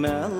ما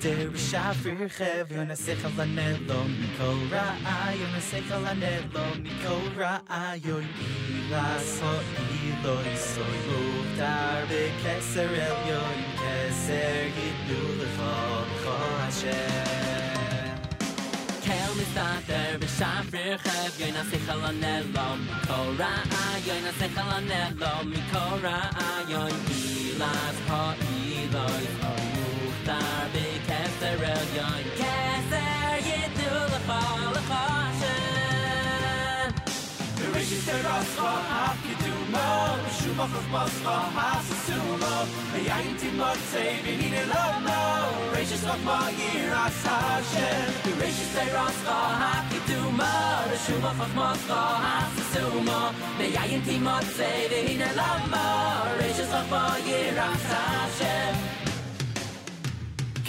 Derech Shafir Chev Yonasechel Anelo Mikol Ra'a Yonasechel Anelo Mikol Ra'a Yoy Ilas Ho Iloi Soy Uvdar Bekeser El Yoy Keser Yidnu Lechol Cho Hashem Kel Mistater B'Shafir Chev Yonasechel Anelo Mikol Ra'a Yonasechel Anelo mikora Ra'a Yoy Ilas Ho Iloi Soy Uvdar be. B'keser el yoin Keser yidu l'chol l'choshen Rishis terascha hakidumo Shubach of Moscha hasasumo Meyayin timot say v'hine lomo Rishis of Ma'ir as Hashem Rishis terascha hakidumo Shubach of Moscha hasasumo Meyayin timot say v'hine lomo Rishis of Ma'ir as Hashem Kel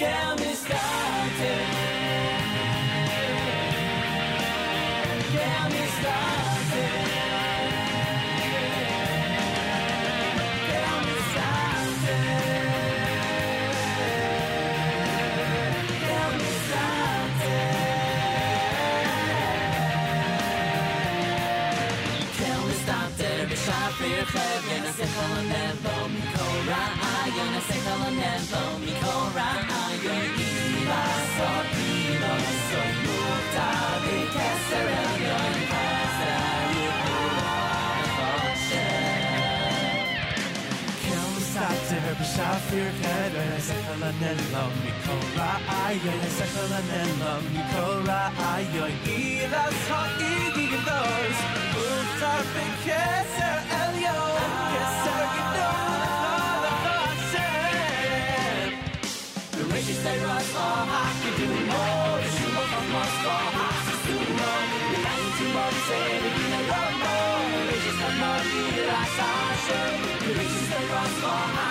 Kel mistater Kel mistater Kel mistater b'shafir chev Yen asechal anelo mikol ra'ayon asechal anelo ra'ayon Ila so ilo so yukta b'keser elyon keser Sater b'shafir cheder Sechel anelo mikol ra'ayon Sechel anelo mikol ra'ayon Ilas ha'igigdos Mutar b'keser elyon Keser gidol The rich say Rosh Hakidumo Shuma from Moscow Hasisumo The Yain Timon say The Gina Romo The rich is not Mori Ras Hashem The rich say Rosh Hakidumo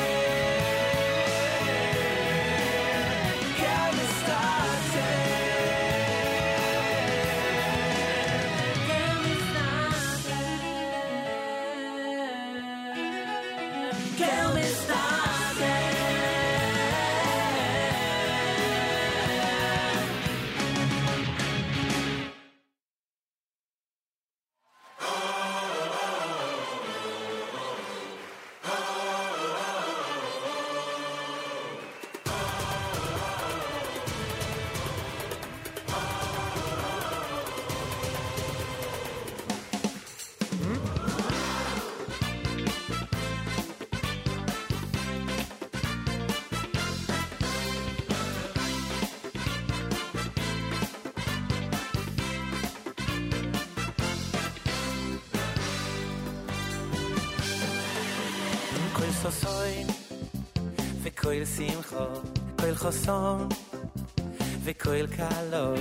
וכל קלו.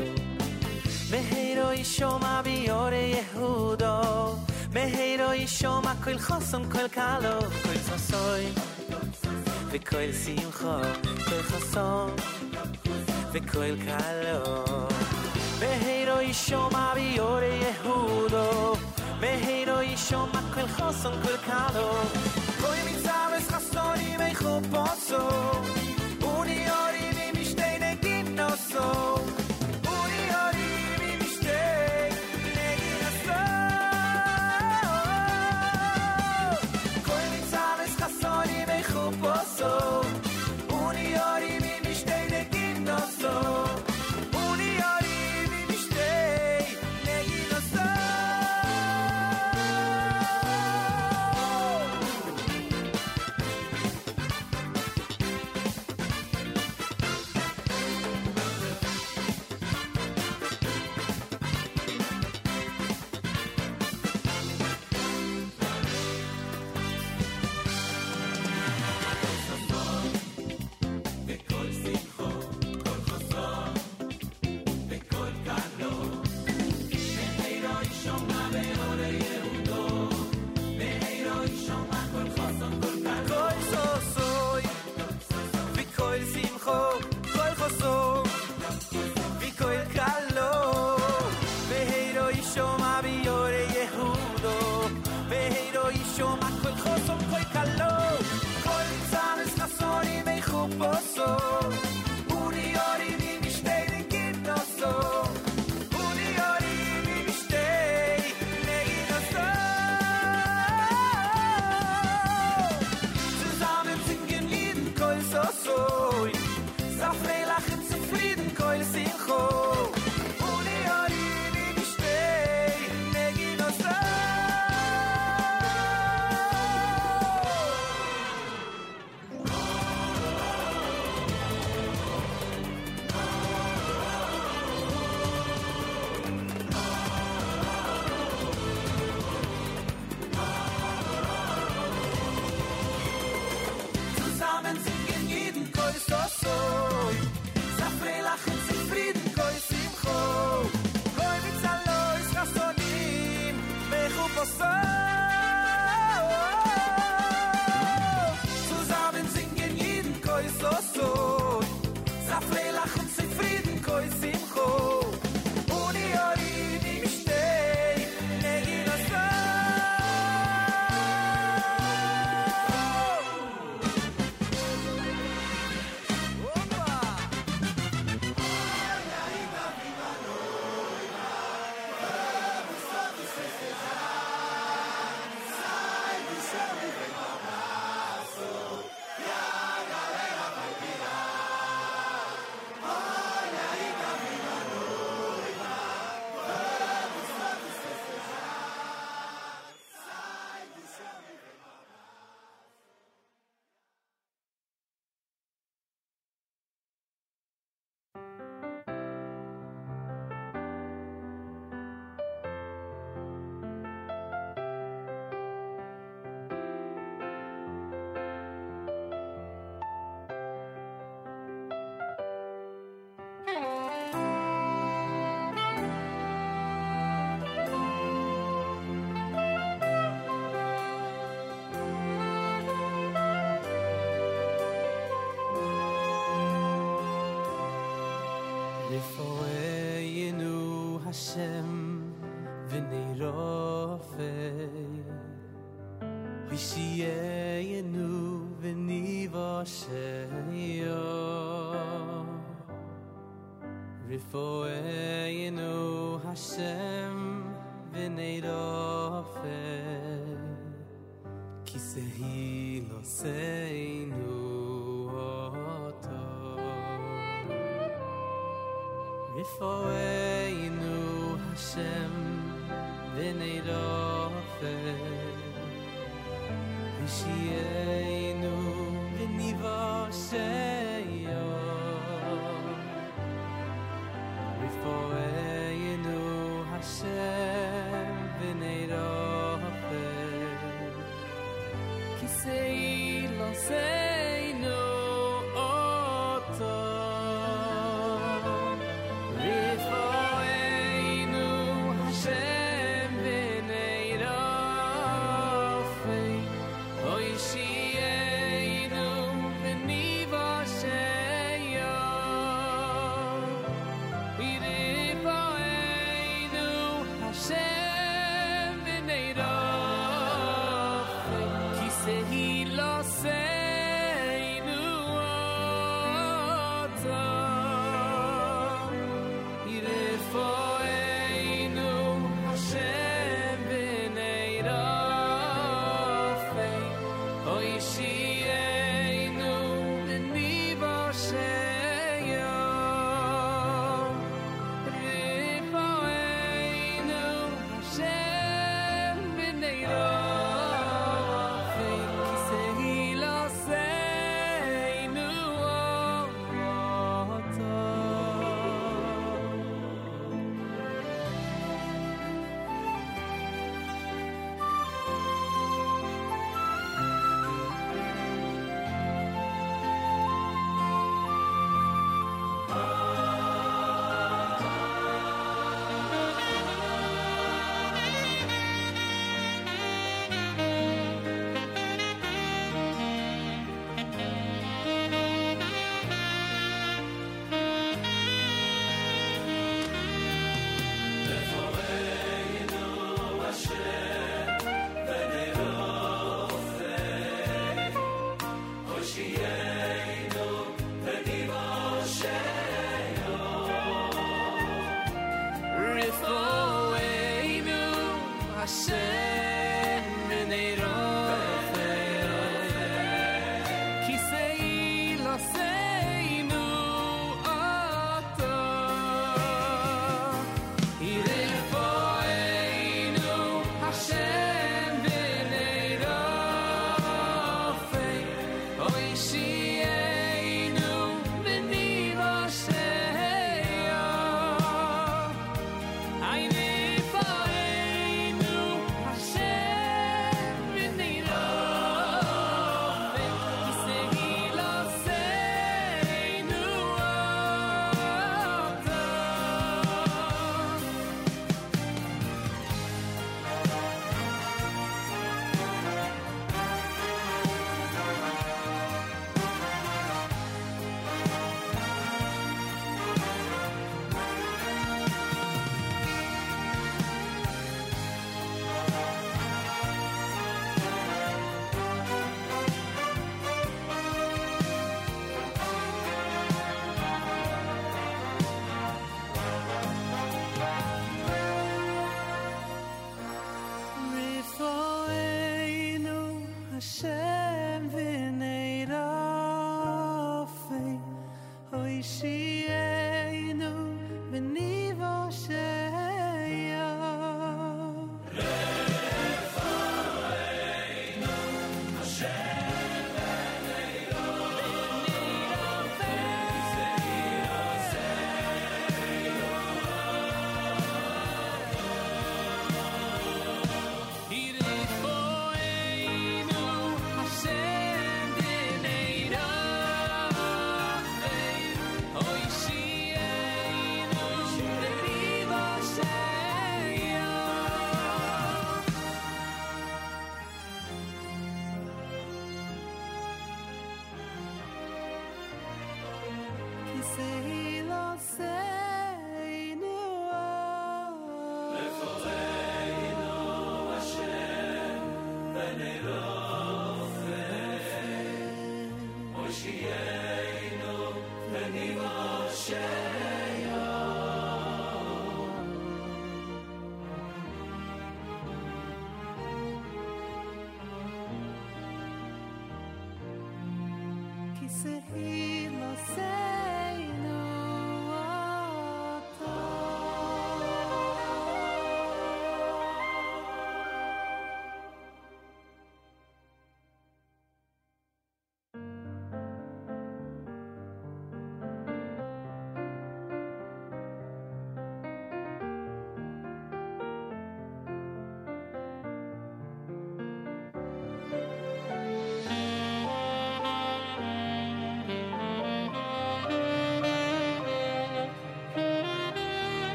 מהירו ישומע ביורי יהודו, מהירו ישומע כל חסון, כל קלו, כל חסון וכל שמחו, כל חסון וכל קלו. מהירו ישומע ביורי יהודו, מהירו ישומע כל חסון, כל קלו. Koi mit zames khasoni mei gimnoso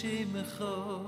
چی می‌خواد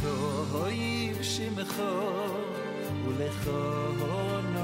טויב שימחע און לכון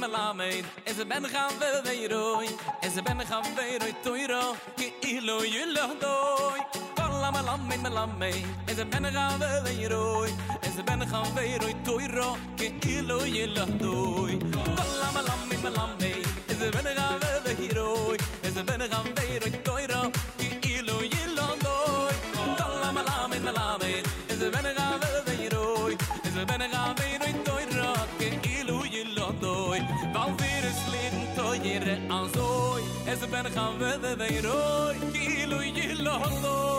me la mein es a ben gaan we we roi es a ben gaan we roi toiro ki ilo yulo doi kala me la mein me la mein es a ben gaan we we roi es a ben gaan we roi toiro ki ilo yulo doi kala ve de de ro ki lu yi lo do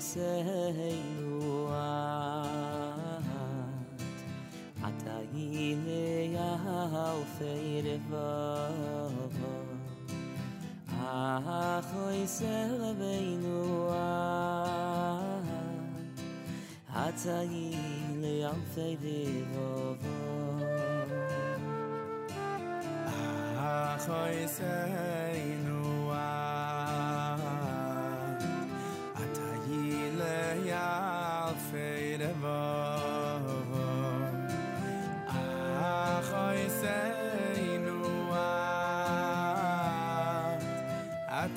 seinu at at a ya hal feir va ach oi sel veinu at a hine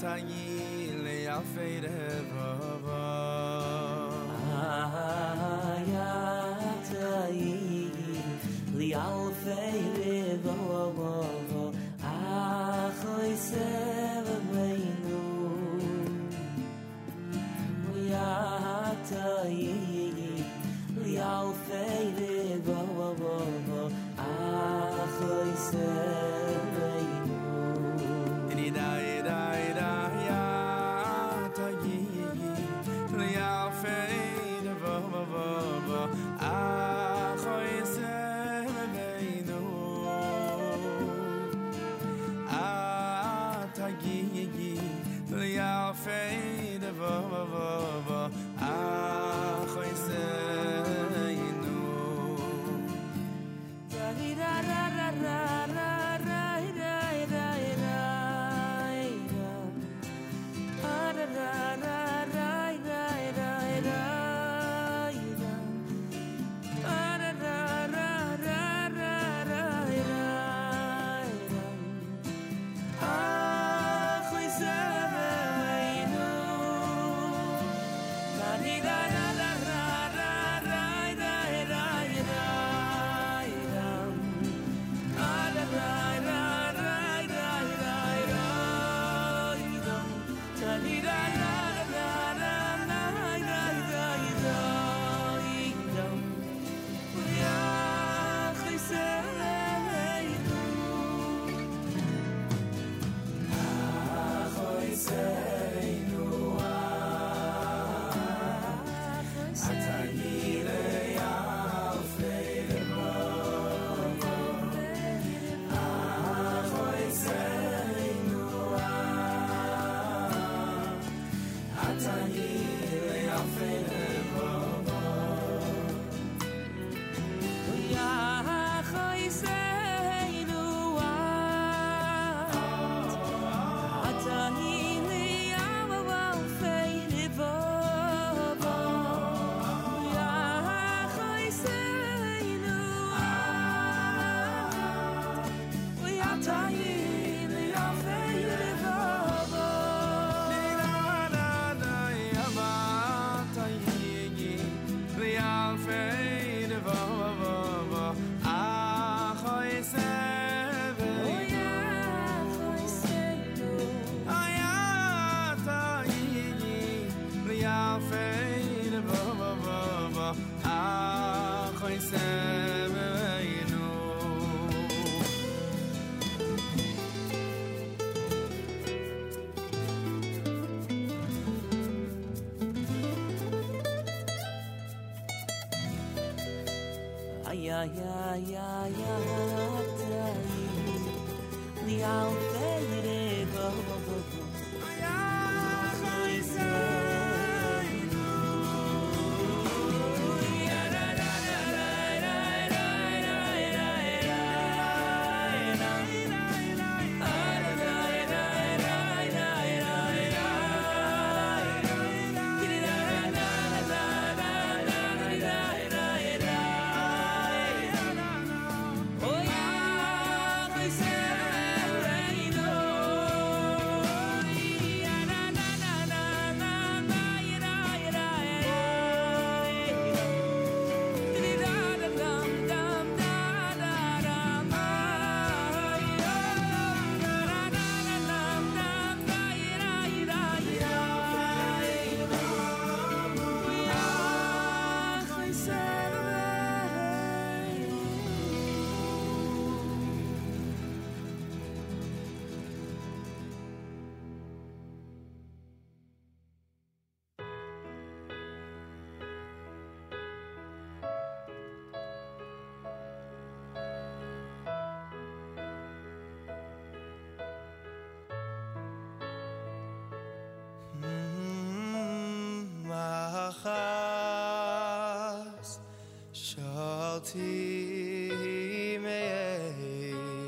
tayn le yafeder va yeah.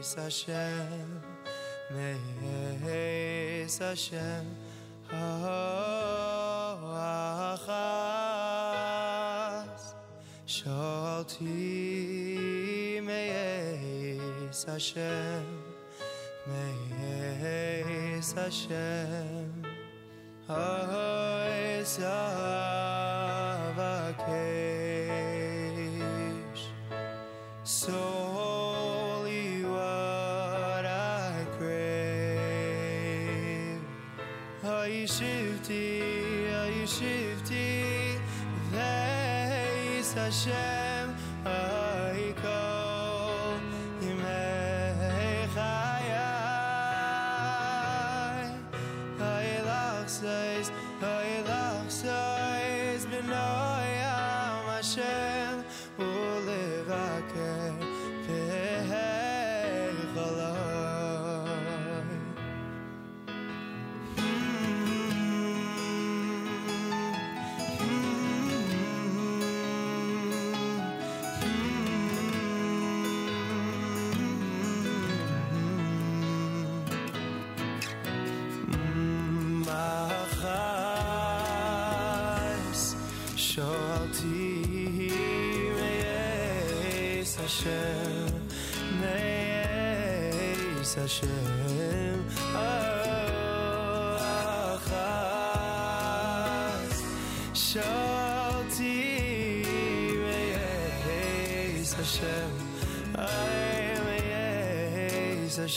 Meis Hashem, Meis Hashem, Ha'achas, Sholti Meis Hashem, Meis Hashem, Ha'achas. share.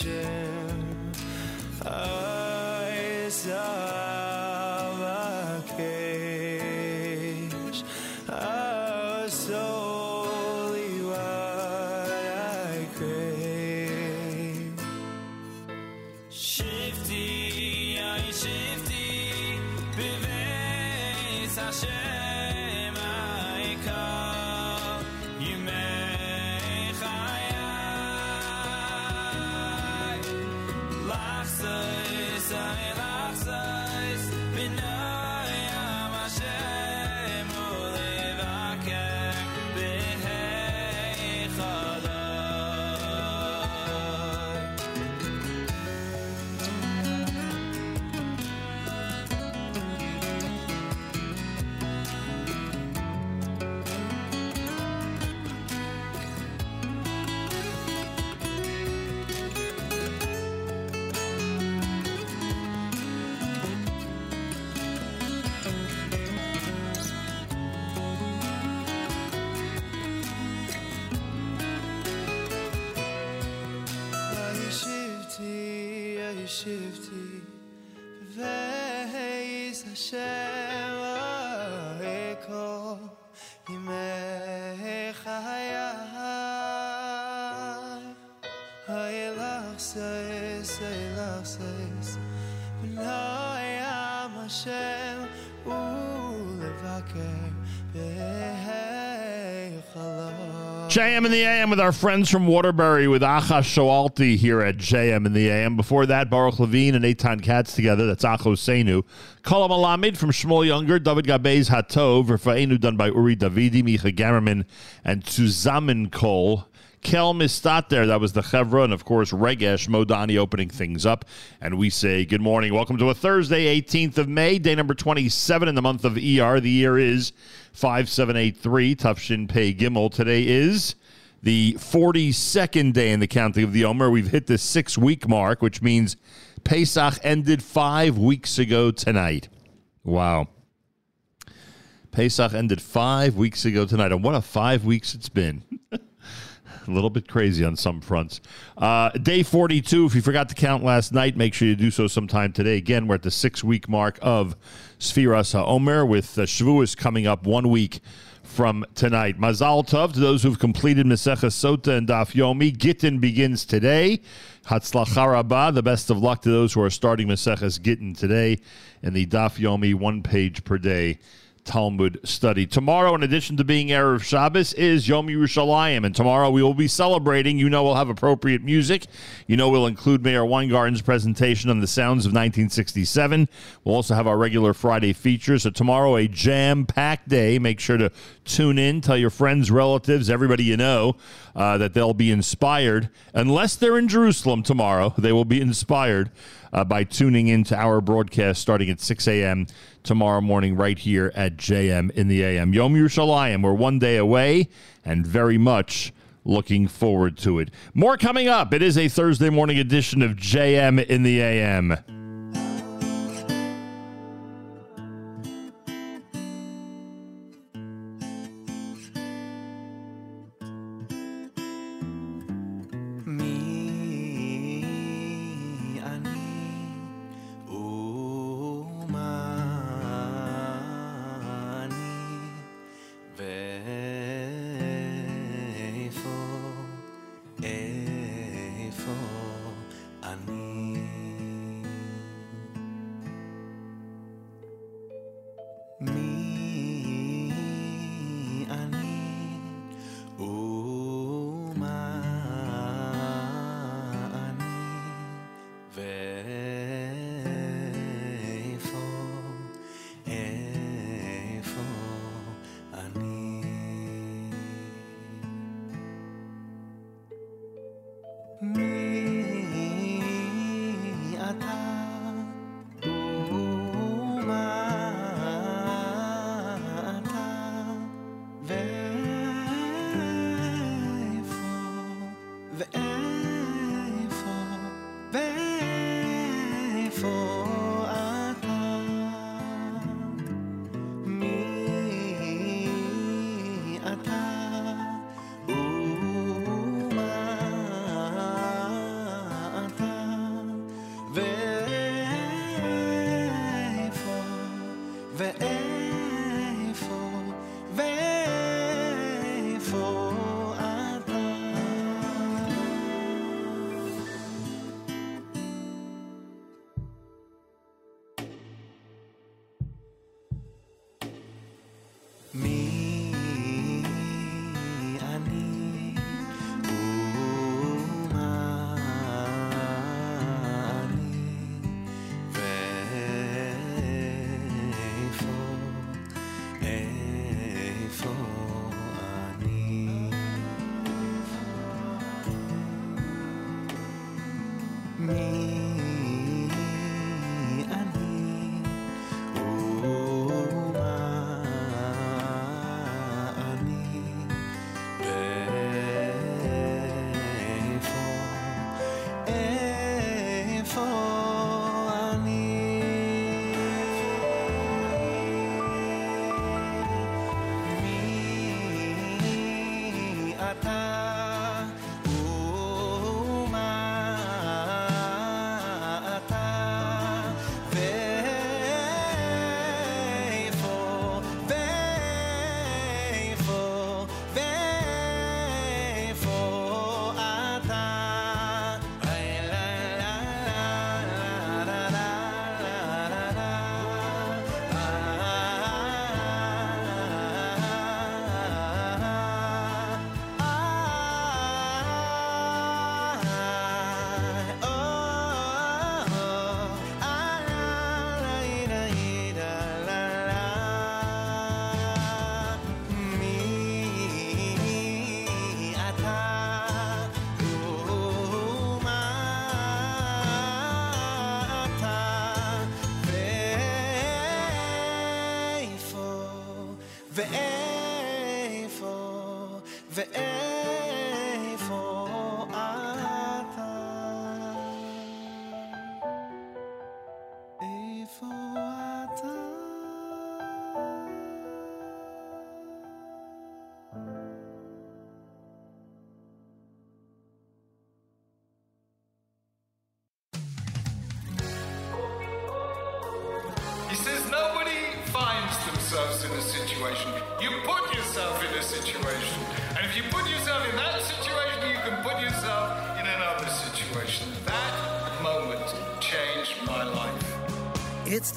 些。JM in the AM with our friends from Waterbury with Acha Shoalti here at JM in the AM. Before that, Baruch Levine and Eitan Katz together. That's Acheinu. Kolam Alamid from Shmuel Ungar, David Gabez Hatov, Rafaenu done by Uri Davidi, Micha Gamerman, and Zusammen Kol. Kel Mistater. That was the Chevra, and of course, Regesh Modani opening things up. And we say good morning. Welcome to a Thursday, 18th of May, day number 27 in the month of ER. The year is 5783, Tufshin Pei Gimel. Today is the 42nd day in the counting of the Omer. We've hit the six week mark, which means Pesach ended five weeks ago tonight. Wow. Pesach ended five weeks ago tonight. And what a five weeks it's been. a little bit crazy on some fronts. Uh, day 42, if you forgot to count last night, make sure you do so sometime today. Again, we're at the six week mark of Sfiras HaOmer with uh, Shavuos coming up one week from tonight. Mazal Tov to those who've completed Maseches Sota and Daf Yomi. Gittin begins today. Hatzlacha Rabbah, the best of luck to those who are starting Maseches Gittin today and the Daf Yomi one page per day Talmud study. Tomorrow, in addition to being Erev Shabbos, is Yom Yerushalayim, and tomorrow we will be celebrating. You know, we'll have appropriate music. You know, we'll include Meir Weingarten's presentation on the sounds of 1967. We'll also have our regular Friday features. So tomorrow, a jam-packed day. Make sure to tune in. Tell your friends, relatives, everybody you know uh, that they'll be inspired. Unless they're in Jerusalem tomorrow, they will be inspired uh, by tuning in to our broadcast starting at 6 a.m. tomorrow morning right here at JM in the AM. Yom Yerushalayim, we're one day away and very much looking forward to it. More coming up. It is a Thursday morning edition of JM in the AM.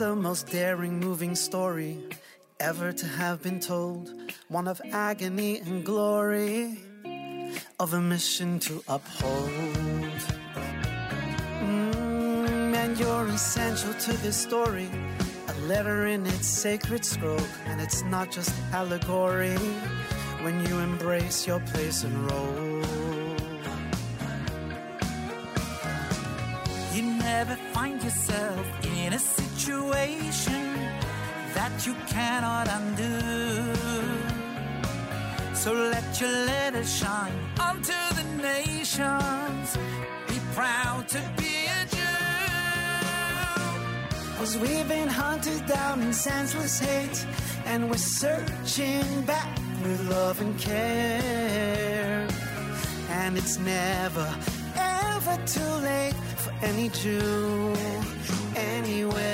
The most daring, moving story ever to have been told. One of agony and glory, of a mission to uphold. Mm, and you're essential to this story. A letter in its sacred scroll, and it's not just allegory when you embrace your place and role. Your letter shine onto the nations. Be proud to be a Jew. Cause we've been hunted down in senseless hate, and we're searching back with love and care. And it's never, ever too late for any Jew anywhere.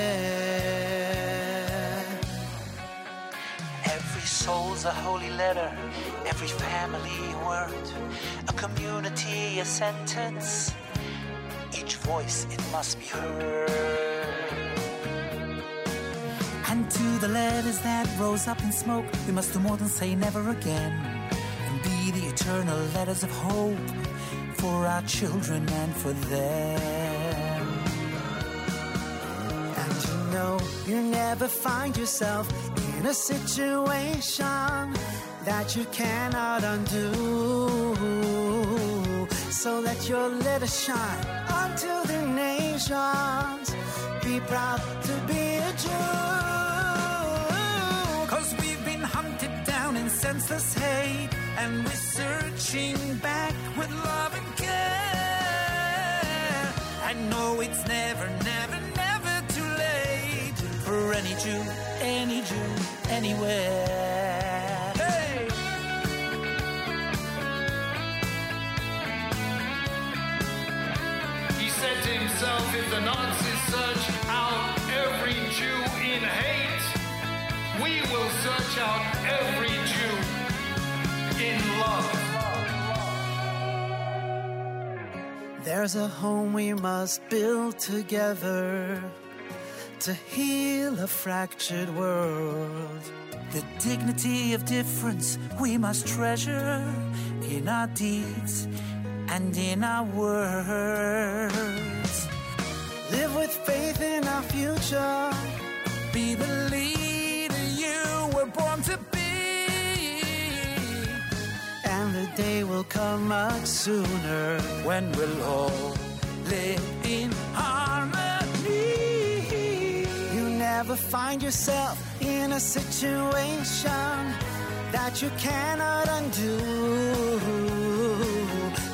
Soul's a holy letter, every family word, a community a sentence. Each voice it must be heard. And to the letters that rose up in smoke, we must do more than say never again, and be the eternal letters of hope for our children and for them. And you know you never find yourself in a situation that you cannot undo. So let your light shine unto the nations. Be proud to be a Jew. Cause we've been hunted down in senseless hate, and we're searching back with love and care. I know it's never, never, never too late for any Jew, any Jew, anywhere. Hey! He said to himself, if the Nazis search out every Jew in hate, we will search out every Jew in love. There's a home we must build together to heal a fractured world. The dignity of difference we must treasure in our deeds and in our words. Live with faith in our future. Be the leader you were born to be. And the day will come much sooner when we'll all live in harmony. You never find yourself in a situation that you cannot undo.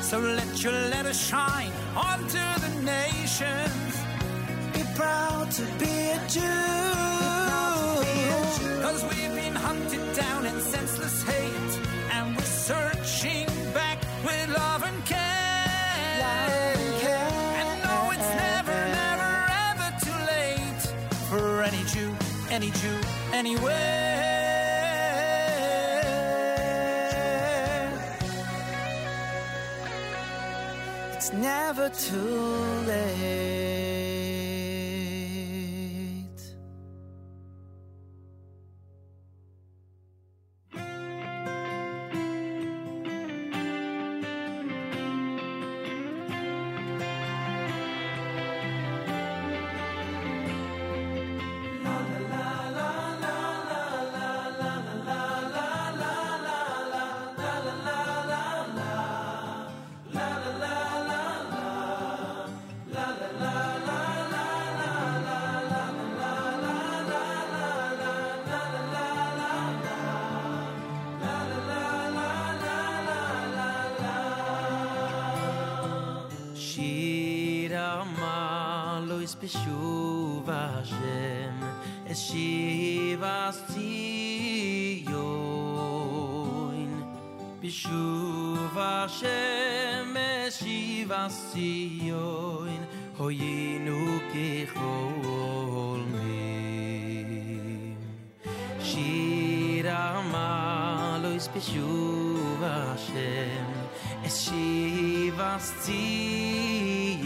So let your letter shine onto the nations. Be proud to be a Jew. Cause we've been hunted down in senseless hate, and we're searching back with love and care. Any Jew, anywhere. It's never too late. בשוב השם es shivas tzioin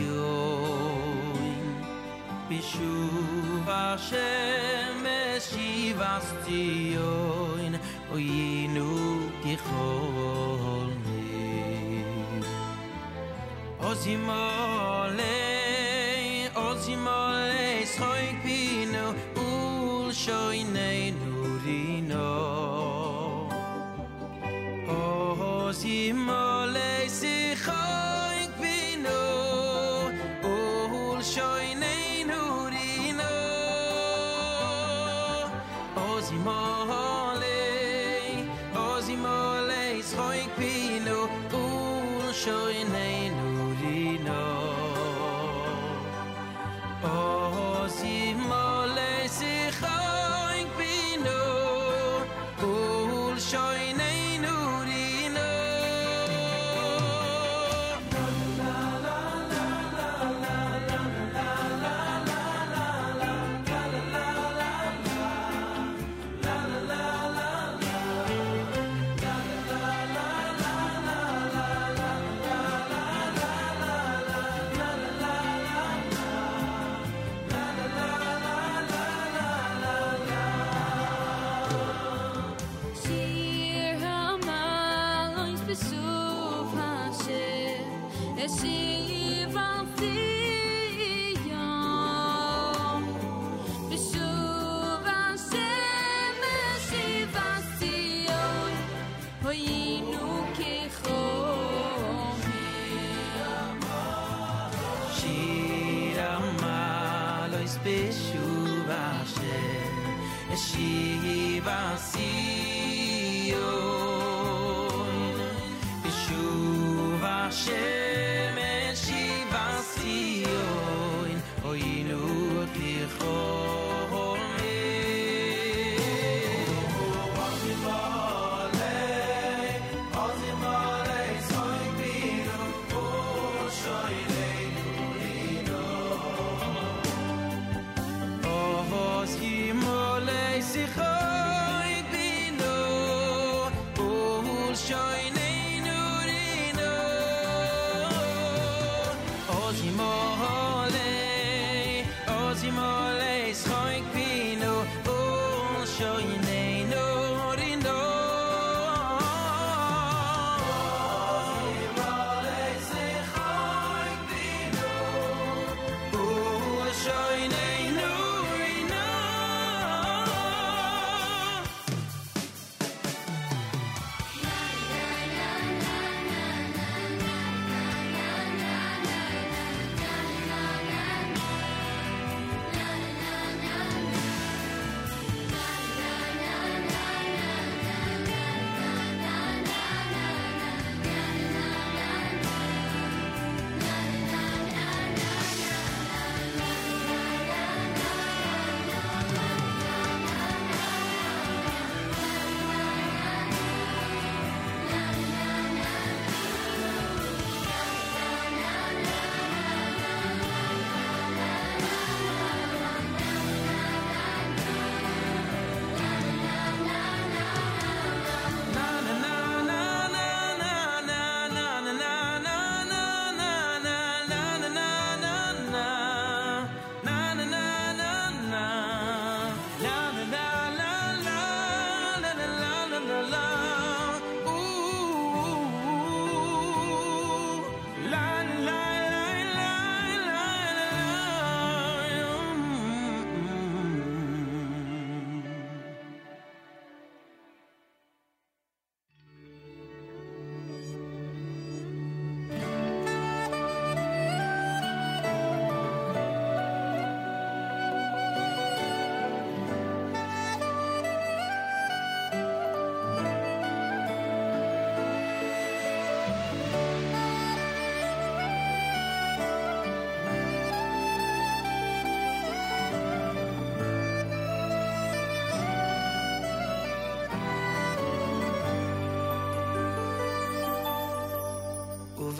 בשוב השם es shivas tzioin oyinu kichol mir ozimolem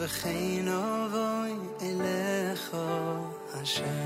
וכן אבוי אליך השם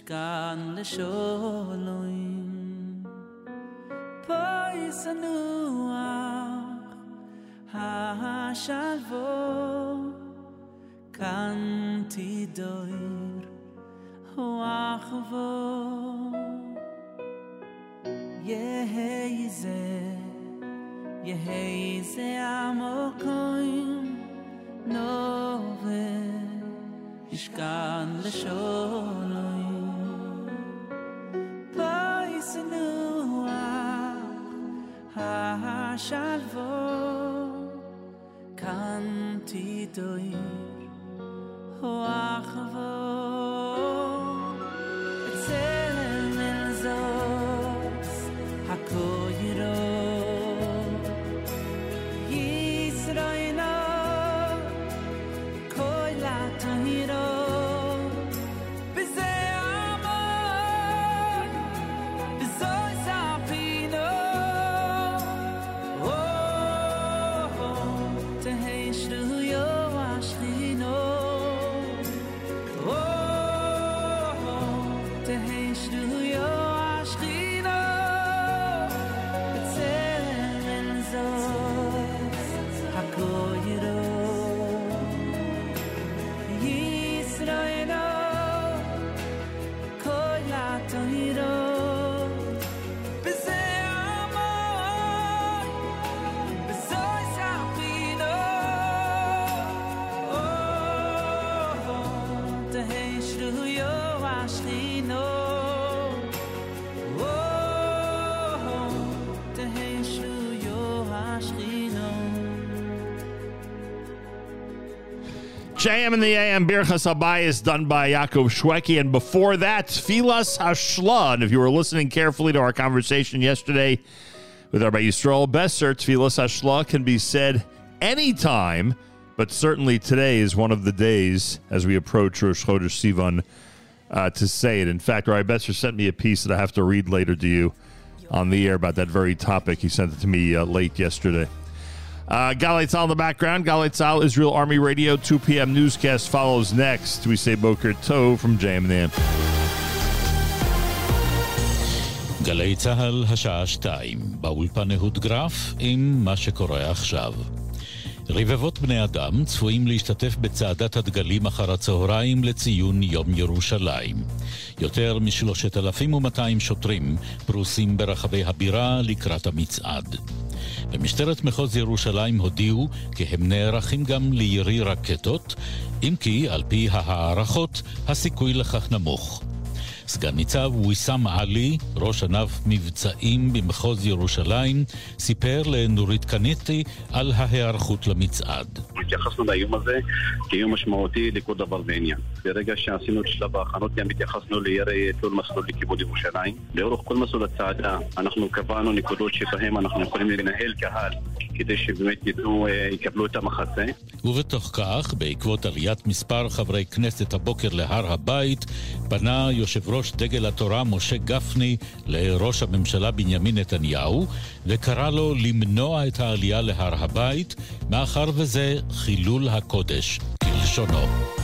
mishkan le sholoim pois anu ha shalvo kan ti doir ho achvo yehei ze yehei ze amokon JM in the AM, Birchas Habayis, done by Yaakov Shweki. And before that, Tfilas Hashla. And if you were listening carefully to our conversation yesterday with Rabbi Yisrael Besser, Tfilas Hashla can be said anytime, but certainly today is one of the days as we approach Rosh Chodesh Sivan uh, to say it. In fact, Rabbi Besser sent me a piece that I have to read later to you on the air about that very topic. He sent it to me uh, late yesterday. Uh, Galei Tzal in the background. Galei Tzal, Israel Army Radio, 2 p.m. newscast follows next. We say Boker Tov from JM and the AM. גלי צה"ל, השעה שתיים, באולפן אהוד גרף עם מה שקורה עכשיו. רבבות בני אדם צפויים להשתתף בצעדת הדגלים אחר הצהריים לציון יום ירושלים. יותר מ-3,200 שוטרים פרוסים ברחבי הבירה לקראת המצעד. במשטרת מחוז ירושלים הודיעו כי הם נערכים גם לירי רקטות, אם כי על פי ההערכות הסיכוי לכך נמוך. סגן ניצב ויסאם עלי, ראש ענף מבצעים במחוז ירושלים, סיפר לנורית קניטי על ההיערכות למצעד. התייחסנו לאיום הזה כאיום משמעותי לכל דבר ועניין. ברגע שעשינו את שלב ההכנות גם התייחסנו לירי תלול מסלול לכיוון ירושלים. לאורך כל מסלול הצעדה אנחנו קבענו נקודות שבהן אנחנו יכולים לנהל קהל כדי שבאמת ידעו, אה, יקבלו את המחסה. ובתוך כך, בעקבות עליית מספר חברי כנסת הבוקר להר הבית, פנה יושב ראש דגל התורה משה גפני לראש הממשלה בנימין נתניהו, וקרא לו למנוע את העלייה להר הבית, מאחר וזה חילול הקודש, כלשונו.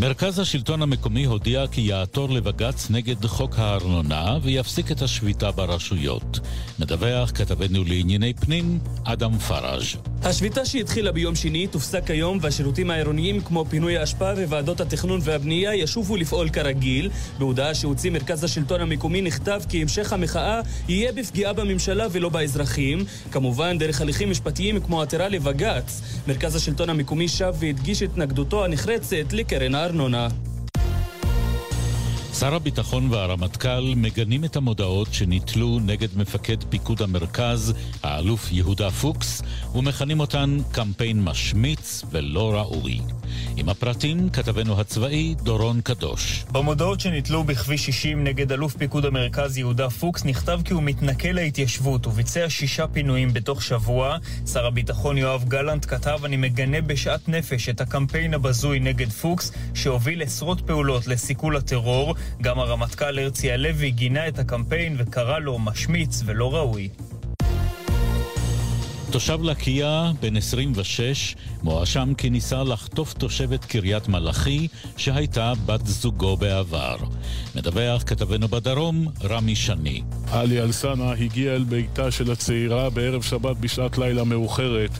מרכז השלטון המקומי הודיע כי יעתור לבג"ץ נגד חוק הארנונה ויפסיק את השביתה ברשויות. מדווח כתבנו לענייני פנים, אדם פראז'. השביתה שהתחילה ביום שני תופסק היום והשירותים העירוניים כמו פינוי האשפה וועדות התכנון והבנייה ישובו לפעול כרגיל. בהודעה שהוציא מרכז השלטון המקומי נכתב כי המשך המחאה יהיה בפגיעה בממשלה ולא באזרחים, כמובן דרך הליכים משפטיים כמו עתירה לבג"ץ. מרכז השלטון המקומי שב והדגיש התנגדותו הנחרצת לקרן הארנונה. שר הביטחון והרמטכ"ל מגנים את המודעות שניתלו נגד מפקד פיקוד המרכז, האלוף יהודה פוקס, ומכנים אותן קמפיין משמיץ ולא ראוי. עם הפרטים, כתבנו הצבאי דורון קדוש. במודעות שניתלו בכביש 60 נגד אלוף פיקוד המרכז יהודה פוקס נכתב כי הוא מתנכל להתיישבות וביצע שישה פינויים בתוך שבוע. שר הביטחון יואב גלנט כתב, אני מגנה בשאט נפש את הקמפיין הבזוי נגד פוקס, שהוביל עשרות פעולות לסיכול הטרור. גם הרמטכ"ל הרצי הלוי גינה את הקמפיין וקרא לו משמיץ ולא ראוי. תושב לקיה, בן 26, מואשם כי ניסה לחטוף תושבת קריית מלאכי שהייתה בת זוגו בעבר. מדווח כתבנו בדרום, רמי שני. עלי אלסנה הגיע אל ביתה של הצעירה בערב שבת בשעת לילה מאוחרת.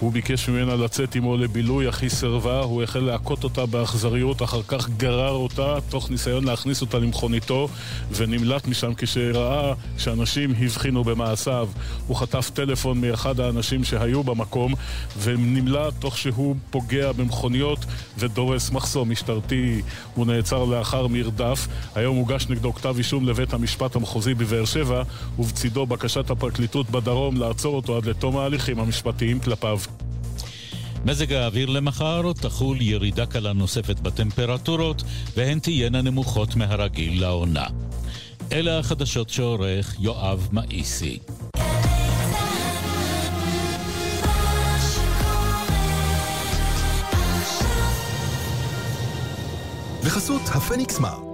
הוא ביקש ממנה לצאת עמו לבילוי, אך היא סירבה, הוא החל להכות אותה באכזריות, אחר כך גרר אותה, תוך ניסיון להכניס אותה למכוניתו, ונמלט משם כשראה שאנשים הבחינו במעשיו. הוא חטף טלפון מאחד האנשים שהיו במקום, ונמלט תוך שהוא פוגע במכוניות ודורס מחסום משטרתי. הוא נעצר לאחר מרדף. היום הוגש נגדו כתב אישום לבית המשפט המחוזי בבאר שבע, ובצידו בקשת הפרקליטות בדרום לעצור אותו עד לתום ההליכים המשפטיים כלפיו. מזג האוויר למחר תחול ירידה קלה נוספת בטמפרטורות, והן תהיינה נמוכות מהרגיל לעונה. אלה החדשות שעורך יואב מאיסי. בחסות הפניקס מארט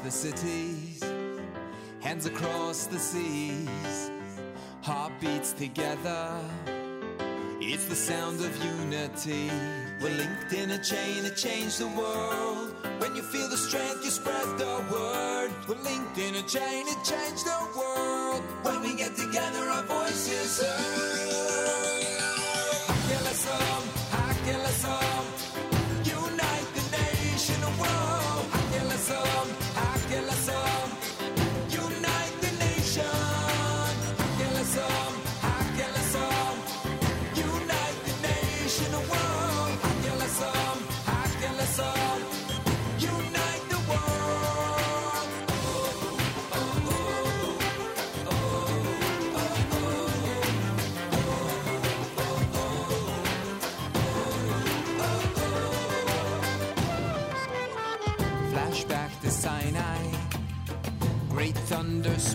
the cities, hands across the seas, heartbeats together. It's the sound of unity. We're linked in a chain to change the world. When you feel the strength, you spread the word. We're linked in a chain to change the world. When we get together, our voices heard.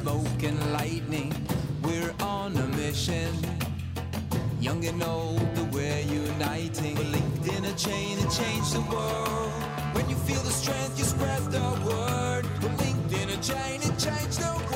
smoke and lightning. We're on a mission. Young and old, we're uniting. We're linked in a chain and change the world. When you feel the strength, you spread the word. We're linked in a chain and change the world.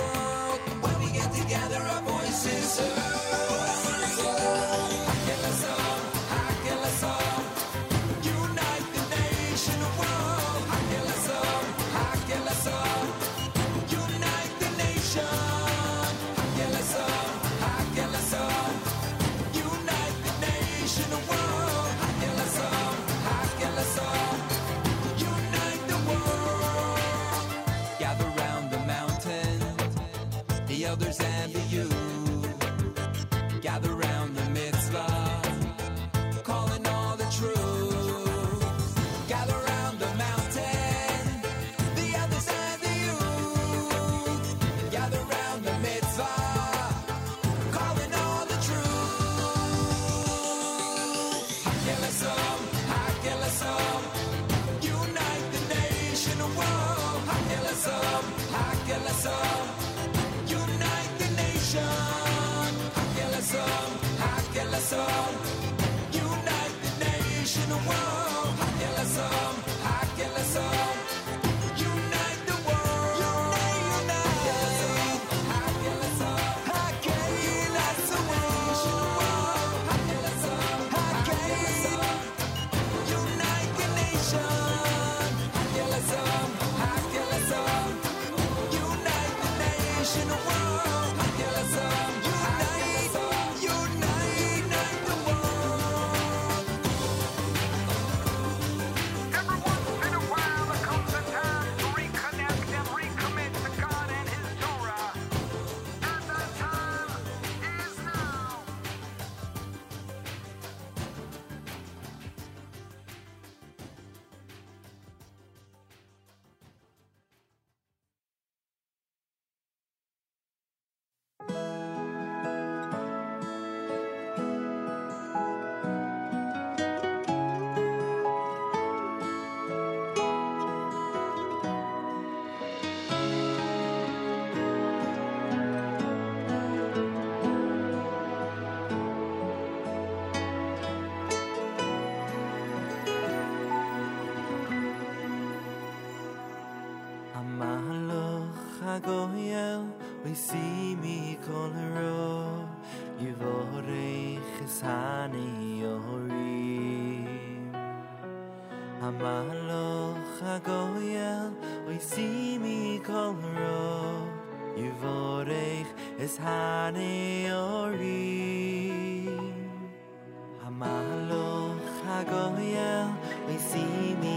Unite the nation, world. see me color יבורך חסני יורים המלוך הגויל אוי סימי כל רוב יבורך חסני יורים המלוך הגויל אוי סימי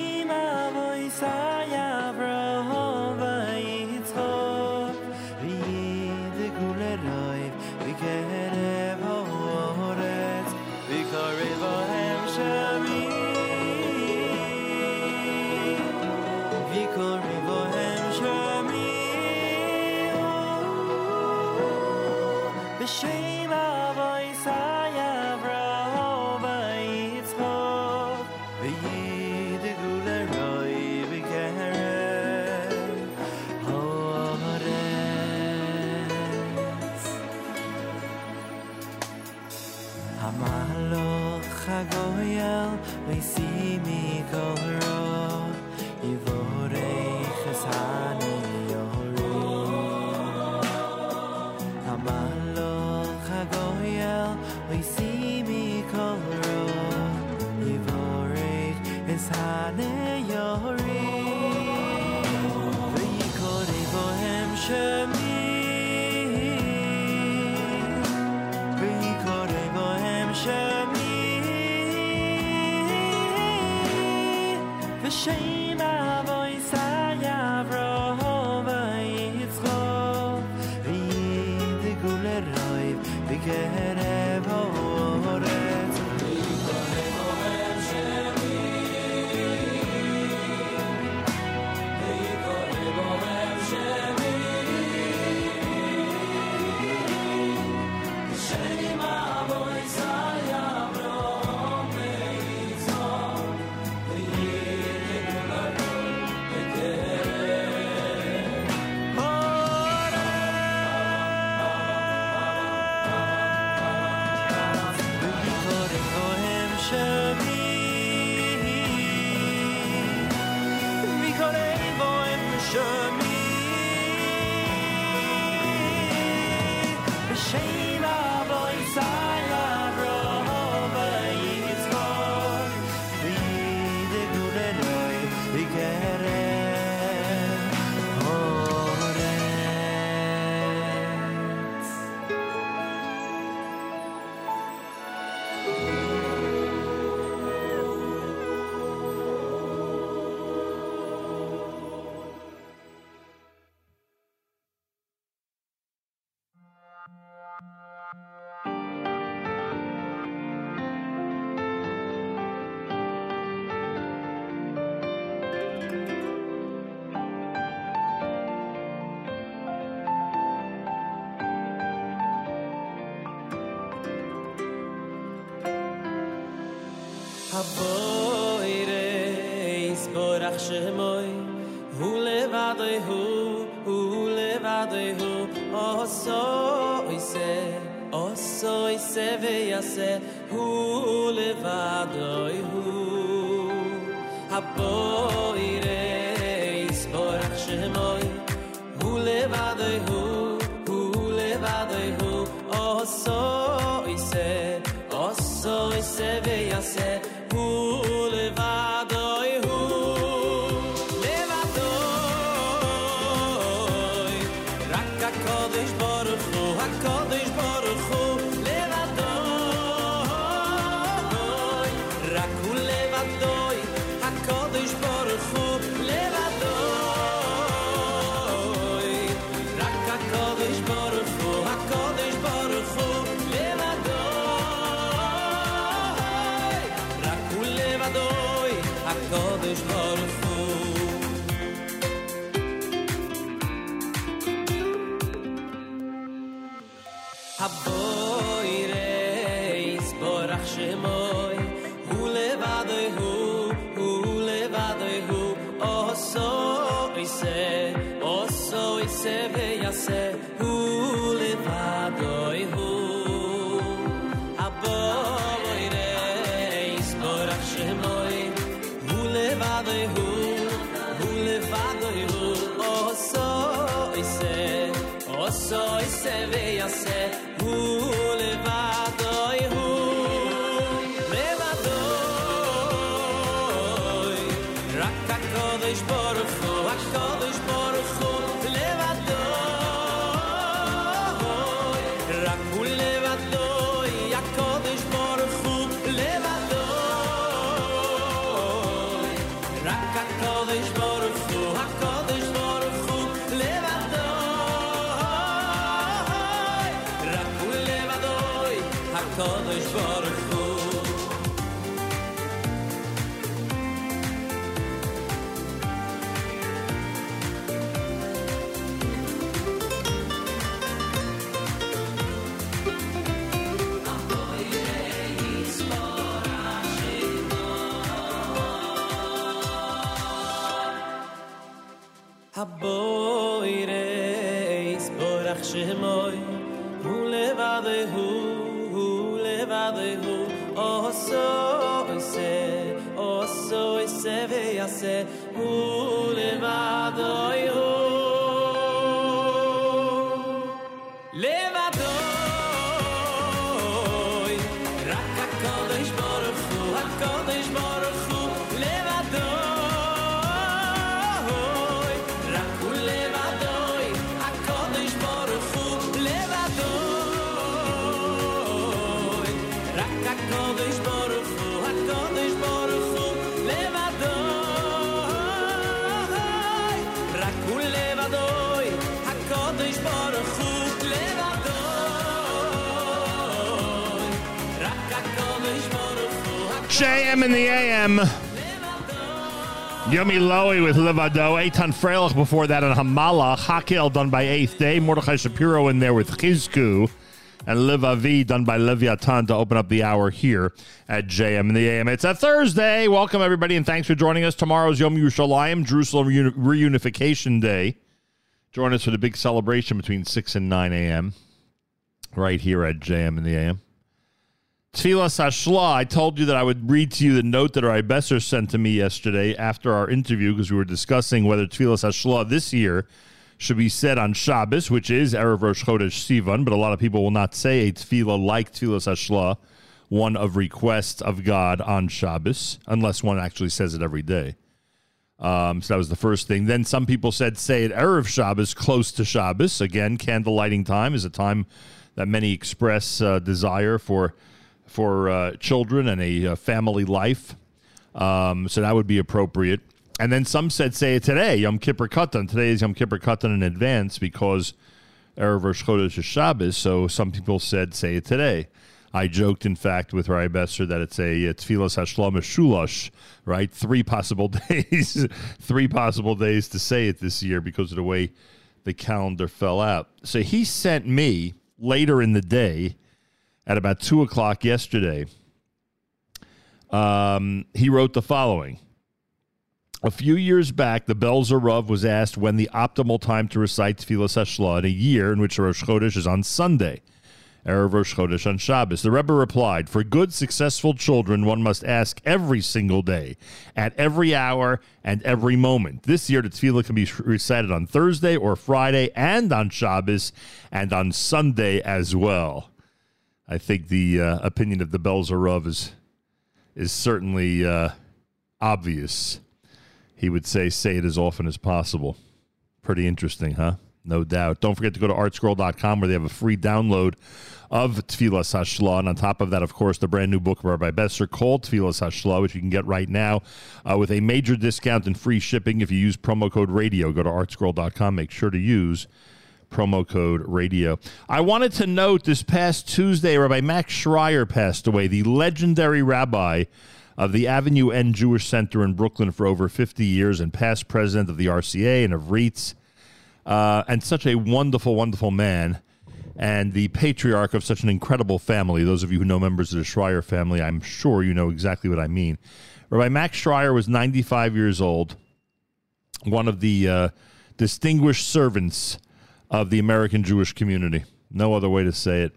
谁？above. shemoy hu levade hu hu levade hu o so ise o so ise ve ase hu JM in the AM. Yumi Lowy with Levado. Eitan Freilich before that on Hamala. Hakel done by Eighth Day. Mordechai Shapiro in there with Chizku. And Livavi done by Leviathan to open up the hour here at JM in the AM. It's a Thursday. Welcome, everybody, and thanks for joining us. Tomorrow's Yom Yerushalayim, Jerusalem Reuni- Reunification Day. Join us for the big celebration between 6 and 9 a.m. right here at JM in the AM. Tfilas Hashla, I told you that I would read to you the note that our Besser sent to me yesterday after our interview because we were discussing whether Tfilas Hashla this year should be said on Shabbos, which is Erev Rosh Chodesh Sivan, but a lot of people will not say a tefillah like Tfilas Hashla, one of request of God on Shabbos, unless one actually says it every day. Um, so that was the first thing. Then some people said say it Erev Shabbos, close to Shabbos. Again, candle lighting time is a time that many express uh, desire for for uh, children and a uh, family life. Um, so that would be appropriate. And then some said say it today, Yom Kippur Katan. Today is Yom Kippur Katan in advance because Erev Rosh Chodesh is Shabbos. So some people said say it today. I joked, in fact, with Rai Besser that it's a uh, Tfilas Hashla Meshulash, right? Three possible days, three possible days to say it this year because of the way the calendar fell out. So he sent me later in the day at about two o'clock yesterday. Um, he wrote the following. A few years back, the Belzer Rav was asked when the optimal time to recite Tfilas Hashla in a year in which Rosh Chodesh is on Sunday. Erev Rosh Chodesh on Shabbos. The Rebbe replied, For good, successful children, one must ask every single day, at every hour, and every moment. This year, the tefillah can be recited on Thursday or Friday, and on Shabbos, and on Sunday as well. I think the uh, opinion of the Belzer Rav is, is certainly uh, obvious. He would say, say it as often as possible. Pretty interesting, huh? No doubt. Don't forget to go to artscroll.com where they have a free download of Tfilas Hashla. And on top of that, of course, the brand new book of Rabbi Besser called Tfilas Hashla, which you can get right now uh, with a major discount and free shipping if you use promo code radio. Go to artscroll.com. Make sure to use promo code radio. I wanted to note this past Tuesday, Rabbi Max Schreier passed away, the legendary rabbi of the Avenue N Jewish Center in Brooklyn for over 50 years and past president of the RCA and of RIETS, uh, and such a wonderful, wonderful man, and the patriarch of such an incredible family. Those of you who know members of the Schreier family, I'm sure you know exactly what I mean. Rabbi Max Schreier was 95 years old. one of the uh, distinguished servants of the American Jewish community. No other way to say it.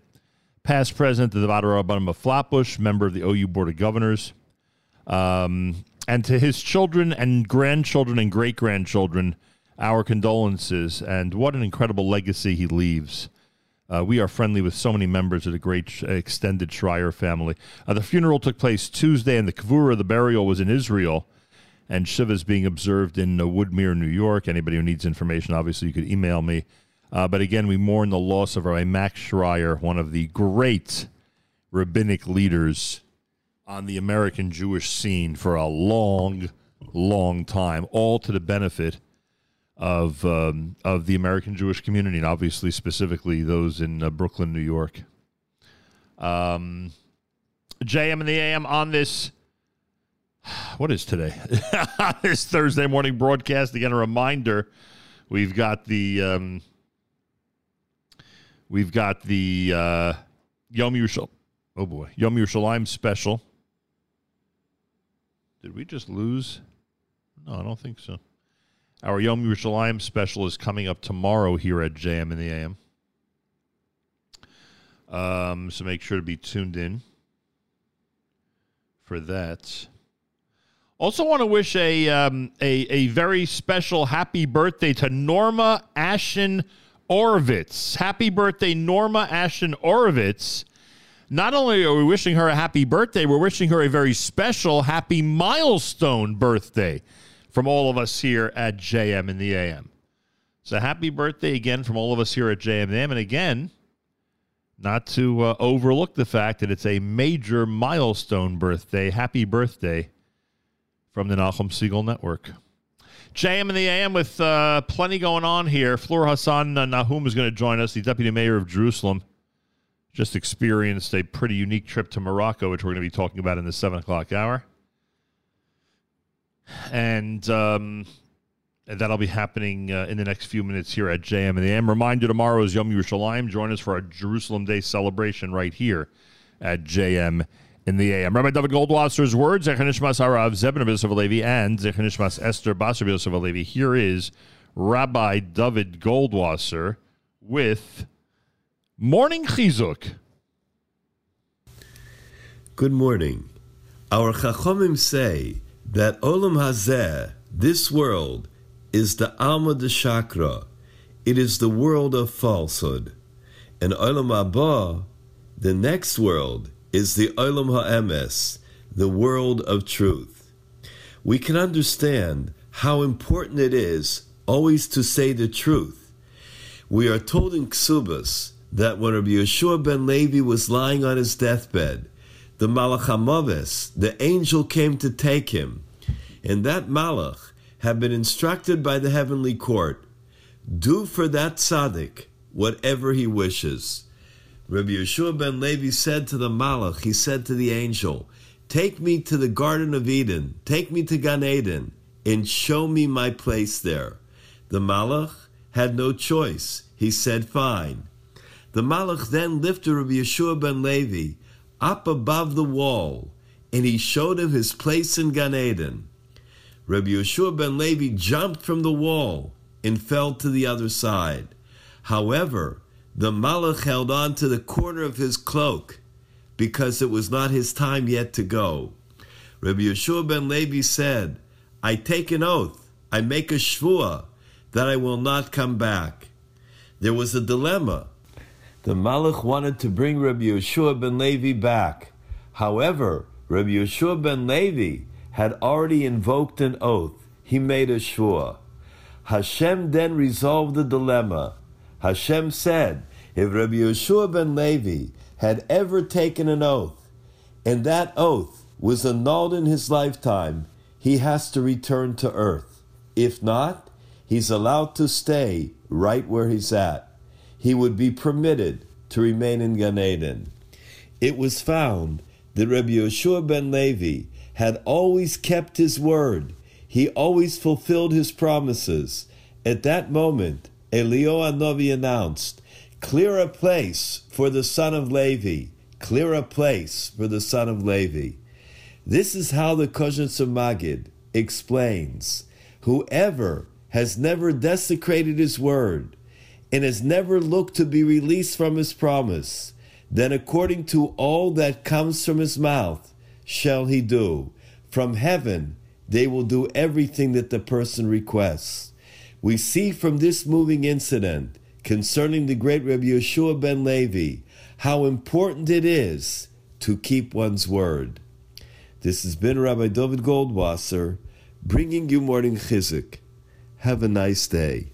Past president of the Vaad Harabbanim of Flatbush, member of the OU Board of Governors. Um, and to his children and grandchildren and great grandchildren, our condolences. And what an incredible legacy he leaves. Uh, we are friendly with so many members of the great extended Schreier family. Uh, the funeral took place Tuesday, and the Kavura, the burial, was in Israel. And Shiva is being observed in uh, Woodmere, New York. Anybody who needs information, obviously, you could email me. Uh, but again, we mourn the loss of Rabbi Max Schreier, one of the great rabbinic leaders on the American Jewish scene for a long, long time, all to the benefit of um, of the American Jewish community, and obviously specifically those in uh, Brooklyn, New York. Um, JM and the AM on this. What is today? this Thursday morning broadcast. Again, a reminder: we've got the um, we've got the uh, Yom Yerushalayim. Oh boy, Yom Yerushalayim special. Did we just lose? No, I don't think so. Our Yom Yerushalayim special is coming up tomorrow here at JM in the AM. Um, so make sure to be tuned in for that. Also, want to wish a, um, a a very special happy birthday to Norma Ashen Orovitz. Happy birthday, Norma Ashen Orovitz. Not only are we wishing her a happy birthday, we're wishing her a very special happy milestone birthday from all of us here at JM in the AM. So happy birthday again from all of us here at JM in the AM. And again, not to uh, overlook the fact that it's a major milestone birthday. Happy birthday from the Nachum Segal Network. JM in the AM with uh, plenty going on here. Fleur Hassan-Nahoum is going to join us, the deputy mayor of Jerusalem. Just experienced a pretty unique trip to Morocco, which we're going to be talking about in the 7 o'clock hour. And, um, that'll be happening uh, in the next few minutes here at JM and the AM. Reminder tomorrow is Yom Yerushalayim. Join us for our Jerusalem Day celebration right here at JM in the AM. Rabbi David Goldwasser's words, Zechanishmas Harav Zebin Yosef Alevi and Zechanishmas Esther Basar Yosef Alevi. Here is Rabbi David Goldwasser with Morning Chizuk. Good morning. Our Chachomim say that Olam Hazeh, this world, is the Alma de Shakra. It is the world of falsehood. And Olam Haba, the next world, is the Olam Ha'emes, the world of truth. We can understand how important it is always to say the truth. We are told in Ksubas that when Rabbi Yehoshua ben Levi was lying on his deathbed, the Malach HaMaves, the angel came to take him, and that Malach had been instructed by the heavenly court, do for that tzaddik whatever he wishes. Rabbi Yehoshua ben Levi said to the Malach, he said to the angel, Take me to the Garden of Eden, take me to Gan Eden, and show me my place there. The Malach had no choice. He said, Fine. The Malach then lifted Rabbi Yehoshua ben Levi up above the wall, and he showed him his place in Gan Eden. Rabbi Yehoshua ben Levi jumped from the wall and fell to the other side. However, the Malach held on to the corner of his cloak because it was not his time yet to go. Rabbi Yehoshua ben Levi said, I take an oath, I make a shvua, that I will not come back. There was a dilemma. The Malach wanted to bring Rabbi Yehoshua ben Levi back. However, Rabbi Yehoshua ben Levi had already invoked an oath. He made a shvua. Hashem then resolved the dilemma. Hashem said, if Rabbi Yehoshua ben Levi had ever taken an oath, and that oath was annulled in his lifetime, he has to return to earth. If not, he's allowed to stay right where he's at. He would be permitted to remain in Gan Eden. It was found that Rabbi Yehoshua ben Levi had always kept his word. He always fulfilled his promises. At that moment, Eliyahu Hanavi announced, Clear a place for the son of Levi. Clear a place for the son of Levi. This is how the of Magid explains. Whoever has never desecrated his word and has never looked to be released from his promise, then according to all that comes from his mouth shall he do. From heaven they will do everything that the person requests. We see from this moving incident concerning the great Rabbi Yehoshua ben Levi how important it is to keep one's word. This has been Rabbi David Goldwasser bringing you morning chizuk. Have a nice day.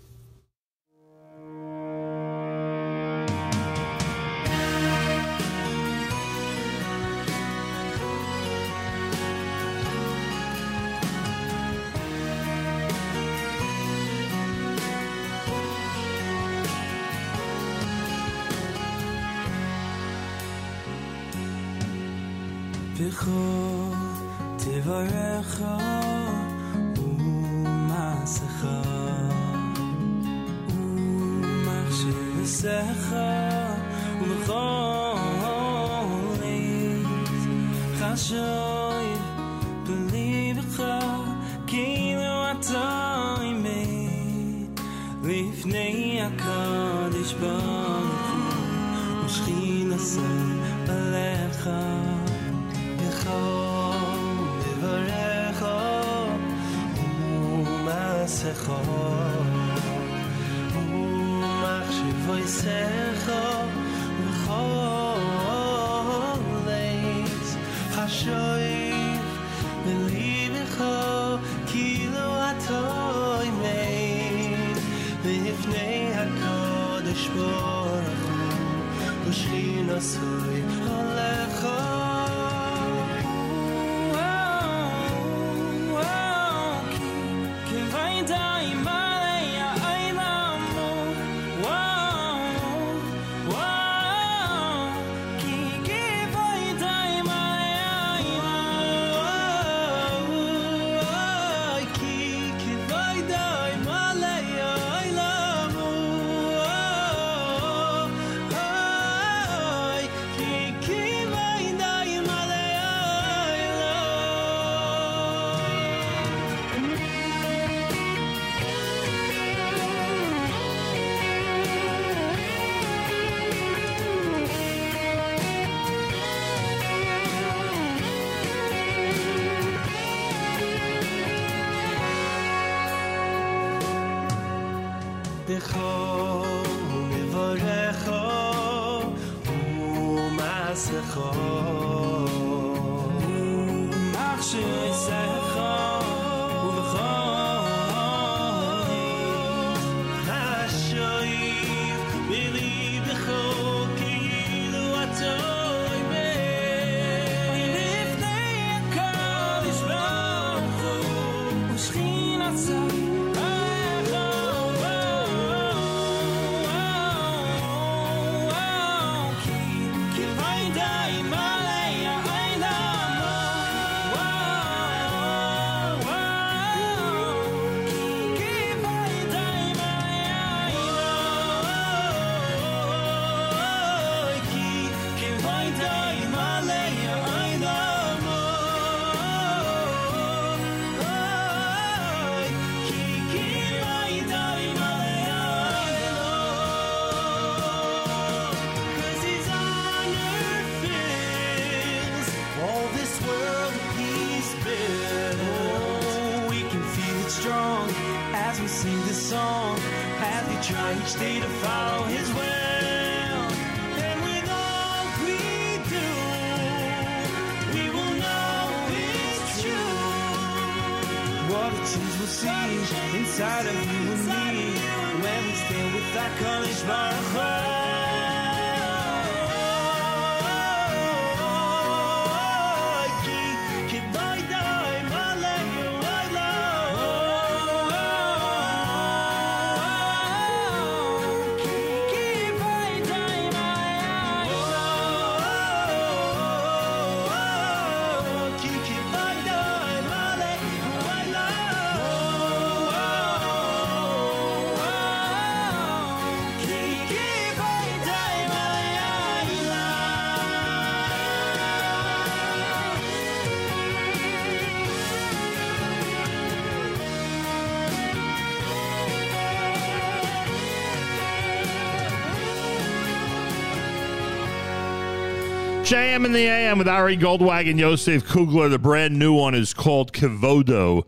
JM in the AM with Ari Goldwagon, Yosef Kugler. The brand new one is called Kivodo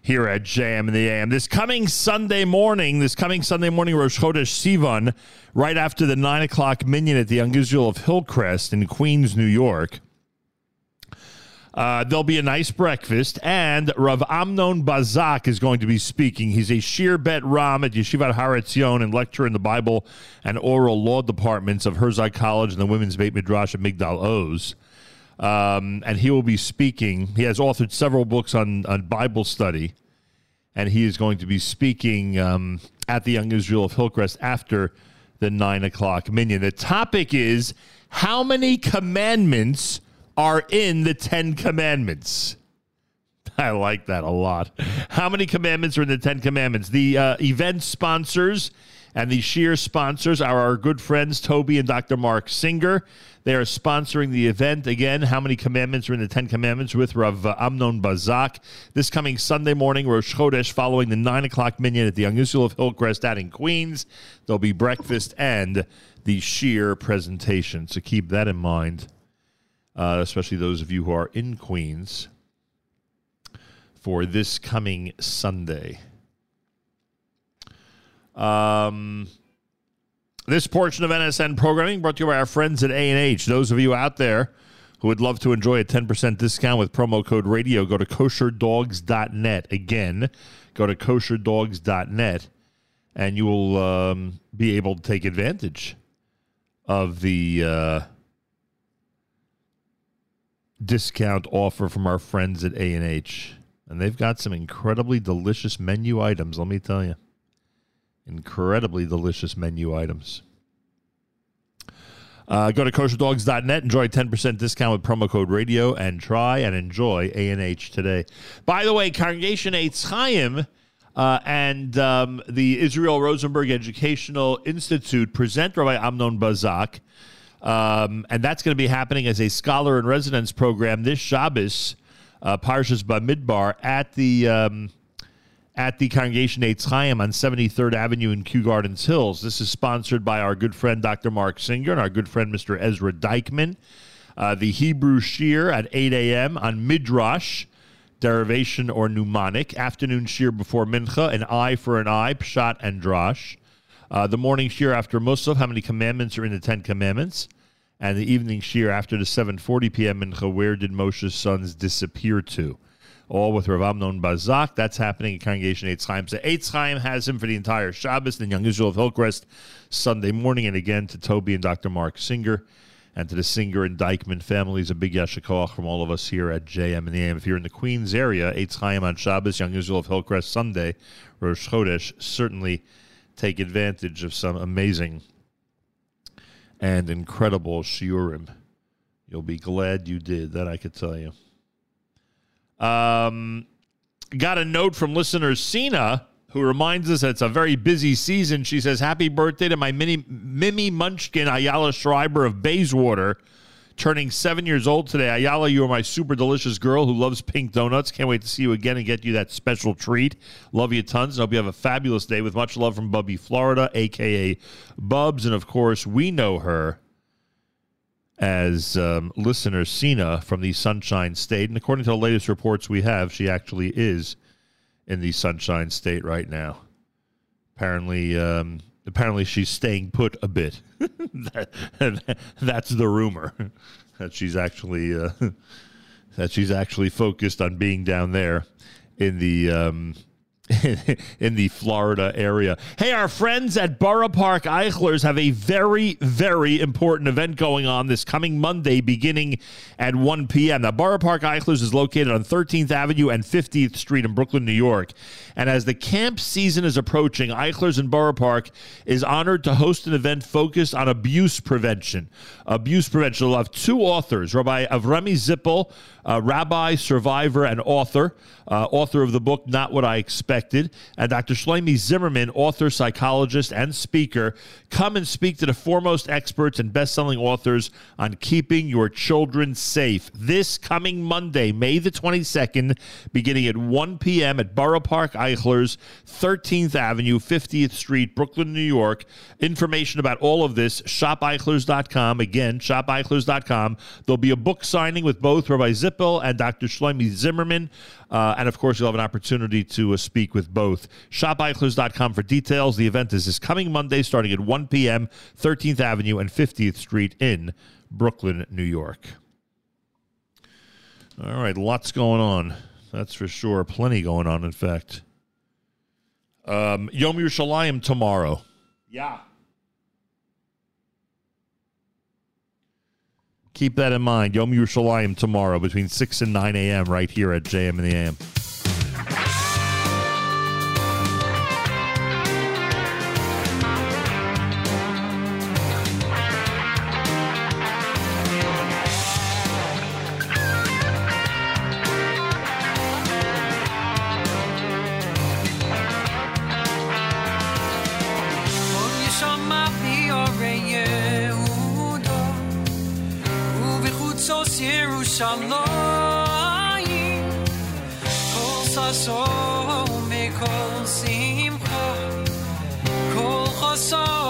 here at JM in the AM. This coming Sunday morning, this coming Sunday morning, Rosh Chodesh Sivan, right after the 9 o'clock minion at the Israel of Hillcrest in Queens, New York. Uh, there'll be a nice breakfast, and Rav Amnon Bazak is going to be speaking. He's a Shir Bet Ram at Yeshivat Har Etzion and lecturer in the Bible and oral law departments of Herzog College and the Women's Beit Midrash at Migdal Oz. Um, and he will be speaking. He has authored several books on, on Bible study, and he is going to be speaking um, at the Young Israel of Hillcrest after the nine o'clock minion. The topic is how many commandments are in the Ten Commandments. I like that a lot. How many commandments are in the Ten Commandments? The uh, event sponsors and the shiur sponsors are our good friends Toby and Dr. Mark Singer. They are sponsoring the event. Again, how many commandments are in the Ten Commandments with Rav Amnon Bazak this coming Sunday morning, Rosh Chodesh, following the 9 o'clock minion at the Israel of Hillcrest out in Queens. There'll be breakfast and the shiur presentation. So keep that in mind uh, especially those of you who are in Queens, for this coming Sunday. Um, this portion of NSN programming brought to you by our friends at A&H. Those of you out there who would love to enjoy a 10% discount with promo code radio, go to kosherdogs.net. Again, go to kosherdogs.net, and you will um, be able to take advantage of the... Uh, discount offer from our friends at A&H. And they've got some incredibly delicious menu items, let me tell you. Incredibly delicious menu items. Uh, go to kosherdogs.net, enjoy a 10% discount with promo code radio, and try and enjoy A&H today. By the way, Congregation Eitz Chaim uh, and um, the Israel Rosenberg Educational Institute present Rabbi Amnon Bazak um, and that's going to be happening as a scholar in residence program this Shabbos, uh, Parshas Bamidbar, at the um, at the Congregation Eitz Chaim on 73rd Avenue in Kew Gardens Hills. This is sponsored by our good friend Dr. Mark Singer and our good friend Mr. Ezra Dykman. Uh, the Hebrew Shiur at 8 a.m. on Midrash, derivation or mnemonic. Afternoon Shiur before Mincha, an eye for an eye, Pshat and Drash. Uh, the morning shiur after Musaf, how many commandments are in the Ten Commandments? And the evening shiur after the 7.40 p.m. Mincha, where did Moshe's sons disappear to? All with Rav Amnon Bazak. That's happening at Congregation Eitz Chaim. So Eitz Chaim has him for the entire Shabbos, then Young Israel of Hillcrest Sunday morning. And again to Toby and Dr. Mark Singer and to the Singer and Dykeman families. A big yasher koach from all of us here at JM and the AM. If you're in the Queens area, Eitz Chaim on Shabbos, Young Israel of Hillcrest Sunday, Rosh Chodesh, certainly – take advantage of some amazing and incredible shiurim. You'll be glad you did. That I could tell you. Um, got a note from listener Sina who reminds us that it's a very busy season. She says, "Happy birthday to my mini Mimi Munchkin Ayala Schreiber of Bayswater." Turning seven years old today. Ayala, you are my super delicious girl who loves pink donuts. Can't wait to see you again and get you that special treat. Love you tons. I hope you have a fabulous day with much love from Bubby Florida, aka Bubs. And of course, we know her as um, listener Sina from the Sunshine State. And according to the latest reports we have, she actually is in the Sunshine State right now. Apparently, um, apparently she's staying put a bit. That, that's the rumor that she's actually uh, that she's actually focused on being down there in the um, in the Florida area. Hey, our friends at Borough Park Eichlers have a very, very important event going on this coming Monday beginning at 1 p.m. Now, Borough Park Eichlers is located on 13th Avenue and 50th Street in Brooklyn, New York. And as the camp season is approaching, Eichlers in Borough Park is honored to host an event focused on abuse prevention. Abuse prevention. They'll have two authors, Rabbi Avrami Zippel, rabbi, survivor, and author, uh, author of the book Not What I Expected, and Dr. Shlomi Zimmerman, author, psychologist, and speaker, come and speak to the foremost experts and best-selling authors on keeping your children safe. This coming Monday, May the 22nd, beginning at 1 p.m. at Borough Park Eichlers, 13th Avenue, 50th Street, Brooklyn, New York. Information about all of this, shopeichlers.com. Again, shopeichlers.com. There'll be a book signing with both Rabbi Zippel and Dr. Shlomi Zimmerman. Uh, and of course, you'll have an opportunity to uh, speak with both. ShopEichlers.com for details. The event is this coming Monday starting at 1 p.m., 13th Avenue and 50th Street in Brooklyn, New York. All right, lots going on. That's for sure. Plenty going on, in fact. Um, Yom Yerushalayim tomorrow. Yeah. Keep that in mind. Yom Yerushalayim tomorrow between 6 and 9 a.m. right here at JM in the AM. Yerushalayim Kol saso mikol simcha. Kol choson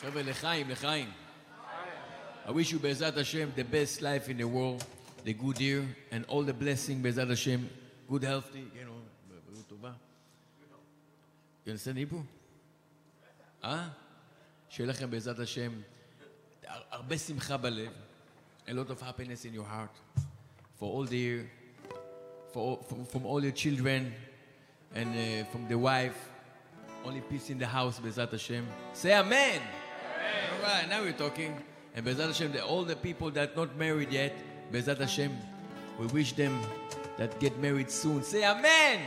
חבר'ה, לחיים, לחיים. I wish you, Bezat Hashem, the best life in the world, the good year, and all the blessing, Bezat Hashem, good health, you know, בריאות טובה. You understand Hebrew? אה? שיהיה לכם בעזרת השם הר- הרבה שמחה בלב, a lot of happiness in your heart, for all the year, for all, from, from all your children, and uh, from the wife, only peace in the house, בעזרת השם. Say amen! All right, now we're talking. And בעזרת השם, the, all the people that not married yet, בעזרת השם, we wish them that get married soon. Say amen!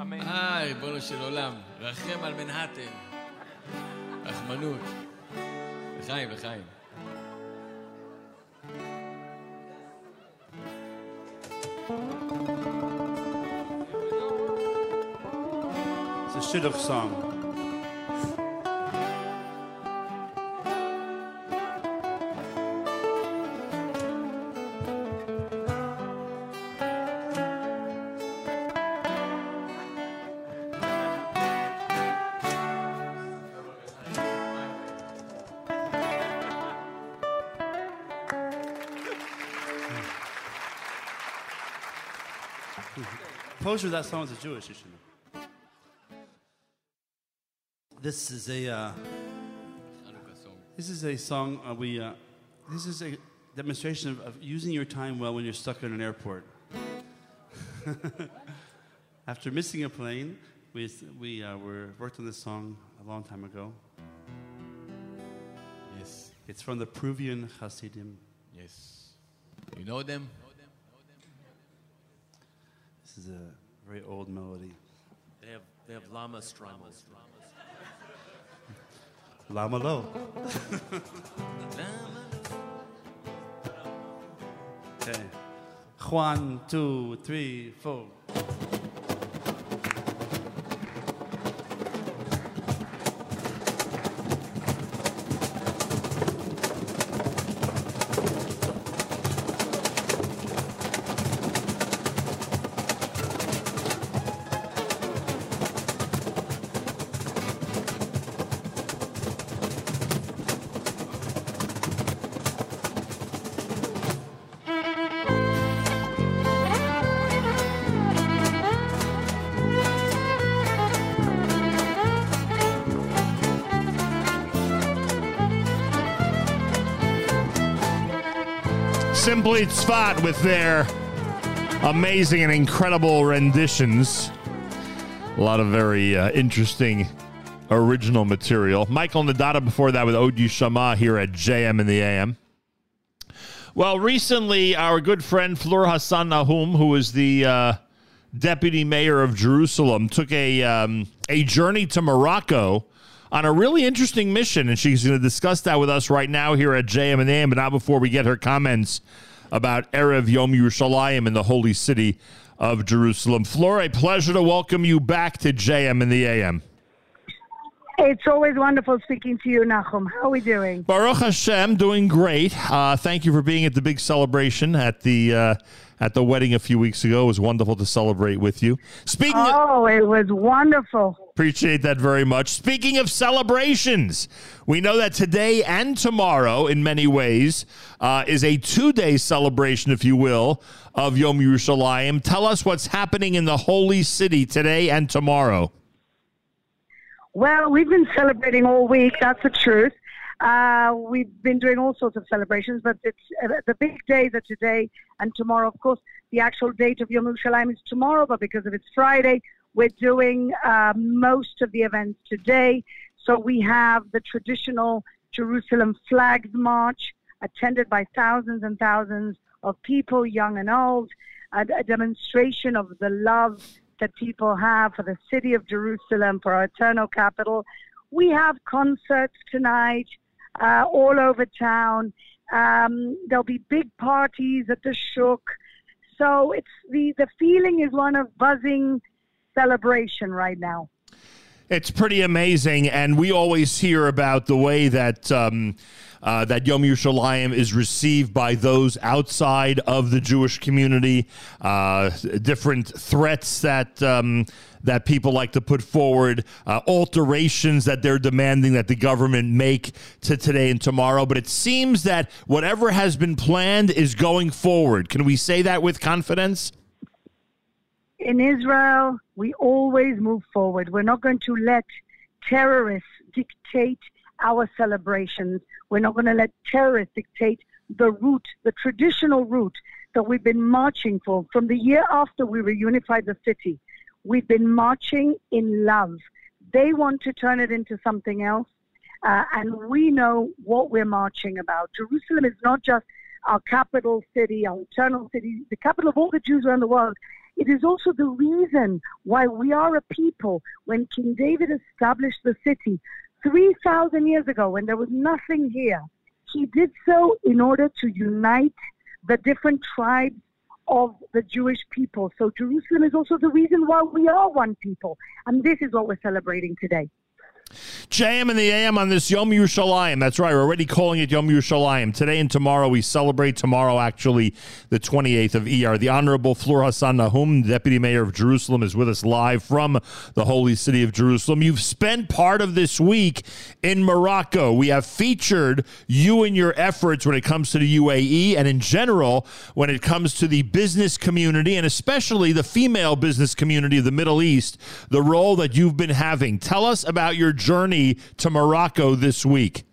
אמן. אה, ריבונו של עולם, רחם על מנהטן. רחמנות. לחיים, לחיים. It's a shidduch song. Poster that song is a Jewish issue. This is a uh, this is a song uh, we uh, this is a demonstration of, of using your time well when you're stuck in an airport. After missing a plane, we we uh, were worked on this song a long time ago. Yes. It's from the Peruvian Hasidim. Yes. You know them? This is a very old melody. They have they have llama strummers. Lama Lo. Okay. One, two, three, four. Tzfat with their amazing and incredible renditions. A lot of very uh, interesting original material. Michael Nadata before that with Odi Shama here at JM in the AM. Well, recently, our good friend Fleur Hassan-Nahoum, who is the uh, deputy mayor of Jerusalem, took a um, a journey to Morocco on a really interesting mission, and she's going to discuss that with us right now here at JM and the AM. But not before we get her comments about Erev Yom Yerushalayim in the holy city of Jerusalem. Fleur, a pleasure to welcome you back to JM and the AM. It's always wonderful speaking to you, Nachum. How are we doing? Baruch Hashem, doing great. Uh, thank you for being at the big celebration at the uh, at the wedding a few weeks ago. It was wonderful to celebrate with you. Speaking, of, Oh, it was wonderful. Appreciate that very much. Speaking of celebrations, we know that today and tomorrow, in many ways, uh, is a two day celebration, if you will, of Yom Yerushalayim. Tell us what's happening in the holy city today and tomorrow. Well, we've been celebrating all week. That's the truth. Uh, we've been doing all sorts of celebrations, but it's uh, the big days are today and tomorrow. Of course, the actual date of Yom Yerushalayim is tomorrow, but because of it's Friday, we're doing uh, most of the events today. So we have the traditional Jerusalem Flags March, attended by thousands and thousands of people, young and old, a, a demonstration of the love that people have for the city of Jerusalem, for our eternal capital. We have concerts tonight uh, all over town. Um, there'll be big parties at the Shuk. So it's the, the feeling is one of buzzing celebration right now. It's pretty amazing, and we always hear about the way that um, uh, that Yom Yerushalayim is received by those outside of the Jewish community, uh, different threats that. Um, that people like to put forward, uh, alterations that they're demanding that the government make to today and tomorrow. But it seems that whatever has been planned is going forward. Can we say that with confidence? In Israel, we always move forward. We're not going to let terrorists dictate our celebrations. We're not going to let terrorists dictate the route, the traditional route that we've been marching for from the year after we reunified the city. We've been marching in love. They want to turn it into something else. Uh, and we know what we're marching about. Jerusalem is not just our capital city, our eternal city, the capital of all the Jews around the world. It is also the reason why we are a people. When King David established the city 3,000 years ago, when there was nothing here, he did so in order to unite the different tribes of the Jewish people. So Jerusalem is also the reason why we are one people. And this is what we're celebrating today. JM and the AM on this Yom Yerushalayim. That's right. We're already calling it Yom Yerushalayim. Today and tomorrow, we celebrate tomorrow, actually, the 28th of ER. The Honorable Fleur Hassan-Nahoum, Deputy Mayor of Jerusalem, is with us live from the holy city of Jerusalem. You've spent part of this week in Morocco. We have featured you and your efforts when it comes to the UAE and in general when it comes to the business community and especially the female business community of the Middle East, the role that you've been having. Tell us about your journey to Morocco this week.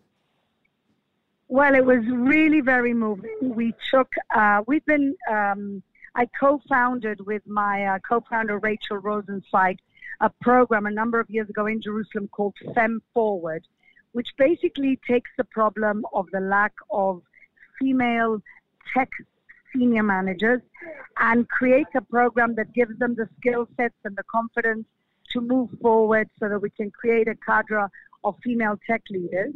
Well, it was really very moving. We took, uh, we've been, um, I co founded with my uh, co founder Rachel Rosenzweig a program a number of years ago in Jerusalem called Fem Forward, which basically takes the problem of the lack of female tech senior managers and creates a program that gives them the skill sets and the confidence to move forward so that we can create a cadre of female tech leaders.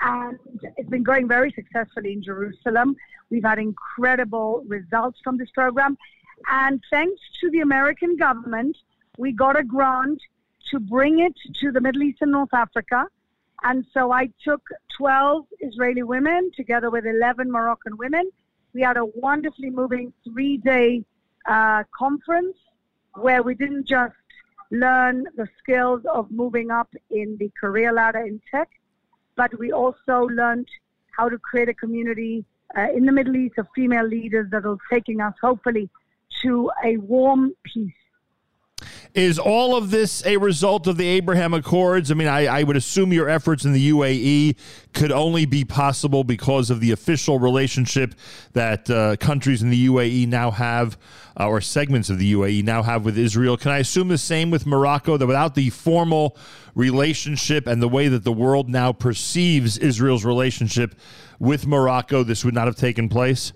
And it's been going very successfully in Jerusalem. We've had incredible results from this program. And thanks to the American government, we got a grant to bring it to the Middle East and North Africa. And so I took 12 Israeli women together with 11 Moroccan women. We had a wonderfully moving three day uh, conference where we didn't just learn the skills of moving up in the career ladder in tech, but we also learned how to create a community uh, in the Middle East of female leaders that are taking us hopefully to a warm peace. Is all of this a result of the Abraham Accords? I mean, I, I, would assume your efforts in the UAE could only be possible because of the official relationship that uh, countries in the UAE now have, uh, or segments of the UAE now have with Israel. Can I assume the same with Morocco, that without the formal relationship and the way that the world now perceives Israel's relationship with Morocco, this would not have taken place?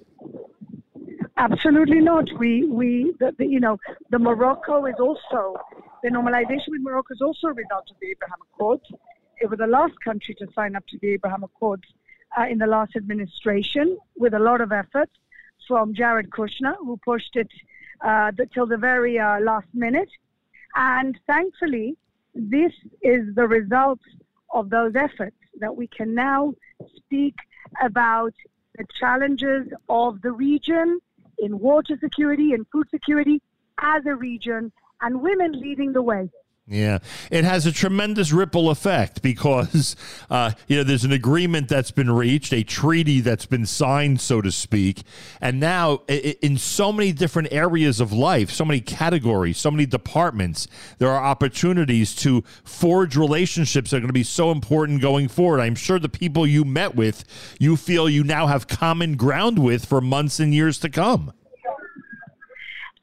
Absolutely not. We, we, the, the, you know, the Morocco is also the normalization with Morocco is also a result of the Abraham Accords. It was the last country to sign up to the Abraham Accords uh, in the last administration, with a lot of effort from Jared Kushner, who pushed it uh, the, till the very uh, last minute. And thankfully, this is the result of those efforts that we can now speak about the challenges of the region in water security and food security as a region, and women leading the way. Yeah, it has a tremendous ripple effect because uh, you know there's an agreement that's been reached, a treaty that's been signed, so to speak, and now in so many different areas of life, so many categories, so many departments, there are opportunities to forge relationships that are going to be so important going forward. I'm sure the people you met with, you feel you now have common ground with for months and years to come.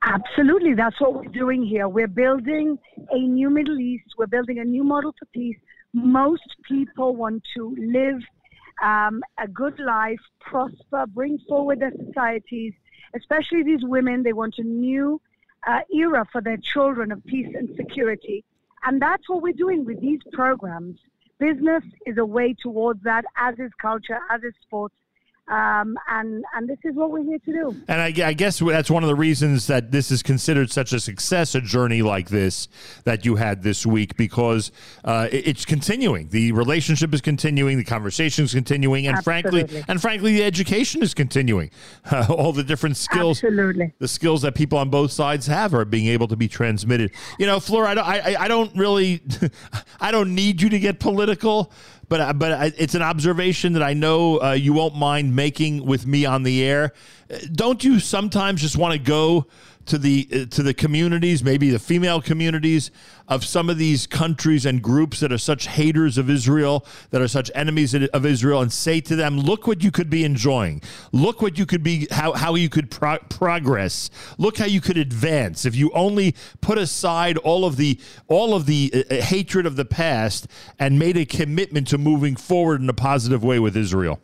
Absolutely, that's what we're doing here. We're building a new Middle East. We're building a new model for peace. Most people want to live um, a good life, prosper, bring forward their societies, especially these women. They want a new uh, era for their children of peace and security. And that's what we're doing with these programs. Business is a way towards that, as is culture, as is sports. Um, and and this is what we're here to do. And I, I guess that's one of the reasons that this is considered such a success, a journey like this that you had this week, because uh, it- it's continuing. The relationship is continuing, the conversation is continuing, and frankly, and frankly, the education is continuing. Uh, all the different skills, Absolutely. the skills that people on both sides have are being able to be transmitted. You know, don't, I, I- I don't really, I don't need you to get political, but but I- it's an observation that I know uh, you won't mind making with me on the air. Uh, Don't you sometimes just want to go to the uh, to the communities, maybe the female communities of some of these countries and groups that are such haters of Israel, that are such enemies of Israel, and say to them, "Look what you could be enjoying. Look what you could be how how you could pro- progress. Look how you could advance if you only put aside all of the all of the uh, uh, hatred of the past and made a commitment to moving forward in a positive way with Israel."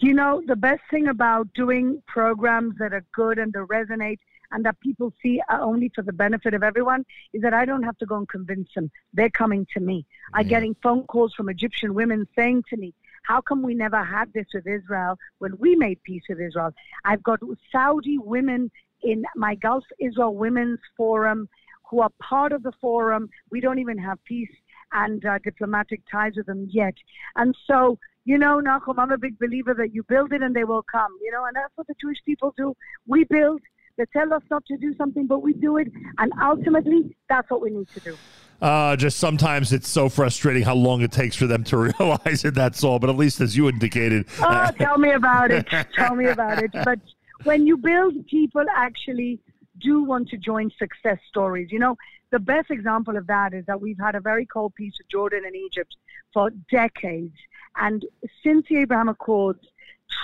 You know, the best thing about doing programs that are good and that resonate and that people see are only for the benefit of everyone is that I don't have to go and convince them. They're coming to me. I'm getting phone calls from Egyptian women saying to me, how come we never had this with Israel when we made peace with Israel? I've got Saudi women in my Gulf Israel Women's Forum who are part of the forum. We don't even have peace and uh, diplomatic ties with them yet. And so, you know, Nachum, I'm a big believer that you build it and they will come, you know, and that's what the Jewish people do. We build, they tell us not to do something, but we do it. And ultimately, that's what we need to do. Uh, just sometimes it's so frustrating how long it takes for them to realize it. That's all. But at least, as you indicated, Oh, tell me about it. tell me about it. But when you build, people actually do want to join success stories. You know, the best example of that is that we've had a very cold peace with Jordan and Egypt for decades. And since the Abraham Accords,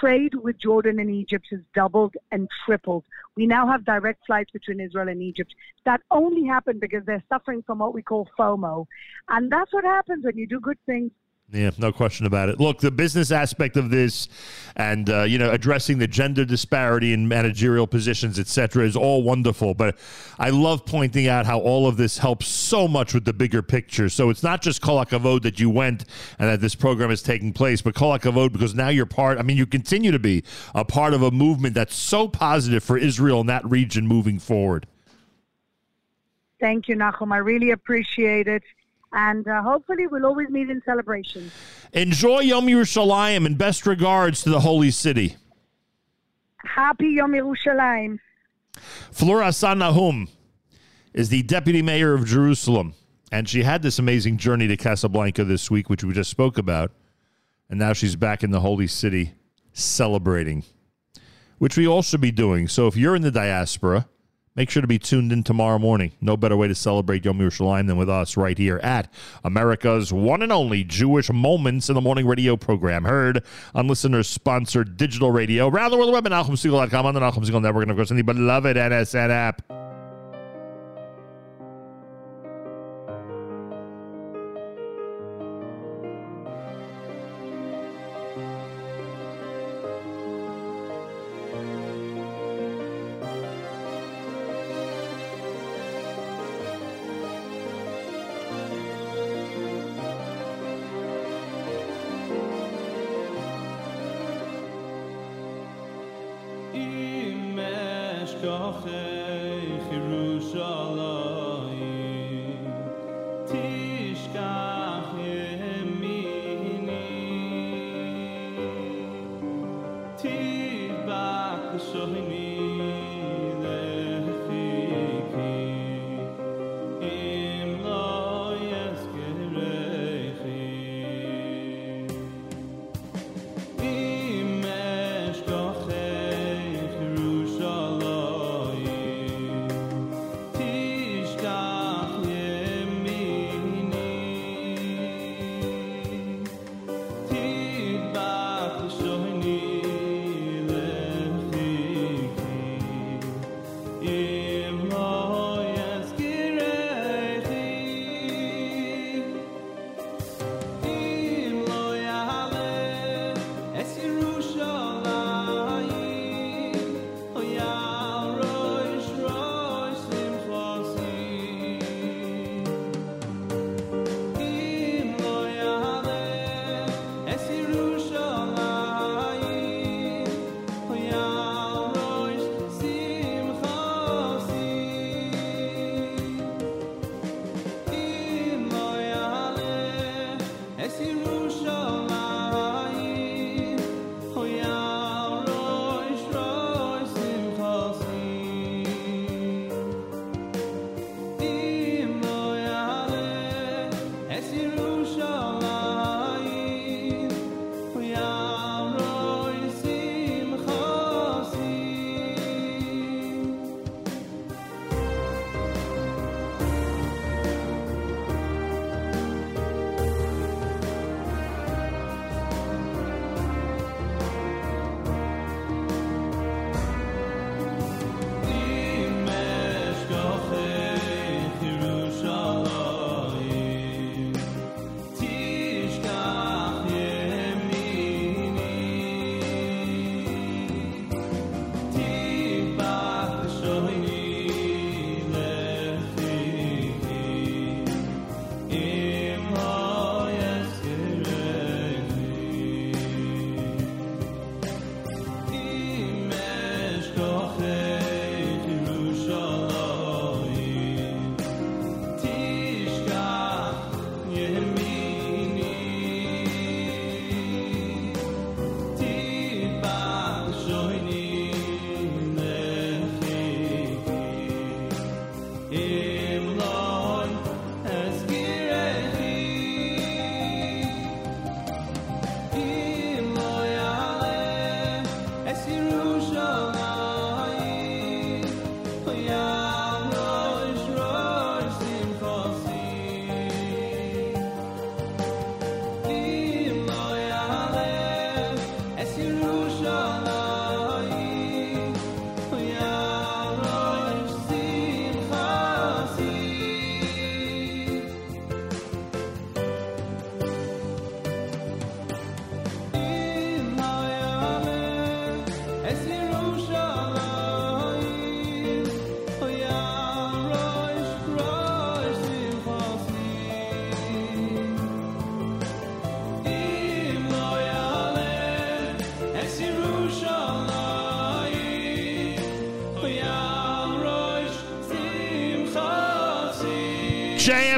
trade with Jordan and Egypt has doubled and tripled. We now have direct flights between Israel and Egypt. That only happened because they're suffering from what we call FOMO. And that's what happens when you do good things Yeah, no question about it. Look, the business aspect of this, and uh, you know, addressing the gender disparity in managerial positions, et cetera, is all wonderful. But I love pointing out how all of this helps so much with the bigger picture. So it's not just Kol Hakavod that you went and that this program is taking place, but Kol Hakavod because now you're part. I mean, you continue to be a part of a movement that's so positive for Israel and that region moving forward. Thank you, Nachum. I really appreciate it. And uh, hopefully, we'll always meet in celebration. Enjoy Yom Yerushalayim and best regards to the holy city. Happy Yom Yerushalayim. Fleur Hassan-Nahoum is the deputy mayor of Jerusalem, and she had this amazing journey to Casablanca this week, which we just spoke about, and now she's back in the holy city celebrating, which we all should be doing. So if you're in the diaspora, make sure to be tuned in tomorrow morning. No better way to celebrate Yom Yerushalayim than with us right here at America's one and only Jewish Moments in the Morning radio program, heard on listeners-sponsored digital radio around the world web at NachumSegal.com on the Nachum Segal Network, and of course on the beloved NSN app.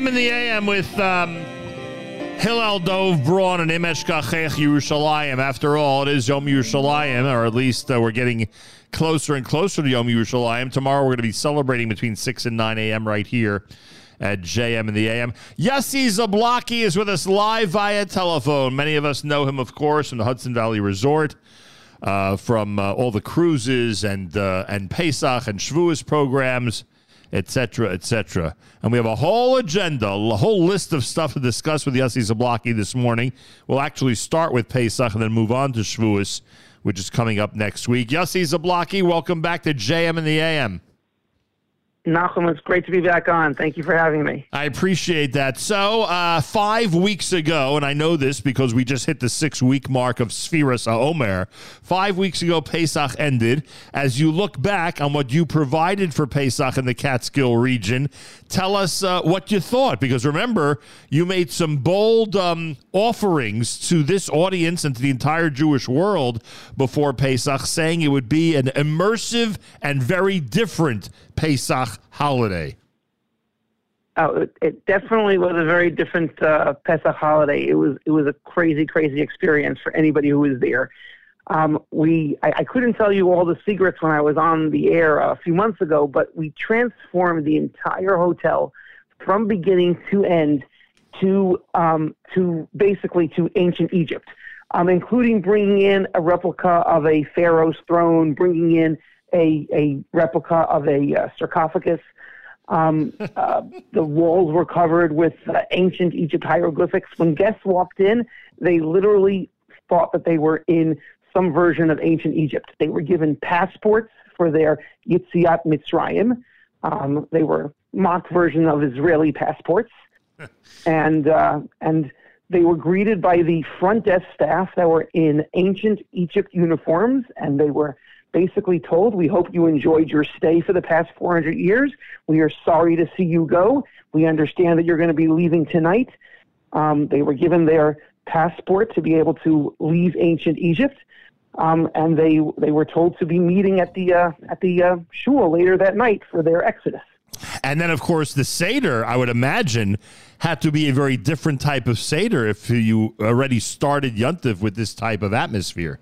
In the AM with um, Hillel Dov Braun and Im Eshkachech Yerushalayim. After all, it is Yom Yerushalayim, or at least uh, we're getting closer and closer to Yom Yerushalayim. Tomorrow we're going to be celebrating between 6 and 9 a.m. right here at JM in the AM. Yossi Zablocki is with us live via telephone. Many of us know him, of course, from the Hudson Valley Resort, uh, from uh, all the cruises and uh, and Pesach and Shavuos programs, etc., etc. And we have a whole agenda, a whole list of stuff to discuss with Yossi Zablocki this morning. We'll actually start with Pesach and then move on to Shavuos, which is coming up next week. Yossi Zablocki, welcome back to JM in the AM. Nachum, it's great to be back on. Thank you for having me. I appreciate that. So, uh, five weeks ago, and I know this because we just hit the six week mark of Sefiras Omer. Five weeks ago, Pesach ended. As you look back on what you provided for Pesach in the Catskill region, tell us uh, what you thought. Because remember, you made some bold um, offerings to this audience and to the entire Jewish world before Pesach, saying it would be an immersive and very different Pesach holiday. Oh, it, it definitely was a very different uh, Pesach holiday. It was it was a crazy, crazy experience for anybody who was there. Um, we I, I couldn't tell you all the secrets when I was on the air a few months ago, but we transformed the entire hotel from beginning to end to um, to basically to ancient Egypt, um, including bringing in a replica of a pharaoh's throne, bringing in a a replica of a uh, sarcophagus. Um, uh, the walls were covered with uh, ancient Egypt hieroglyphics. When guests walked in, they literally thought that they were in some version of ancient Egypt. They were given passports for their Yetziat Mitzrayim. Um, they were mock version of Israeli passports, and uh, and they were greeted by the front desk staff that were in ancient Egypt uniforms, and they were basically told, "We hope you enjoyed your stay for the past 400 years. We are sorry to see you go. We understand that you're going to be leaving tonight." Um, they were given their passport to be able to leave ancient Egypt, um, and they they were told to be meeting at the uh, at the uh, shul later that night for their exodus. And then, of course, the Seder, I would imagine, had to be a very different type of Seder if you already started Yuntiv with this type of atmosphere.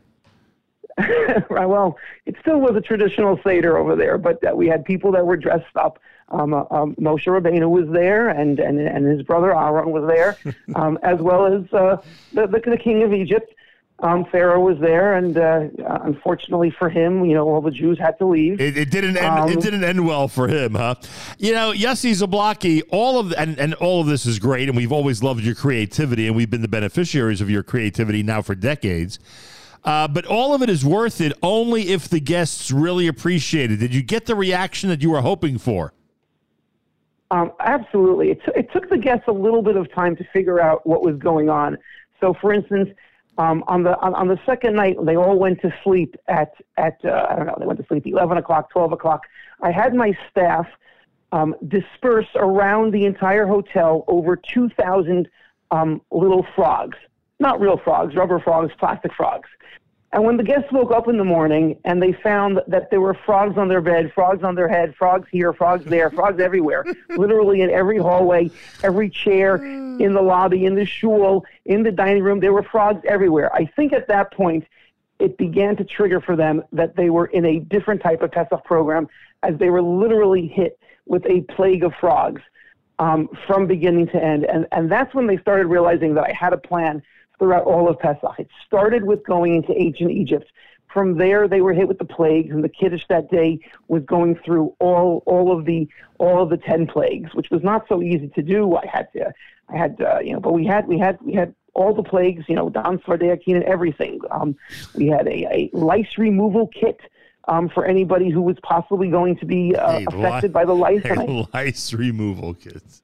right, well, it still was a traditional Seder over there, but uh, we had people that were dressed up. Um, uh, um, Moshe Rabbeinu was there, and, and, and his brother Aaron was there, um, as well as uh, the, the, the king of Egypt. Um, Pharaoh was there, and uh, unfortunately for him, you know, all the Jews had to leave. It, it didn't end. Um, it didn't end well for him, huh? You know, Yossi Zablocki, all of and, and all of this is great, and we've always loved your creativity, and we've been the beneficiaries of your creativity now for decades. Uh, but all of it is worth it only if the guests really appreciate it. Did you get the reaction that you were hoping for? Um, absolutely. It, t- it took the guests a little bit of time to figure out what was going on. So, for instance, um, on the on, on the second night, they all went to sleep at at uh, I don't know. They went to sleep eleven o'clock, twelve o'clock. I had my staff um, disperse around the entire hotel over two thousand um, little frogs, not real frogs, rubber frogs, plastic frogs. And when the guests woke up in the morning and they found that there were frogs on their bed, frogs on their head, frogs here, frogs there, frogs everywhere, literally in every hallway, every chair, in the lobby, in the shul, in the dining room, there were frogs everywhere. I think at that point, it began to trigger for them that they were in a different type of Pesach program as they were literally hit with a plague of frogs um, from beginning to end. And, and that's when they started realizing that I had a plan throughout all of Pesach. It started with going into ancient Egypt. From there, they were hit with the plagues, and the Kiddush that day was going through all all of the all of the ten plagues, which was not so easy to do. I had to, I had, uh, you know, but we had we had we had all the plagues, you know, Dam Tzfardeia Kinim and everything. Um, we had a, a lice removal kit um, for anybody who was possibly going to be uh, Hey, affected li- by the lice. and I- lice removal kits.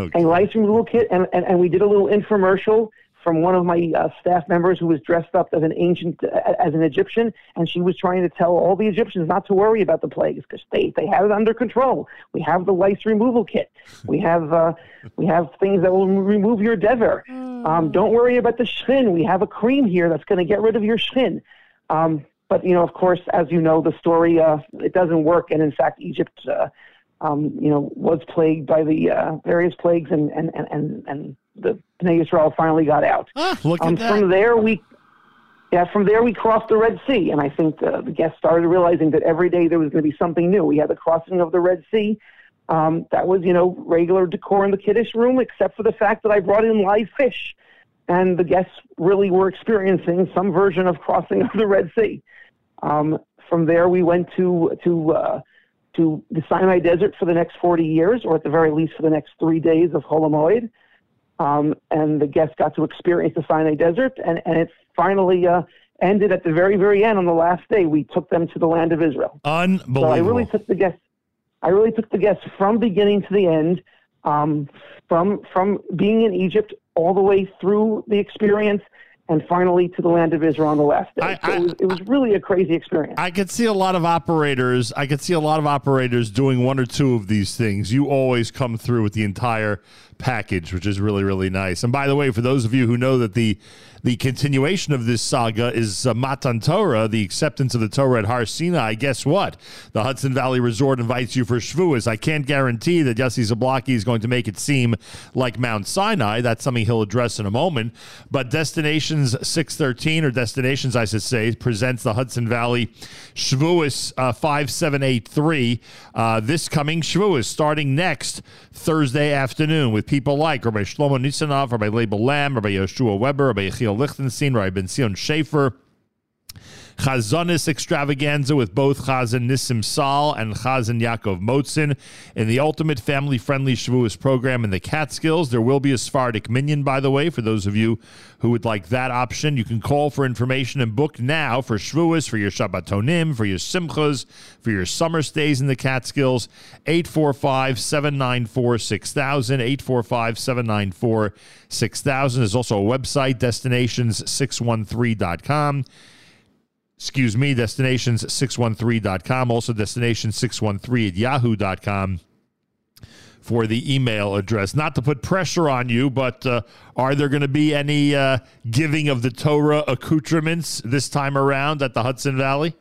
Okay. a lice removal kit, and, and, and we did a little infomercial from one of my uh, staff members who was dressed up as an ancient, uh, as an Egyptian, and she was trying to tell all the Egyptians not to worry about the plagues because they, they have it under control. We have the lice removal kit. We have uh, we have things that will remove your dever. Um, don't worry about the shchin. We have a cream here that's going to get rid of your shchin. Um, but you know, of course, as you know, the story uh, it doesn't work, and in fact, Egypt uh, um, you know, was plagued by the uh, various plagues, and and and and, and the Bnei Israel finally got out. look um, at that. From there, we yeah, from there we crossed the Red Sea, and I think uh, the guests started realizing that every day there was going to be something new. We had the crossing of the Red Sea. Um, that was, you know, regular decor in the kiddush room, except for the fact that I brought in live fish, and the guests really were experiencing some version of crossing of the Red Sea. Um, from there, we went to to uh, to the Sinai Desert for the next 40 years, or at the very least for the next three days of Chol Hamoed. Um, and the guests got to experience the Sinai Desert, and, and it finally uh, ended at the very, very end on the last day. We took them to the land of Israel. Unbelievable. So I really took the guests. I really took the guests from beginning to the end, um, from from being in Egypt all the way through the experience, and finally to the land of Israel on the last day. so it, was, it was really a crazy experience. I could see a lot of operators. I could see a lot of operators doing one or two of these things. You always come through with the entire package, which is really really nice. And by the way, for those of you who know that the the continuation of this saga is uh, Matan Torah, the acceptance of the Torah at Har Sinai. Guess what? The Hudson Valley Resort invites you for Shavuos. I can't guarantee that Yossi Zablocki is going to make it seem like Mount Sinai. That's something he'll address in a moment. But Destinations 613, or Destinations, I should say, presents the Hudson Valley Shavuos uh, 5783 uh, this coming Shavuos, starting next Thursday afternoon with people like Rabbi Shlomo Nisanov, Rabbi Label Lam, Rabbi Yoshua Weber, Rabbi Yechiel Lichtenstein, Rabbi Ben Sion Shafier, Chazonis extravaganza with both Chazan Nissim Sal and Chazan Yaakov Motzen. In the ultimate family friendly Shavuos program in the Catskills, there will be a Sephardic minyan, by the way, for those of you who would like that option. You can call for information and book now for Shavuos, for your Shabbatonim, for your Simchas, for your summer stays in the Catskills. 845 794 6000. 845 794 6000. There's also a website, destinations613.com excuse me, destinations613.com, also destination613 at yahoo.com for the email address. Not to put pressure on you, but uh, are there going to be any uh, giving of the Torah accoutrements this time around at the Hudson Valley?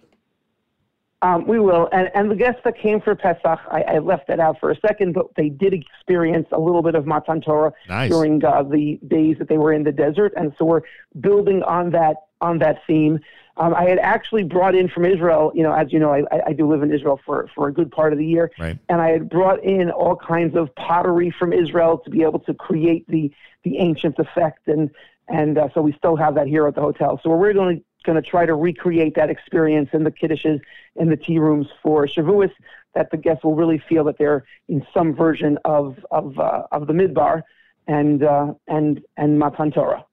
Um, we will. And, and the guests that came for Pesach, I, I left that out for a second, but they did experience a little bit of Matan Torah Nice. during uh, the days that they were in the desert. And so we're building on that on that theme. Um, I had actually brought in from Israel, you know, as you know, I, I- do live in Israel for, for a good part of the year. Right. And I had brought in all kinds of pottery from Israel to be able to create the, the ancient effect. And, and uh, so we still have that here at the hotel. So we're going to going to try to recreate that experience in the kiddushes in the tea rooms for Shavuos, that the guests will really feel that they're in some version of of uh, of the Midbar and uh, and and Matan Torah.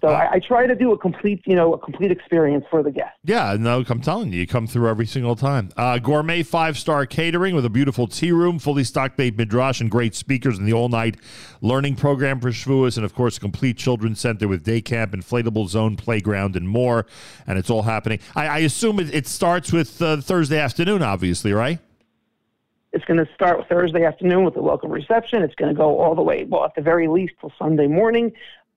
So I, I try to do a complete, you know, a complete experience for the guests. Yeah, no, I'm telling you, you come through every single time. Uh, gourmet five star catering with a beautiful tea room, fully stocked Beit Midrash, and great speakers in the all night learning program for Shavuos, and of course, a complete children's center with day camp, inflatable zone, playground, and more. And it's all happening. I, I assume it, it starts with uh, Thursday afternoon, obviously, right? It's going to start Thursday afternoon with a welcome reception. It's going to go all the way, well, at the very least, till Sunday morning.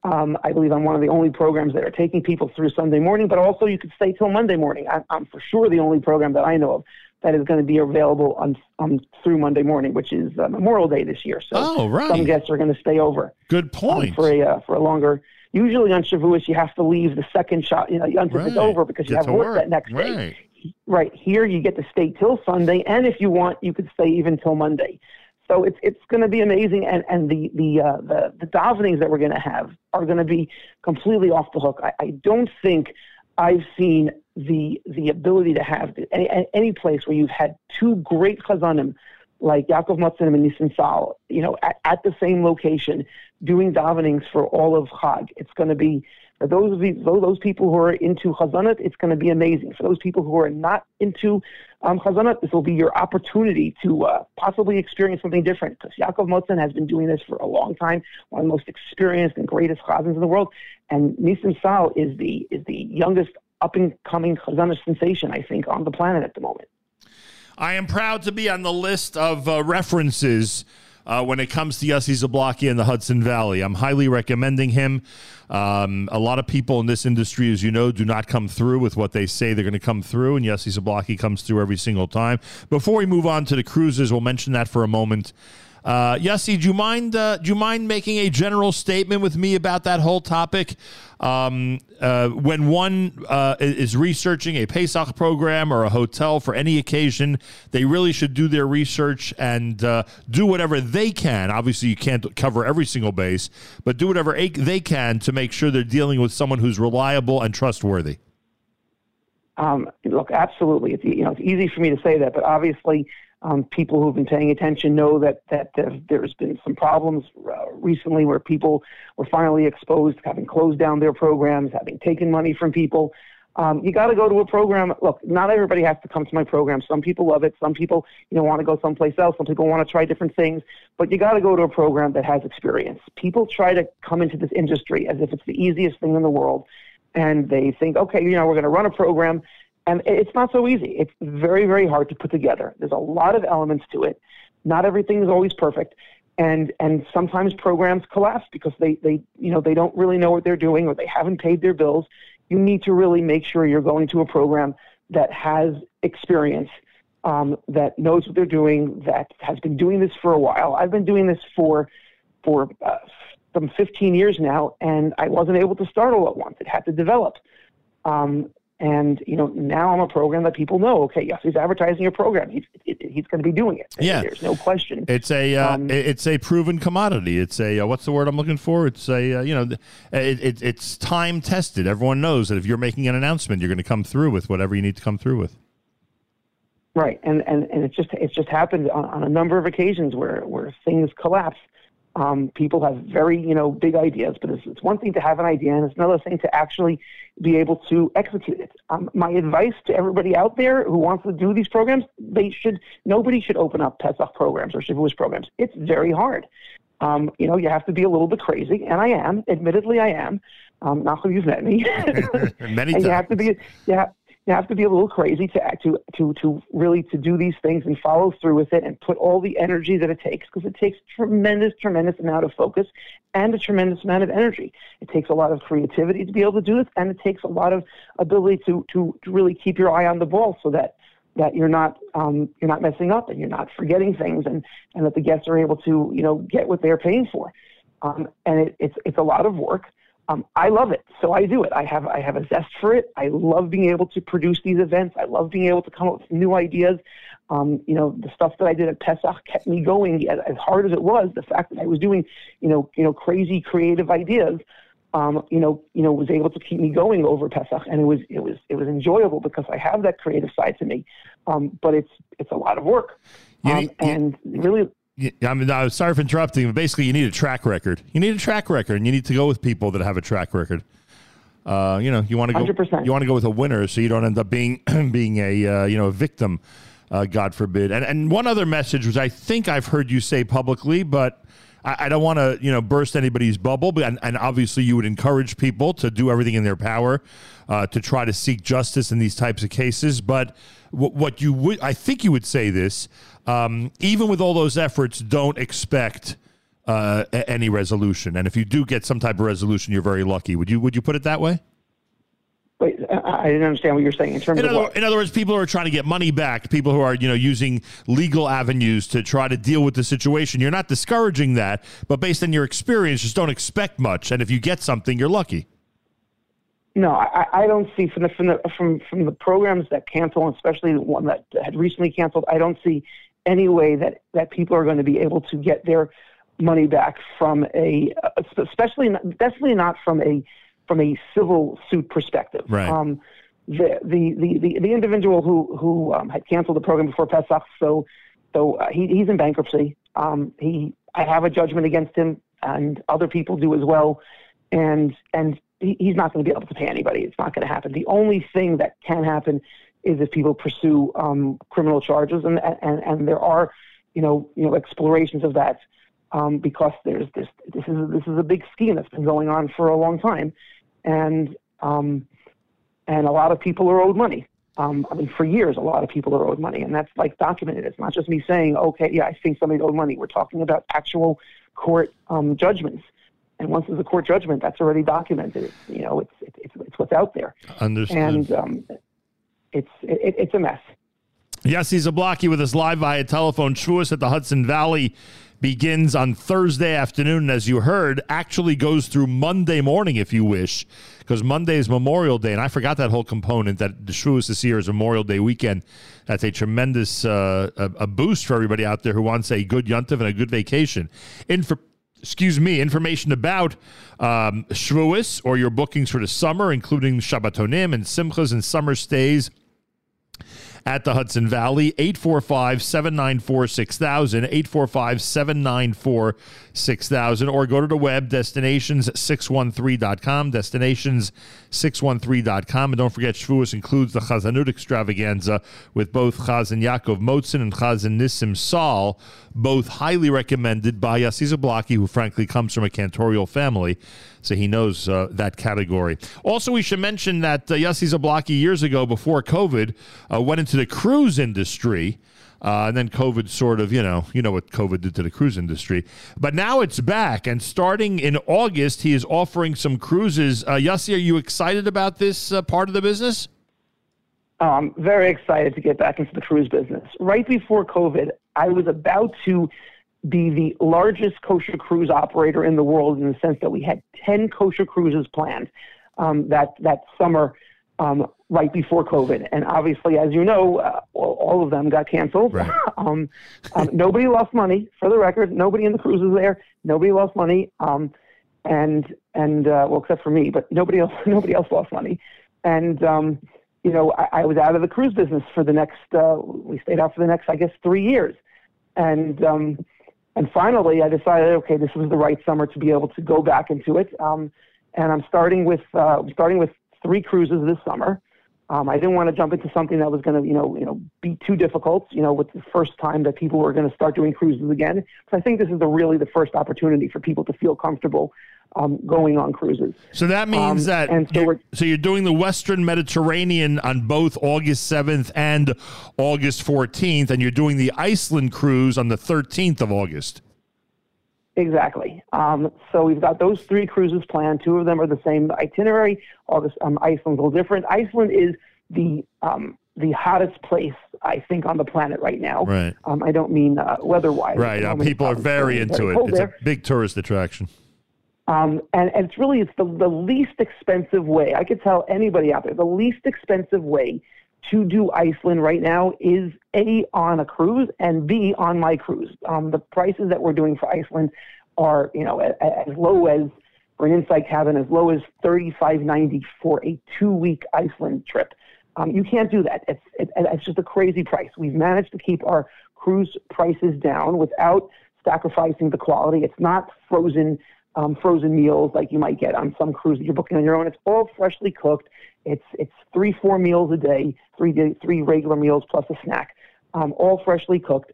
Um, I believe I'm one of the only programs that are taking people through Sunday morning, but also you could stay till Monday morning. I, I'm for sure the only program that I know of that is going to be available on, on through Monday morning, which is uh, Memorial Day this year. So Oh, right. some guests are going to stay over. Good um, point. for a uh, for a longer. Usually on Shavuos, you have to leave the second shot, you know, until it's over because you Get have work, work. that next day. Right. Right here, you get to stay till Sunday, and if you want, you could stay even till Monday. So it's it's going to be amazing, and and the the uh, the the davenings that we're going to have are going to be completely off the hook. I, I don't think I've seen the the ability to have any any place where you've had two great chazanim like Yaakov Matzanim and Nisan Sal, you know, at, at the same location doing davenings for all of Chag. It's going to be those those, people who are into Chazanat, it's going to be amazing. For those people who are not into um, this will be your opportunity to uh, possibly experience something different. Because Yaakov Motzen has been doing this for a long time, one of the most experienced and greatest Chazans in the world. And Nisan Sal is the is the youngest up and coming Chazanah sensation, I think, on the planet at the moment. I am proud to be on the list of uh, references uh, when it comes to Yossi Zablocki in the Hudson Valley. I'm highly recommending him. Um, a lot of people in this industry, as you know, do not come through with what they say they're going to come through, and Yossi Zablocki comes through every single time. Before we move on to the cruises, we'll mention that for a moment. Uh, do you mind? Uh, do you mind making a general statement with me about that whole topic? Um, uh, when one uh, is researching a Pesach program or a hotel for any occasion, they really should do their research and uh, do whatever they can. Obviously, you can't cover every single base, but do whatever they can to make sure they're dealing with someone who's reliable and trustworthy. Um, look, absolutely. It's, you know, it's easy for me to say that, but obviously, um, people who've been paying attention know that that there, there's been some problems uh, recently where people were finally exposed, having closed down their programs, having taken money from people. Um, you got to go to a program. Look, not everybody has to come to my program. Some people love it. Some people, you know, want to go someplace else. Some people want to try different things. But you got to go to a program that has experience. People try to come into this industry as if it's the easiest thing in the world, and they think, okay, you know, we're going to run a program, and it's not so easy. It's very, very hard to put together. There's a lot of elements to it. Not everything is always perfect, and and sometimes programs collapse because they they you know they don't really know what they're doing or they haven't paid their bills. You need to really make sure you're going to a program that has experience, um, that knows what they're doing, that has been doing this for a while. I've been doing this for for uh, some 15 years now, and I wasn't able to start all at once. It had to develop. Um, and you know, now I'm a program that people know. Okay, yes, he's advertising your program. He's he's going to be doing it. Yeah. there's no question. It's a uh, Um, it's a proven commodity. It's a uh, what's the word I'm looking for? It's a uh, you know it, it, it's time tested. Everyone knows that if you're making an announcement, you're going to come through with whatever you need to come through with. Right, and and and it's just it's just happened on, on a number of occasions where where things collapse. Um, people have very you know big ideas, but it's, it's one thing to have an idea, and it's another thing to actually be able to execute it. Um, my advice to everybody out there who wants to do these programs, they should nobody should open up Pesach programs or Shavuos programs. It's very hard. Um, you know, you have to be a little bit crazy, and I am. Admittedly, I am. Um, not that you've met me. Many and you have to be have, you have to be a little crazy to to to to really to do these things and follow through with it and put all the energy that it takes because it takes tremendous tremendous amount of focus and a tremendous amount of energy. It takes a lot of creativity to be able to do this, and it takes a lot of ability to to, to really keep your eye on the ball so that that you're not um, you're not messing up and you're not forgetting things and and that the guests are able to you know get what they're paying for. Um, and it, it's it's a lot of work. Um, I love it, so I do it. I have I have a zest for it. I love being able to produce these events. I love being able to come up with new ideas. Um, you know, the stuff that I did at Pesach kept me going. As, as hard as it was, the fact that I was doing, you know, you know, crazy creative ideas, um, you know, you know, was able to keep me going over Pesach, and it was it was it was enjoyable because I have that creative side to me. Um, but it's it's a lot of work, um, and really. Yeah, I mean, I'm sorry for interrupting, but basically, you need a track record. You need a track record, and you need to go with people that have a track record. Uh, you know, you want to go. 100%. You want to go with a winner, so you don't end up being being a uh, you know a victim. Uh, God forbid. And and one other message, which I think I've heard you say publicly, but I, I don't want to you know burst anybody's bubble. But and, and obviously, you would encourage people to do everything in their power uh, to try to seek justice in these types of cases. But what, what you would, I think, you would say this. Um, even with all those efforts, don't expect uh, a- any resolution. And if you do get some type of resolution, you're very lucky. Would you Would you put it that way? Wait, I, didn't understand what you're saying in terms In of other, in other words, people who are trying to get money back, people who are you know using legal avenues to try to deal with the situation. You're not discouraging that, but based on your experience, just don't expect much. And if you get something, you're lucky. No, I, I don't see from the from the from from the programs that cancel, especially the one that had recently canceled. I don't see any way that that people are going to be able to get their money back from a, especially not, definitely not from a from a civil suit perspective. Right. Um, the, the, the, the, individual who who um, had canceled the program before Pesach, so so uh, he, he's in bankruptcy. Um, he I have a judgment against him, and other people do as well, and and he, he's not going to be able to pay anybody. It's not going to happen. The only thing that can happen is if people pursue um, criminal charges, and, and and there are, you know, you know, explorations of that, um, because there's this this is this is a big scheme that's been going on for a long time, and um, and a lot of people are owed money, Um, I mean, for years, a lot of people are owed money, and that's like documented. It's not just me saying, okay, yeah, I think somebody owed money. We're talking about actual court um, judgments. And once there's a court judgment, that's already documented. It's, you know, it's, it's, it's, it's what's out there. Understood. And um, it's, it, it's a mess. Yossi Zablocki with us live via telephone. Shavuos at the Hudson Valley begins on Thursday afternoon, as you heard, actually goes through Monday morning, if you wish, because Monday is Memorial Day, and I forgot that whole component that the Shavuos this year is Memorial Day weekend. That's a tremendous uh, a, a boost for everybody out there who wants a good yuntiv and a good vacation. Info, excuse me, information about um, Shavuos or your bookings for the summer, including Shabbatonim and Simchas and summer stays at the Hudson Valley. 845 794 6000. 845 794 6000. Or go to the web, destinations613.com. Destinations613.com. And don't forget, Shavuos includes the Chazanut extravaganza with both Chazan Yaakov Motzen and Chazan Nissim Saul, both highly recommended by Yossi Zablocki, who frankly comes from a cantorial family so he knows uh, that category. Also, we should mention that uh, Yossi Zablocki years ago, before COVID, uh, went into the cruise industry. Uh, and then COVID sort of, you know, you know what COVID did to the cruise industry. But now it's back, and starting in August, he is offering some cruises. Uh, Yossi, are you excited about this uh, part of the business? I'm very excited to get back into the cruise business. Right before COVID, I was about to be the largest kosher cruise operator in the world in the sense that we had 10 kosher cruises planned um, that, that summer um, right before COVID. And obviously, as you know, uh, all, of them got canceled. um, um, nobody lost money, for the record. Nobody in the cruises there. Nobody lost money. Um, and, and uh, well, except for me, but nobody else, nobody else lost money. And, um, you know, I, I was out of the cruise business for the next, uh, we stayed out for the next, I guess, three years. And, um, and finally, I decided, okay, this was the right summer to be able to go back into it. Um, and I'm starting with uh, starting with three cruises this summer. Um, I didn't want to jump into something that was going to, you know, you know, be too difficult. You know, with the first time that people were going to start doing cruises again. So I think this is the really the first opportunity for people to feel comfortable um, going on cruises. So that means Um, that and so you're, so you're doing the Western Mediterranean on both August 7th and August 14th, and you're doing the Iceland cruise on the 13th of August. Exactly. Um, so we've got those three cruises planned. Two of them are the same itinerary. August, um, Iceland's a little different. Iceland is the um, the hottest place I think on the planet right now. Right. Um, I don't mean uh, weather-wise. Right. Uh, people are very very into it. It's there. a big tourist attraction. Um, and, and it's really it's the, the least expensive way. I could tell anybody out there the least expensive way to do Iceland right now is a on a cruise and b on my cruise. Um, the prices that we're doing for Iceland are you know a- a- as low as for an inside cabin as low as thirty five ninety for a two week Iceland trip. Um, you can't do that. It's it, it's just a crazy price. We've managed to keep our cruise prices down without sacrificing the quality. It's not frozen um, frozen meals like you might get on some cruise that you're booking on your own. It's all freshly cooked. It's it's three four meals a day, three day, three regular meals plus a snack, um, all freshly cooked.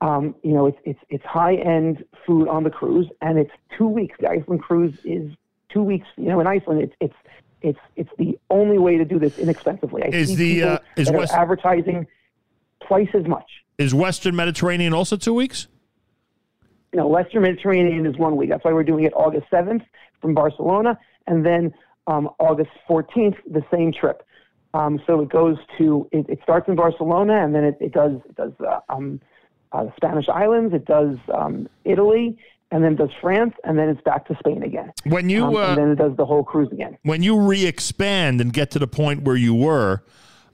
Um, you know, it's it's it's high end food on the cruise, and it's two weeks. The Iceland cruise is two weeks. You know, in Iceland, it's it's it's it's the only way to do this inexpensively. I Is the uh, is West- advertising twice as much. Is Western Mediterranean also two weeks? No, Western Mediterranean is one week. That's why we're doing it August 7th from Barcelona, and then um, August 14th, the same trip. Um, so it goes to, it, it starts in Barcelona, and then it, it does, it does uh, um, uh, the Spanish islands, it does um, Italy, and then it does France, and then it's back to Spain again. When you, Um, uh, and then it does the whole cruise again. When you re-expand and get to the point where you were,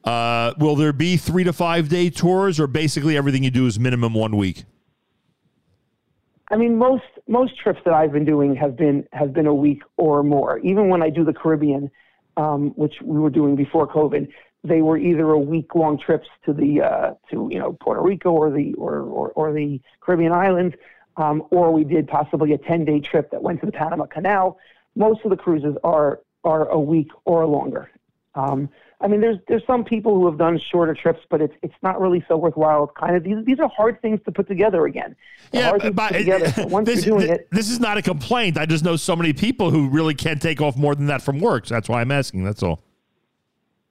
uh, will there be three to five day tours, or basically everything you do is minimum one week? I mean, most most trips that I've been doing have been have been a week or more. Even when I do the Caribbean, um, which we were doing before COVID, they were either a week long trips to the uh, to you know Puerto Rico or the or or, or the Caribbean islands, um, or we did possibly a ten day trip that went to the Panama Canal. Most of the cruises are are a week or longer. Um, I mean, there's there's some people who have done shorter trips, but it's it's not really so worthwhile. It's kind of these these are hard things to put together again. They're things to together. So once this, you're doing thi- it, this is not a complaint. I just know so many people who really can't take off more than that from work. So that's why I'm asking. That's all.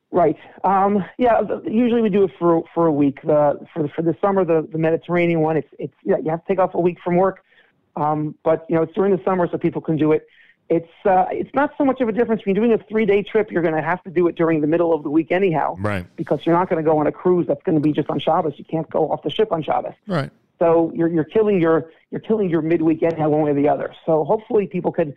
Right. Um, yeah. Usually we do it for for a week. The for for the summer, the, the Mediterranean one, it's it's yeah, you have to take off a week from work. Um, but you know, it's during the summer, so people can do it. It's uh, it's not so much of a difference. When you're doing a three day trip, you're going to have to do it during the middle of the week anyhow, Right. because you're not going to go on a cruise that's going to be just on Shabbos. You can't go off the ship on Shabbos. Right. So you're you're killing your you're killing your midweek anyhow, one way or the other. So hopefully people could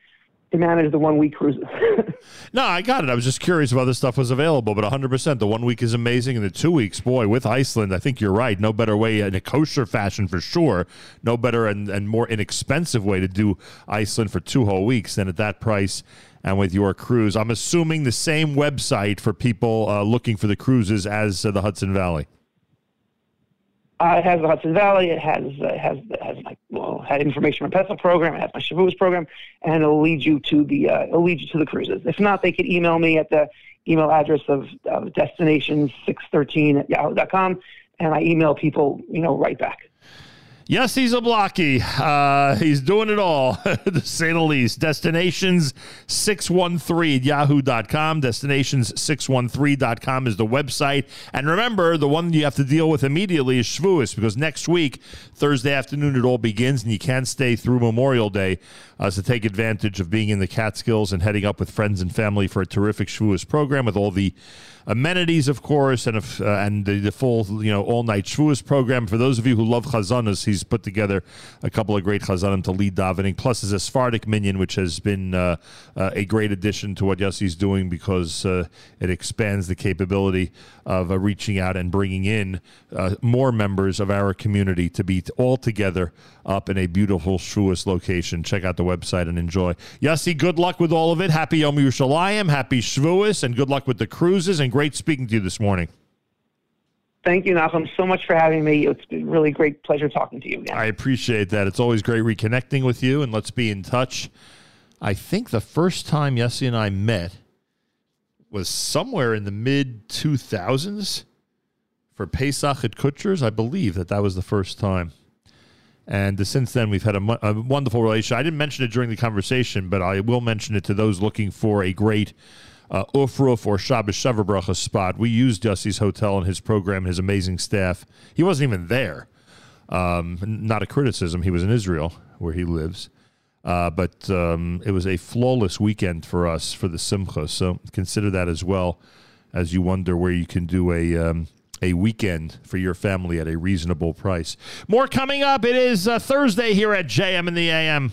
to manage the one week cruises. No, I got it. I was just curious if other stuff was available, but 100%. The one week is amazing, and the two weeks, boy, with Iceland, I think you're right. No better way in a kosher fashion for sure. No better and, and more inexpensive way to do Iceland for two whole weeks than at that price and with your cruise. I'm assuming the same website for people uh, looking for the cruises as uh, the Hudson Valley. Uh, it has the Hudson Valley. It has uh, has has like well, had information on Pesach program. It has my Shavuos program, and it'll lead you to the uh, it'll lead you to the cruises. If not, they could email me at the email address of, of destination six thirteen at yahoo.com, and I email people you know right back. Yossi Zablocki. Uh, he's doing it all, to say the least. Destinations 613 at yahoo.com. Destinations613.com is the website. And remember, the one you have to deal with immediately is Shavuos, because next week, Thursday afternoon, it all begins, and you can't stay through Memorial Day uh, to take advantage of being in the Catskills and heading up with friends and family for a terrific Shavuos program with all the amenities, of course, and if, uh, and the, the full you know all night Shavuos program. For those of you who love chazanas, he's put together a couple of great chazanim to lead davening. Plus, his Sephardic minyan, which has been uh, uh, a great addition to what Yossi's doing because uh, it expands the capability of uh, reaching out and bringing in uh, more members of our community to be all together up in a beautiful Shavuos location. Check out the website and enjoy. Yossi, good luck with all of it. Happy Yom Yerushalayim, happy Shavuos, and good luck with the cruises. And great speaking to you this morning. Thank you, Nachum, so much for having me. It's been really great pleasure talking to you again. I appreciate that. It's always great reconnecting with you, and let's be in touch. I think the first time Yossi and I met was somewhere in the mid 2000s for Pesach at Kutsher's. I believe that that was the first time. And since then, we've had a, a wonderful relationship. I didn't mention it during the conversation, but I will mention it to those looking for a great uh, Ufruf or Shabbos Shavuot spot. We used Yossi's hotel and his program and his amazing staff. He wasn't even there. Um, not a criticism. He was in Israel, where he lives. Uh, but um, it was a flawless weekend for us for the Simcha. So consider that as well as you wonder where you can do a um, a weekend for your family at a reasonable price. More coming up. It is uh, Thursday here at JM in the AM.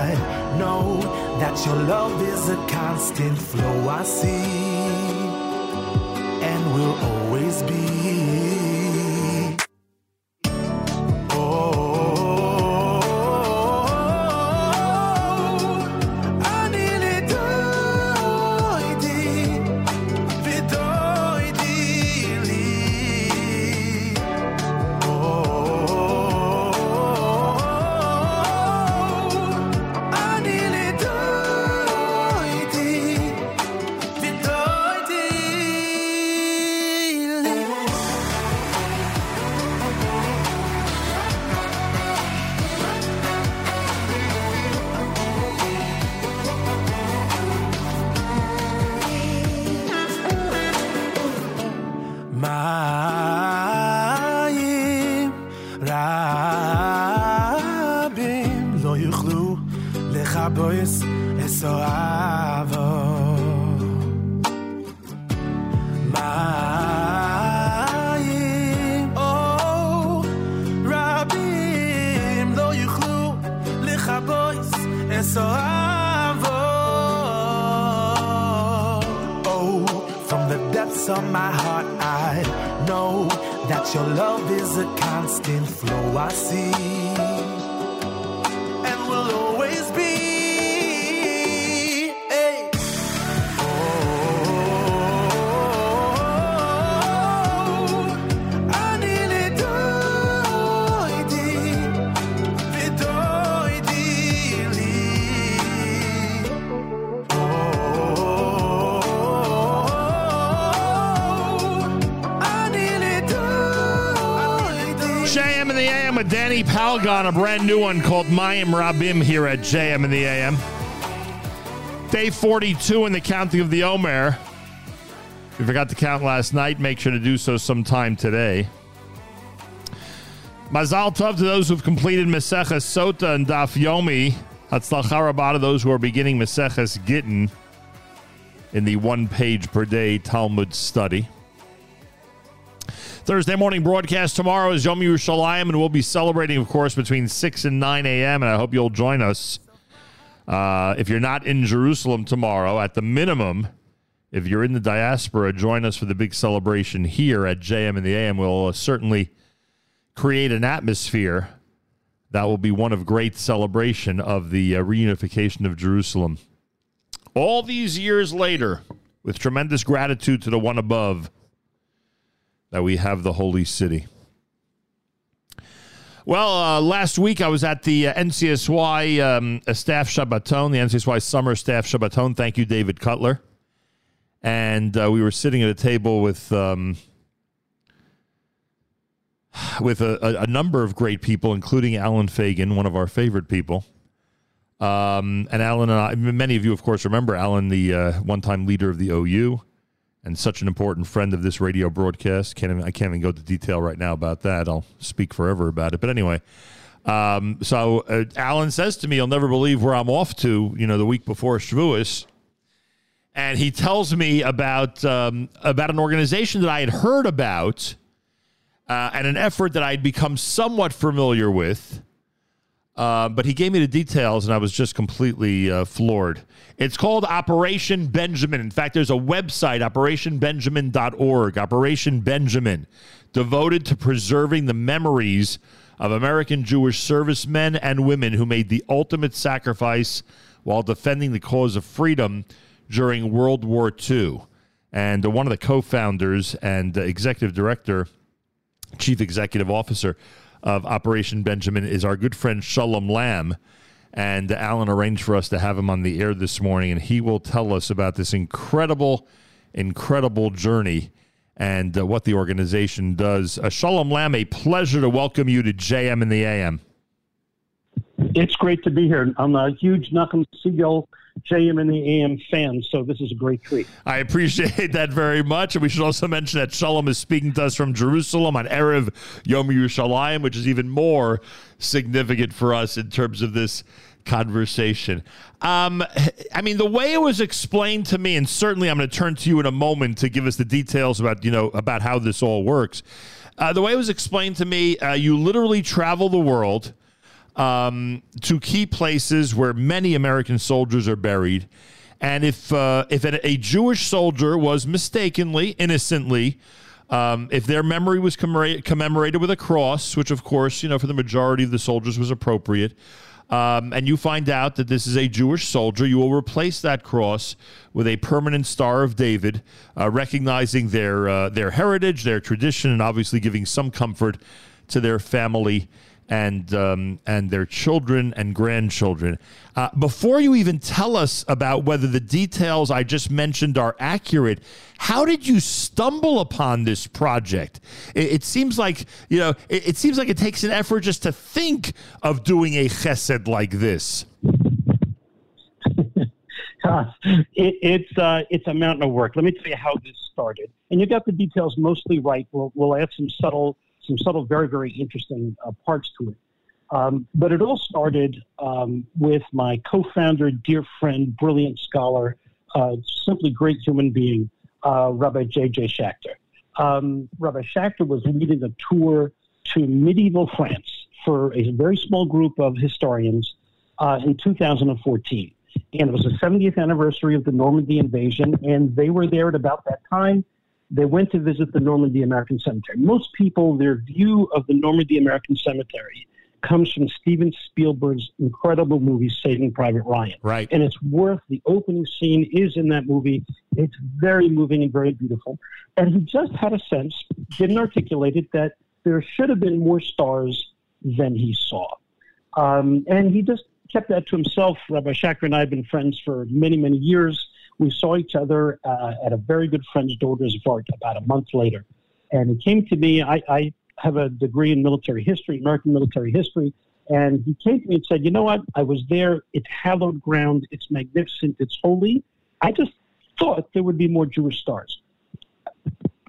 I know that your love is a constant flow I see and will always be. A brand new one called Mayim Rabim here at JM in the AM. Day 42 in the counting of the Omer. If you forgot to count last night, make sure to do so sometime today. Mazal Tov to those who've completed Maseches Sota and Daf Yomi. Hatzlacha Rabbah to those who are beginning Maseches Gittin in the one page per day Talmud study. Thursday morning broadcast tomorrow is Yom Yerushalayim, and we'll be celebrating, of course, between 6 and 9 a.m., and I hope you'll join us. Uh, if you're not in Jerusalem tomorrow, at the minimum, if you're in the diaspora, join us for the big celebration here at JM in the AM. We'll uh, certainly create an atmosphere that will be one of great celebration of the uh, reunification of Jerusalem. All these years later, with tremendous gratitude to the one above, that we have the holy city. Well, uh, last week I was at the uh, NCSY um, staff Shabbaton, the NCSY summer staff Shabbaton. Thank you, David Cutler. And uh, we were sitting at a table with um, with a, a, a number of great people, including Alan Fagin, one of our favorite people. Um, and Alan and I, many of you, of course, remember Alan, the uh, one-time leader of the OU and such an important friend of this radio broadcast. Can't even, I can't even go into detail right now about that. I'll speak forever about it. But anyway, um, so uh, Alan says to me, "You'll never believe where I'm off to." You know, the week before Shavuos, and he tells me about um, about an organization that I had heard about uh, and an effort that I'd become somewhat familiar with. Uh, but he gave me the details, and I was just completely uh, floored. It's called Operation Benjamin. In fact, there's a website, operationbenjamin.org, Operation Benjamin, devoted to preserving the memories of American Jewish servicemen and women who made the ultimate sacrifice while defending the cause of freedom during World War II. And uh, one of the co founders and uh, executive director, chief executive officer of Operation Benjamin is our good friend Shalom Lamm. And Alan arranged for us to have him on the air this morning, and he will tell us about this incredible, incredible journey and uh, what the organization does. Uh, Shalom Lamm, a pleasure to welcome you to JM in the AM. It's great to be here. I'm a huge Nachum Segal JM and the AM fans. so this is a great treat. I appreciate that very much. And we should also mention that Shalom is speaking to us from Jerusalem on Erev Yom Yerushalayim, which is even more significant for us in terms of this conversation. Um, I mean, the way it was explained to me, and certainly I'm going to turn to you in a moment to give us the details about, you know, about how this all works. Uh, the way it was explained to me, uh, you literally travel the world um, to key places where many American soldiers are buried. And if uh, if a, Jewish soldier was mistakenly, innocently, um, if their memory was commemora- commemorated with a cross, which of course, you know, for the majority of the soldiers was appropriate, um, and you find out that this is a Jewish soldier, you will replace that cross with a permanent Star of David, uh, recognizing their uh, their heritage, their tradition, and obviously giving some comfort to their family and um, and their children and grandchildren. Uh, before you even tell us about whether the details I just mentioned are accurate, how did you stumble upon this project? It, it seems like you know. It, it seems like it takes an effort just to think of doing a chesed like this. It, it's uh, it's a mountain of work. Let me tell you how this started, and you got the details mostly right. We'll we'll add some subtle some subtle, very very interesting uh, parts to it. Um, but it all started um, with my co-founder, dear friend, brilliant scholar, uh, simply great human being, uh, Rabbi J.J. Schachter. Um, Rabbi Schachter was leading a tour to medieval France for a very small group of historians uh, in 2014. And it was the 70th anniversary of the Normandy invasion, and they were there at about that time. They went to visit the Normandy American Cemetery. Most people, their view of the Normandy American Cemetery comes from Steven Spielberg's incredible movie Saving Private Ryan. Right. And it's worth the opening scene is in that movie. It's very moving and very beautiful. And he just had a sense, didn't articulate it, that there should have been more stars than he saw. Um, and he just kept that to himself. Rabbi Schachter and I have been friends for many, many years. We saw each other uh, at a very good friend's daughter's Vart about a month later. And he came to me. I, I have a degree in military history, American military history. And he came to me and said, You know what? I was there. It's hallowed ground. It's magnificent. It's holy. I just thought there would be more Jewish stars.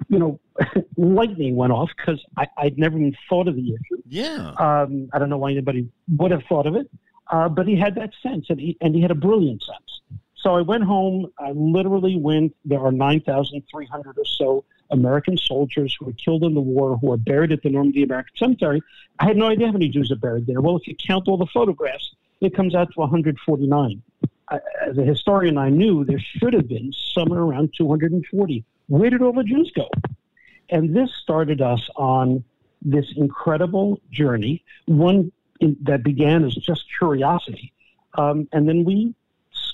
You know, lightning went off because I'd never even thought of the issue. Yeah. Um, I don't know why anybody would have thought of it, uh, but he had that sense, and he, and he had a brilliant sense. So I went home. I literally went. There are 9,300 or so American soldiers who were killed in the war who are buried at the Normandy American Cemetery. I had no idea how many Jews are buried there. Well, if you count all the photographs, it comes out to 149. I, as a historian, I knew there should have been somewhere around 240. Where did all the Jews go? And this started us on this incredible journey, one in, that began as just curiosity. Um, and then we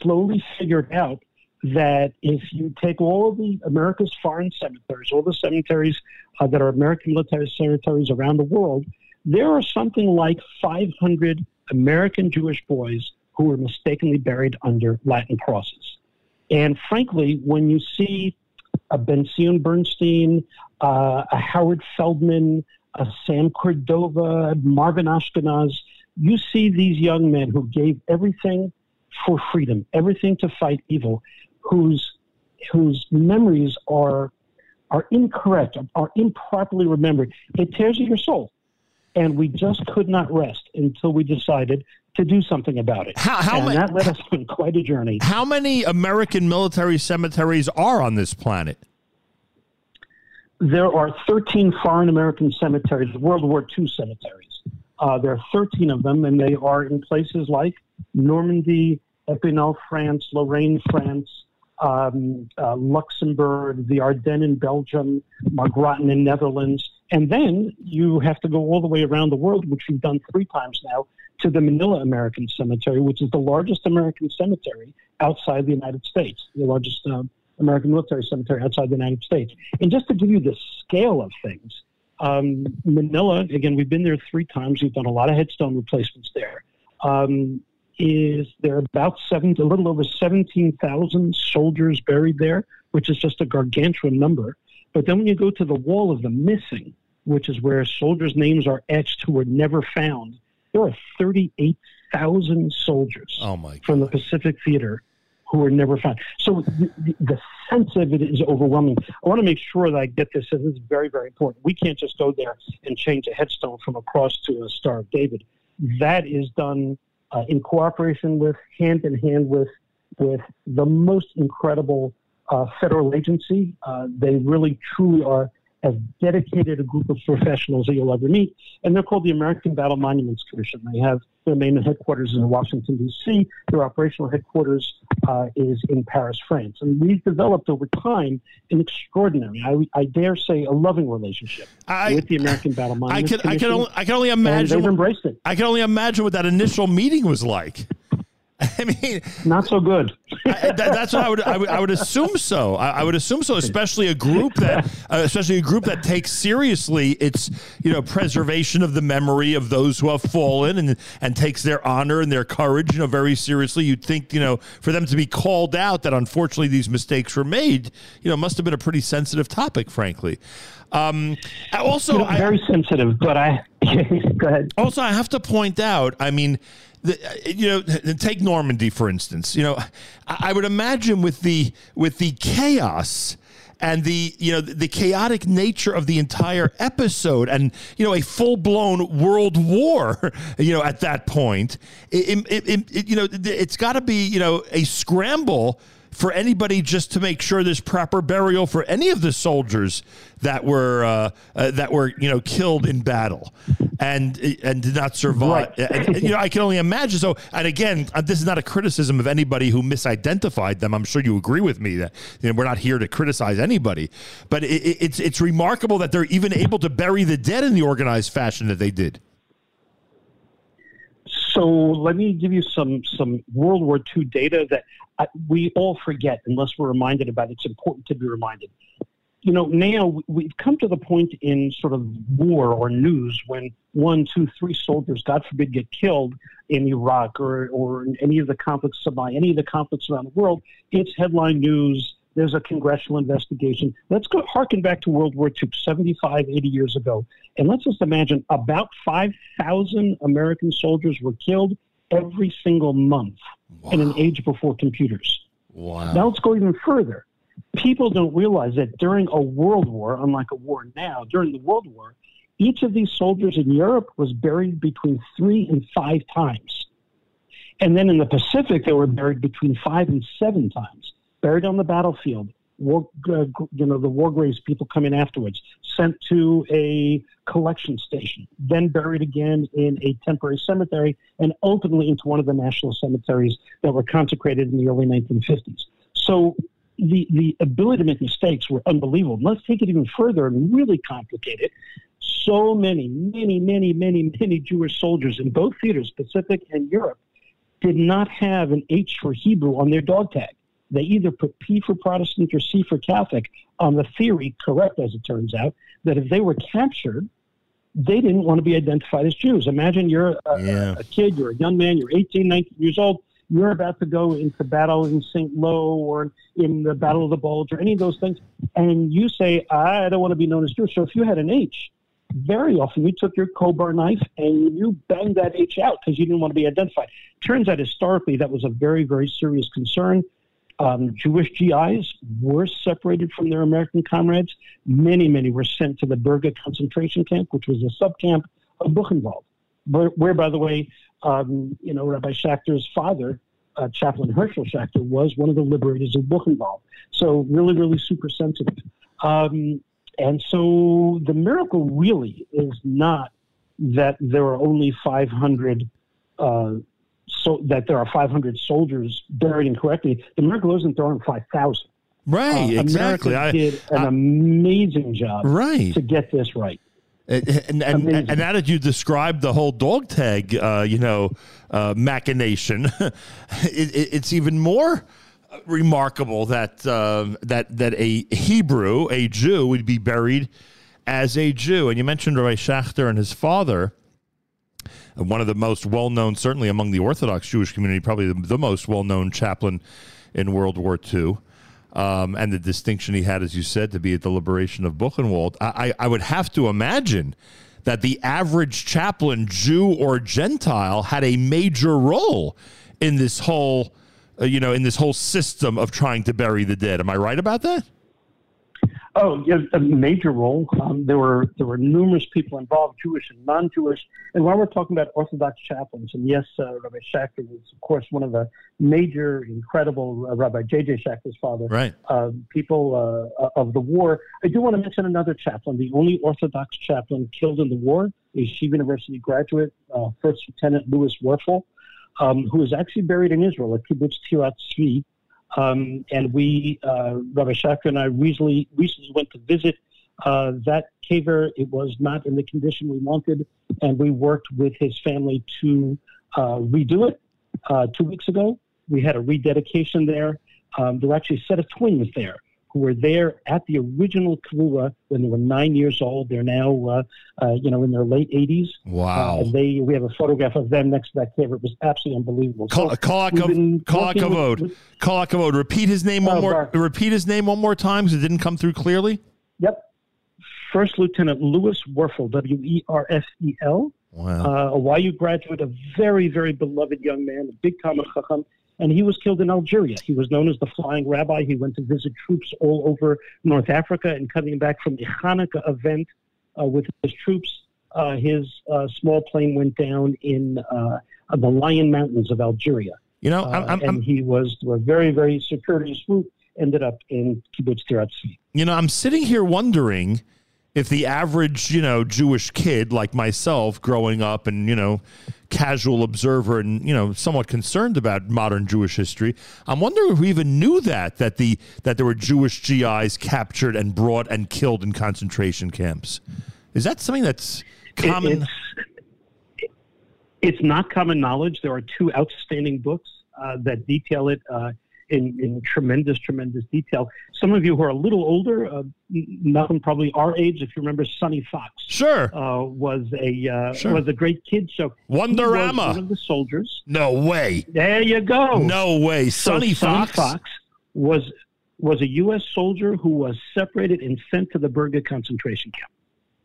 slowly figured out that if you take all the America's foreign cemeteries, all the cemeteries uh, that are American military cemeteries around the world, there are something like 500 American Jewish boys who were mistakenly buried under Latin crosses. And frankly, when you see a Benzion Bernstein, uh, a Howard Feldman, a Sam Cordova, Marvin Ashkenaz, you see these young men who gave everything for freedom, everything to fight evil, whose whose memories are are incorrect, are improperly remembered. It tears at your soul. And we just could not rest until we decided to do something about it. How, how and that led us on quite a journey. How many American military cemeteries are on this planet? There are 13 foreign American cemeteries, World War II cemeteries. Uh, there are 13 of them, and they are in places like Normandy, Epinal, France, Lorraine, France, um, uh, Luxembourg, the Ardennes in Belgium, Margraten in Netherlands. And then you have to go all the way around the world, which we've done three times now, to the Manila American Cemetery, which is the largest American cemetery outside the United States, the largest uh, American military cemetery outside the United States. And just to give you the scale of things, um, Manila, again, we've been there three times. We've done a lot of headstone replacements there. Um, is there are about seven, a little over 17,000 soldiers buried there, which is just a gargantuan number. But then when you go to the wall of the missing, which is where soldiers' names are etched who were never found, there are 38,000 soldiers oh my from the Pacific Theater who were never found. So the, the- the sense of it is overwhelming. I want to make sure that I get this, and this is very, very important. We can't just go there and change a headstone from a cross to a Star of David. That is done uh, in cooperation with, hand in hand with, with the most incredible uh, federal agency. Uh, they really, truly are as dedicated a group of professionals that you'll ever meet, and they're called the American Battle Monuments Commission. They have their main headquarters is in Washington D.C. Their operational headquarters uh, is in Paris, France, and we've developed over time an extraordinary, I, I dare say, a loving relationship with the American Battle I Monuments can, I can, Commission, only, I can only imagine. they've embraced it. I can only imagine what that initial meeting was like. I mean, not so good. I, that, that's what I would, I would. I would assume so. I, I would assume so, especially a group that, uh, especially a group that takes seriously its, you know, preservation of the memory of those who have fallen, and and takes their honor and their courage, you know, very seriously. You'd think, you know, for them to be called out that unfortunately these mistakes were made, you know, must have been a pretty sensitive topic, frankly. Um, also, You know, I- very sensitive, but I go ahead. also, I have to point out, I mean, the, you know, take Normandy for instance. You know, I I would imagine with the with the chaos and the you know the chaotic nature of the entire episode and you know a full-blown world war you know at that point it, it, it, you know it's got to be you know a scramble for anybody just to make sure there's proper burial for any of the soldiers that were uh, uh, that were you know killed in battle and and did not survive. Right. And, and, you know, I can only imagine. So, and again, uh, this is not a criticism of anybody who misidentified them. I'm sure you agree with me that you know, we're not here to criticize anybody, but it, it- it's it's remarkable that they're even able to bury the dead in the organized fashion that they did. So let me give you some some World War II data that I, we all forget unless we're reminded about. it. It's important to be reminded. You know, now we've come to the point in sort of war or news when one, two, three soldiers, God forbid, get killed in Iraq or, or in any of the conflicts, Somalia, any of the conflicts around the world. It's headline news. There's a congressional investigation. Let's go harken back to World War II, 75, 80 years ago. And let's just imagine about 5,000 American soldiers were killed every single month in an age before computers. Wow. Now let's go even further. People don't realize that during a world war, unlike a war now, during the World War, each of these soldiers in Europe was buried between three and five times. And then in the Pacific, they were buried between five and seven times, buried on the battlefield. War, uh, you know, the war graves, people come in afterwards, sent to a collection station, then buried again in a temporary cemetery, and ultimately into one of the national cemeteries that were consecrated in the early 1950s. So the, the ability to make mistakes were unbelievable. Let's take it even further and really complicate it. So many, many, many, many, many Jewish soldiers in both theaters, Pacific and Europe, did not have an H for Hebrew on their dog tag. They either put P for Protestant or C for Catholic on the theory, correct as it turns out, that if they were captured, they didn't want to be identified as Jews. Imagine you're a, a kid, you're a young man, you're 18, 19 years old, you're about to go into battle in St. Lo or in the Battle of the Bulge or any of those things, and you say, I don't want to be known as Jewish. So if you had an H, very often you took your crowbar knife and you banged that H out because you didn't want to be identified. Turns out historically that was a very, very serious concern. Um, Jewish GIs were separated from their American comrades. Many, many were sent to the Berga concentration camp, which was a subcamp of Buchenwald, where, where by the way, um, you know, Rabbi Schachter's father, uh, Chaplain Herschel Schachter, was one of the liberators of Buchenwald. So really, really super sensitive. Um, and so the miracle really is not that there are only 500 uh, so that there are 500 soldiers buried incorrectly. The miracle isn't there aren't 5,000. Right, Uh, exactly. America I- did an amazing job Right. to get this right. And, and, and, and now that you described the whole dog tag, uh, you know, uh, machination, it, it, it's even more remarkable that uh, that that a Hebrew, a Jew, would be buried as a Jew. And you mentioned Rabbi Schachter and his father, one of the most well known, certainly among the Orthodox Jewish community, probably the, the most well known chaplain in World War II. Um, and the distinction he had, as you said, to be at the liberation of Buchenwald. I, I, would have to imagine that the average chaplain, Jew or Gentile, had a major role in this whole, uh, you know, in this whole system of trying to bury the dead. Am I right about that? Oh, yeah, a major role. Um, there were there were numerous people involved, Jewish and non-Jewish. And while we're talking about Orthodox chaplains, and yes, uh, Rabbi Schachter was, of course, one of the major, incredible uh, Rabbi J.J. Schachter's father. Right. Uh, people uh, of the war. I do want to mention another chaplain, the only Orthodox chaplain killed in the war, a Yeshiva University graduate, uh, First Lieutenant Louis Werfel, um, who is actually buried in Israel at Kibbutz Tirat Tzvi. Um, and we, uh, Rabbi Schachter and I, recently recently went to visit uh, that kever. It was not in the condition we wanted, and we worked with his family to uh, redo it. Two weeks ago, we had a rededication there. Um, there were actually a set of twins there who were there at the original Kalula when they were nine years old. They're now, uh, uh, you know, in their late 80s. Wow. Uh, they we have a photograph of them next to that kever. It was absolutely unbelievable. So Kolak we've been working with- Kol Hakavod. Kolakavod. Repeat his name one Oh, more. Bar- Repeat his name one more time because it didn't come through clearly. Yep. First Lieutenant Louis Werfel, W E R F E L. Wow. Uh, a YU graduate, a very, very beloved young man, a big Talmud Chacham, and he was killed in Algeria. He was known as the Flying Rabbi. He went to visit troops all over North Africa, and coming back from the Hanukkah event uh, with his troops, uh, his uh, small plane went down in uh, the Lion Mountains of Algeria. You know, Uh, I'm, I'm, and he was a very, very security swoop. Ended up in kibbutz Tirat Tzvi. You know, I'm sitting here wondering if the average, you know, Jewish kid like myself growing up and, you know, casual observer and, you know, somewhat concerned about modern Jewish history, I'm wondering if we even knew that that the that there were Jewish GIs captured and brought and killed in concentration camps. Is that something that's common? It's not common knowledge. There are two outstanding books uh, that detail it uh, in, in tremendous, tremendous detail. Some of you who are a little older, uh, nothing probably our age, if you remember Sonny Fox. Sure. Uh, was a uh, Sure. was a great kid show. Wonderama. one of the soldiers. no way. There you go. No way. So Sonny Sonny Fox? Fox was was a U.S. soldier who was separated and sent to the Berga concentration camp.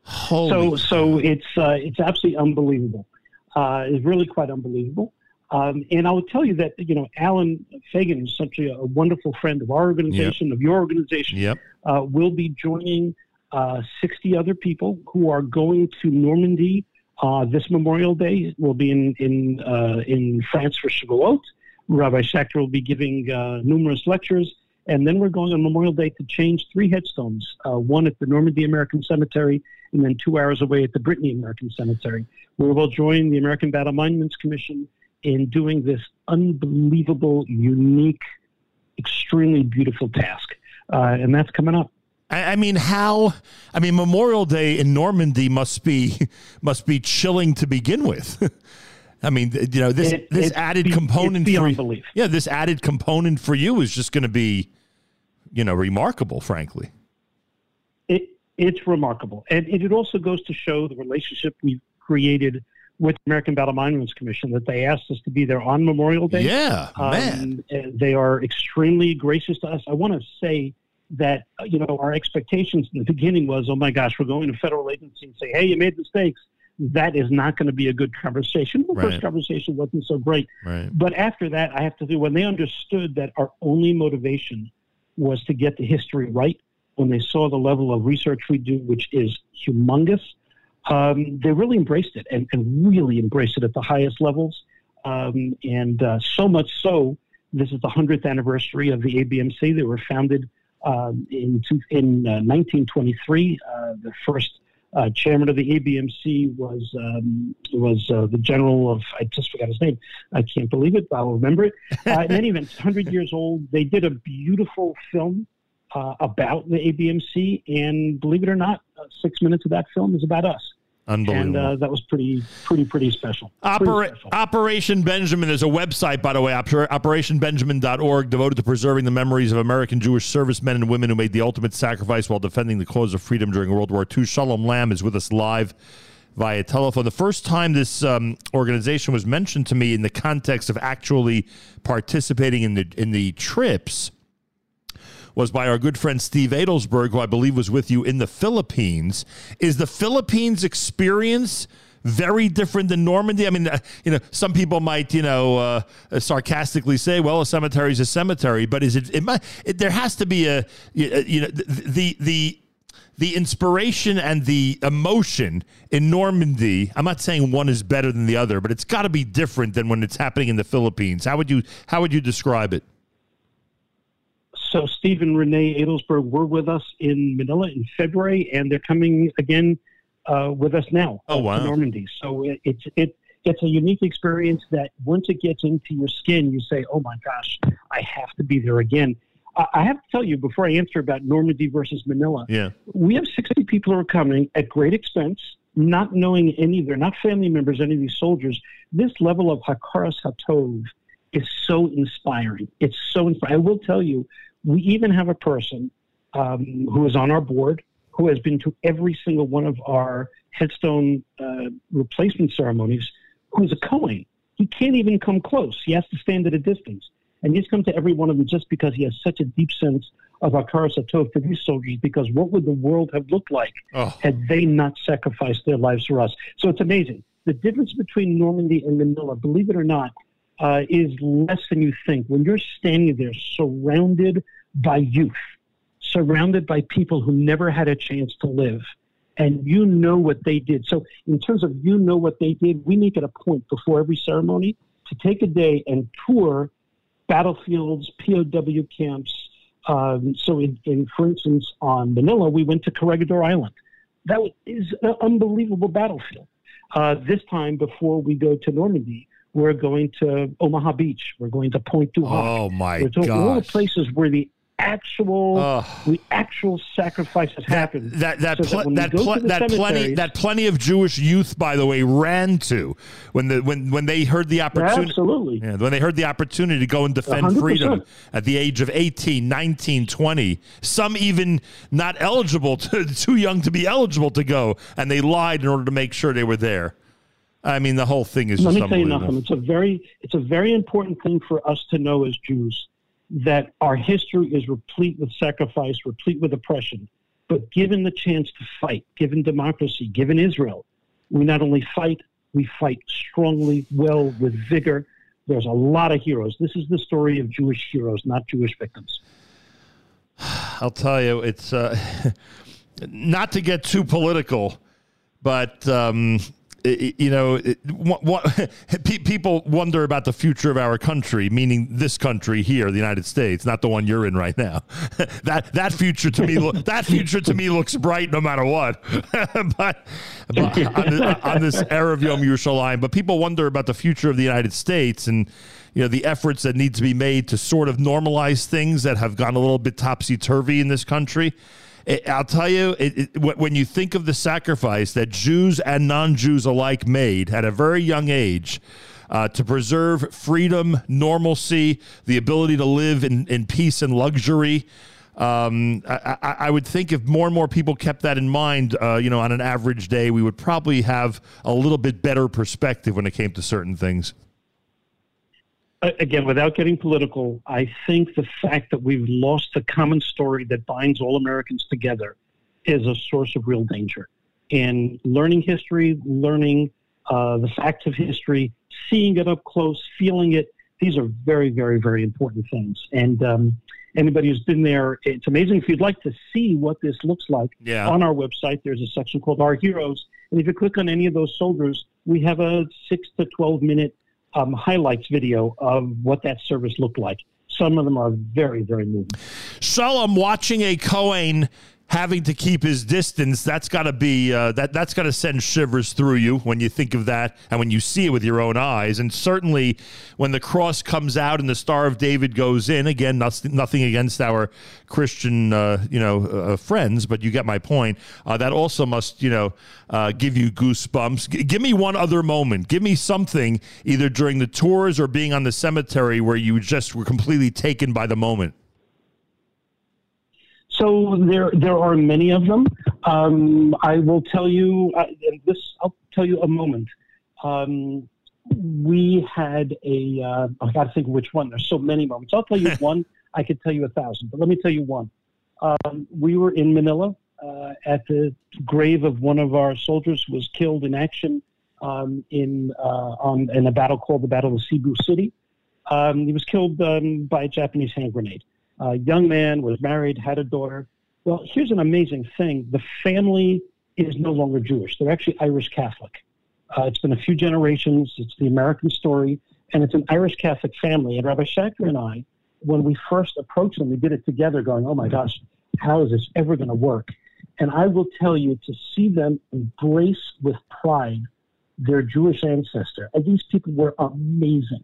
Holy so so it's uh, it's absolutely unbelievable. Uh, it's really quite unbelievable. Um, and I will tell you that you know Alan Fagin is such a, a wonderful friend of our organization, of your organization. Yep. Uh, will be joining uh, 60 other people who are going to Normandy uh, this Memorial Day. We'll be in in uh, in France for Shavuot. Rabbi Schachter will be giving uh, numerous lectures, and then we're going on Memorial Day to change three headstones: uh, one at the Normandy American Cemetery, and then two hours away at the Brittany American Cemetery, where we'll join the American Battle Monuments Commission in doing this unbelievable, unique, extremely beautiful task, uh, and that's coming up. I, I mean, how? I mean, Memorial Day in Normandy must be must be chilling to begin with. I mean, you know, this It- this added be- component beyond for belief. yeah, this added component for you is just going to be, you know, remarkable. Frankly, it it's remarkable, and it, it also goes to show the relationship we've created with the American Battle Monuments Commission that they asked us to be there on Memorial Day. Yeah, man, they are extremely gracious to us. I want to say that uh, you know our expectations in the beginning was, oh my gosh, we're going to federal agency and say, hey, you made mistakes. That is not going to be a good conversation. The Right. first conversation wasn't so great. right? But after that, I have to say when they understood that our only motivation was to get the history right, when they saw the level of research we do, which is humongous, um, they really embraced it and, and really embraced it at the highest levels. Um, and uh, so much so, this is the 100th anniversary of the ABMC. They were founded um, in, in uh, 1923. Uh, the first uh, chairman of the ABMC was um, was uh, the general of I just forgot his name. I can't believe it. I'll remember it. Uh, in any event, 100 years old. They did a beautiful film uh, about the ABMC, and believe it or not, uh, six minutes of that film is about us. Unbelievable. And uh, that was pretty, pretty, pretty special. Pretty special. Operation Benjamin is a website, by the way, oper- operationbenjamin.org, devoted to preserving the memories of American Jewish servicemen and women who made the ultimate sacrifice while defending the cause of freedom during World War II. Shalom Lamm is with us live via telephone. The first time this um, organization was mentioned to me in the context of actually participating in the in the trips was by our good friend Steve Adelsberg, who I believe was with you in the Philippines. Is the Philippines experience very different than Normandy? I mean, uh, you know, some people might, you know, uh, sarcastically say, "Well, a cemetery is a cemetery," but is it? It might. It, there has to be a, you you know, the. the the inspiration and the emotion in Normandy, I'm not saying one is better than the other, but it's got to be different than when it's happening in the Philippines. How would you how would you describe it? So Steve and Renee Adelsberg were with us in Manila in February, and they're coming again uh, with us now Oh, wow. to Normandy. So it, it's it it's a unique experience that once it gets into your skin, you say, "Oh my gosh, I have to be there again." I I have to tell you before I answer about Normandy versus Manila. Yeah. We have 60 people who are coming at great expense, not knowing any, they're not family members, any of these soldiers. This level of Hakaras Hatov is so inspiring. It's so inspiring. I will tell you, we even have a person um, who is on our board who has been to every single one of our headstone uh, replacement ceremonies who's a Cohen. He can't even come close. He has to stand at a distance. And he's come to every one of them just because he has such a deep sense of Hakaras Hatov for these soldiers because what would the world have looked like Oh. had they not sacrificed their lives for us? So it's amazing. The difference between Normandy and Manila, believe it or not, uh, is less than you think. When you're standing there surrounded by youth, surrounded by people who never had a chance to live, and you know what they did. So, in terms of you know what they did, we make it a point before every ceremony to take a day and tour battlefields, POW camps. Um, so, in, in, for instance, on Manila, we went to Corregidor Island. That is an unbelievable battlefield. Uh, this time, before we go to Normandy, we're going to Omaha Beach. We're going to Pointe du Hoc. Oh my We're to all the places where the actual the actual sacrifices happened. That that So pl- when that pl- that plenty that plenty of Jewish youth, by the way, ran to when the when when they heard the opportunity. Absolutely. Yeah, when they heard the opportunity to go and defend 100%. freedom at the age of 18, 19, 20. Some even not eligible to too young to be eligible to go, and they lied in order to make sure they were there. I mean, the whole thing is Let just me tell you. Nachum, it's a very it's a very important thing for us to know as Jews that our history is replete with sacrifice, replete with oppression. But given the chance to fight, given democracy, given Israel, we not only fight, we fight strongly, well, with vigor. There's a lot of heroes. This is the story of Jewish heroes, not Jewish victims. I'll tell you, it's uh, not to get too political, but um, you know, it, what, what, people wonder about the future of our country, meaning this country here, the United States, not the one you're in right now. that that future to me, lo- that future to me looks bright no matter what. but, but on, this, on this era of Yom Yerushalayim, but people wonder about the future of the United States and you know the efforts that need to be made to sort of normalize things that have gone a little bit topsy turvy in this country. It, I'll tell you, it, it, when you think of the sacrifice that Jews and non-Jews alike made at a very young age. Uh, to preserve freedom, normalcy, the ability to live in, in peace and luxury. Um, I, I, I would think if more and more people kept that in mind, uh, you know, on an average day, we would probably have a little bit better perspective when it came to certain things. Again, without getting political, I think the fact that we've lost the common story that binds all Americans together is a source of real danger. And learning history, learning uh, the facts of history, seeing it up close, feeling it, these are very, very, very important things. And um, anybody who's been there, it's amazing. If you'd like to see what this looks like, Yeah. on our website, there's a section called Our Heroes. And if you click on any of those soldiers, we have a six to 12 minute um, highlights video of what that service looked like. Some of them are very, very moving. Shalom, watching a Cohen having to keep his distance, that's got to be uh, that that's got to send shivers through you when you think of that and when you see it with your own eyes. And certainly when the cross comes out and the Star of David goes in, again, nothing, against our Christian, uh, you know, uh, friends, but you get my point. Uh, that also must, you know, uh, give you goosebumps. G- give me one other moment. Give me something either during the tours or being on the cemetery where you just were completely taken by the moment. So there, there are many of them. Um, I will tell you uh, this. I'll tell you a moment. Um, we had a. Uh, I got to think of which one. There's so many moments. I'll tell you one. I could tell you a thousand, but let me tell you one. Um, we were in Manila uh, at the grave of one of our soldiers who was killed in action um, in uh, on in a battle called the Battle of Cebu City. Um, he was killed um, by a Japanese hand grenade. Uh, young man was married, had a daughter. Well, here's an amazing thing: the family is no longer Jewish; they're actually Irish Catholic. Uh, it's been a few generations. It's the American story, and it's an Irish Catholic family. And Rabbi Schachter and I, when we first approached them, we did it together, going, "Oh my gosh, how is this ever going to work?" And I will tell you, to see them embrace with pride their Jewish ancestor, and these people were amazing.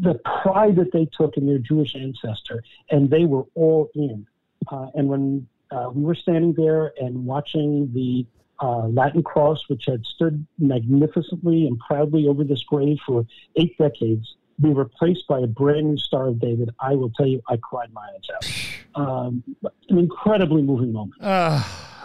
The pride that they took in their Jewish ancestor, and they were all in. Uh, and when uh, we were standing there and watching the uh, Latin cross, which had stood magnificently and proudly over this grave for eight decades, be replaced by a brand new Star of David, I will tell you, I cried my eyes out. Um, an incredibly moving moment.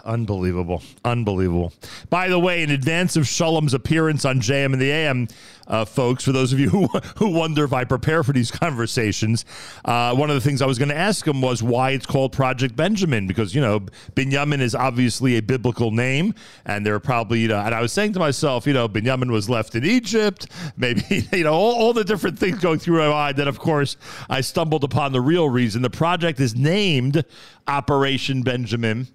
Unbelievable. Unbelievable. By the way, in advance of Shalom's appearance on JM and the AM, uh, folks, for those of you who, who wonder if I prepare for these conversations, uh, one of the things I was going to ask him was why it's called Project Benjamin, because, you know, Binyamin is obviously a biblical name, and there are probably, you know, and I was saying to myself, you know, Binyamin was left in Egypt, maybe, you know, all, all the different things going through my mind. Then, of course, I stumbled upon the real reason. The project is named Operation Benjamin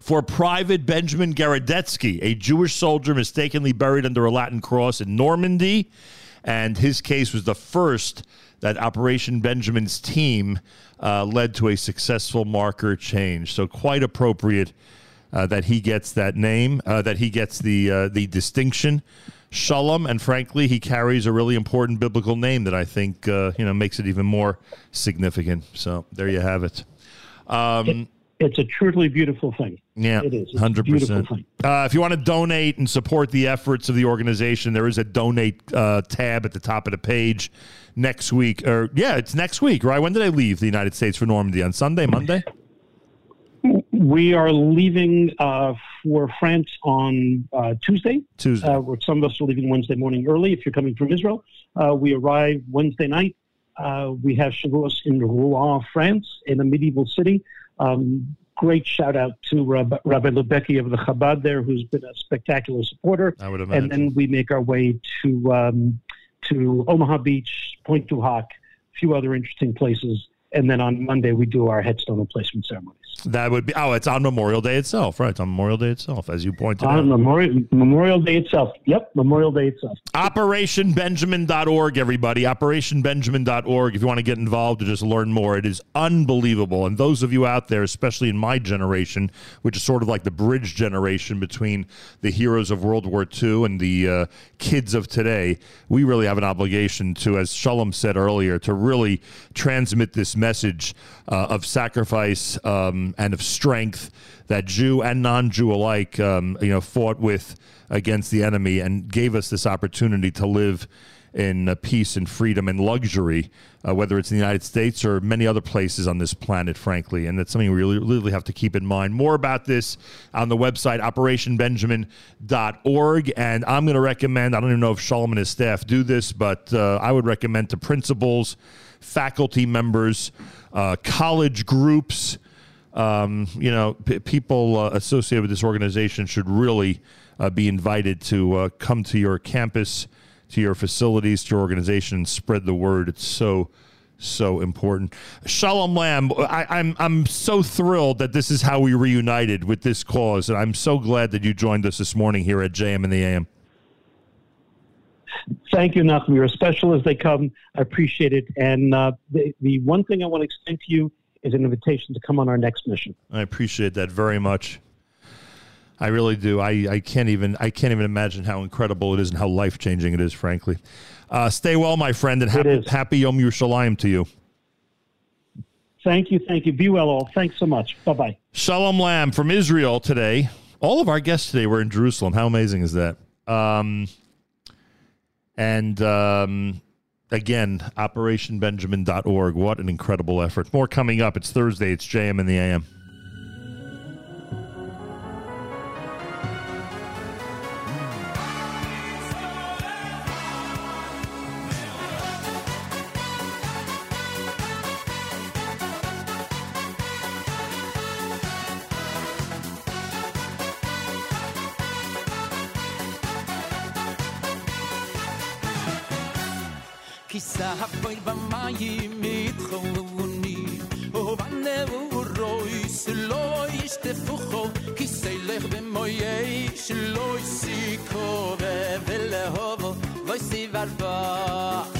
for Private Benjamin Garadetsky, a Jewish soldier mistakenly buried under a Latin cross in Normandy. and his case was the first that Operation Benjamin's team uh, led to a successful marker change. So quite appropriate uh, that he gets that name, uh, that he gets the uh, the distinction. Shalom, and frankly, he carries a really important biblical name that I think uh, you know makes it even more significant. So there you have it. Um, It's a truly beautiful thing. yeah, It is. It's hundred beautiful percent. Uh, if you want to donate and support the efforts of the organization, there is a donate uh, tab at the top of the page next week. Or yeah, it's next week, right? When did I leave the United States for Normandy? On Sunday, Monday? We are leaving uh, for France on uh, Tuesday. Tuesday. Uh, some of us are leaving Wednesday morning early if you're coming from Israel. Uh, we arrive Wednesday night. Uh, we have Shavuos in Rouen, France, in a medieval city. Um, great shout out to Rabbi, Rabbi Lebecki of the Chabad there, who's been a spectacular supporter. I would imagine. And then we make our way to um, to Omaha Beach, Pointe du Hoc, a few other interesting places. And then on Monday we do our headstone replacement ceremonies. That would be oh, it's on Memorial Day itself, right? It's on Memorial Day itself, as you pointed out. On Memorial, Memorial Day itself. Yep, Memorial Day itself. OperationBenjamin.org, everybody. OperationBenjamin.org. If you want to get involved or just learn more, it is unbelievable. And those of you out there, especially in my generation, which is sort of like the bridge generation between the heroes of World War II and the uh, kids of today, we really have an obligation to, as Shalom said earlier, to really transmit this message uh, of sacrifice um, and of strength that Jew and non-Jew alike, um, you know, fought with against the enemy and gave us this opportunity to live in uh, peace and freedom and luxury, uh, whether it's in the United States or many other places on this planet, frankly. And that's something we really, really have to keep in mind. More about this on the website, operationbenjamin.org. And I'm going to recommend, I don't even know if Shalom and his staff do this, but uh, I would recommend to principals, faculty members, uh, college groups, um, you know, p- people uh, associated with this organization should really uh, be invited to uh, come to your campus, to your facilities, to your organization, and spread the word. It's so, so important. Shalom Lamm, I, I'm I'm so thrilled that this is how we reunited with this cause, and I'm so glad that you joined us this morning here at JM in the AM. Thank you, Nachum. You're as special as they come. I appreciate it. And uh, the, the one thing I want to extend to you is an invitation to come on our next mission. I appreciate that very much. I really do. I, I can't even I can't even imagine how incredible it is and how life changing it is. Frankly, uh, stay well, my friend, and happy, happy Yom Yerushalayim to you. Thank you. Thank you. Be well, all. Thanks so much. Bye bye. Shalom Lamm from Israel today. All of our guests today were in Jerusalem. How amazing is that? Um, and um, again, operationbenjamin.org. What an incredible effort. More coming up. It's Thursday. It's JM in the AM. Lo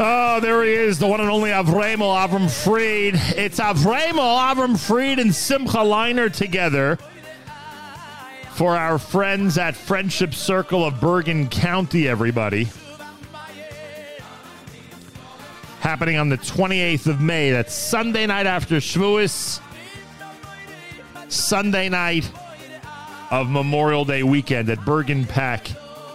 Oh, there he is, the one and only Avremel Avram Fried. It's Avremel Avram Fried and Simcha Leiner together for our friends at Friendship Circle of Bergen County, everybody. Happening on the 28th of May. That's Sunday night after Shavuos. Sunday night of Memorial Day weekend at Bergen PAC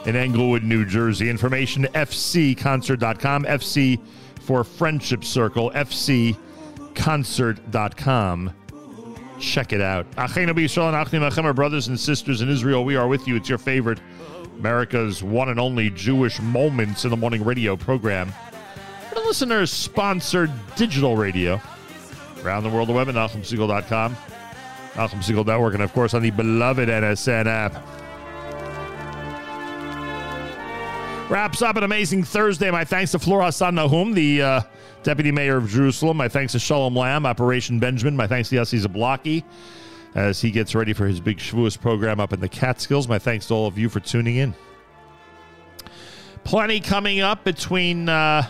in Englewood, New Jersey. Information fcconcert.com. FC for Friendship Circle. fcconcert.com. Check it out. And our brothers and sisters in Israel. We are with you. It's your favorite America's one and only Jewish Moments in the Morning radio program. The listeners sponsored digital radio around the world, the web at NachumSegal.com, Nachum Segal Network, and of course on the beloved NSN app. Wraps up an amazing Thursday. My thanks to Fleur Hassan-Nahoum, the uh, Deputy Mayor of Jerusalem. My thanks to Shalom Lamm, Operation Benjamin. My thanks to Yossi Zablocki as he gets ready for his big Shavuos program up in the Catskills. My thanks to all of you for tuning in. Plenty coming up between uh,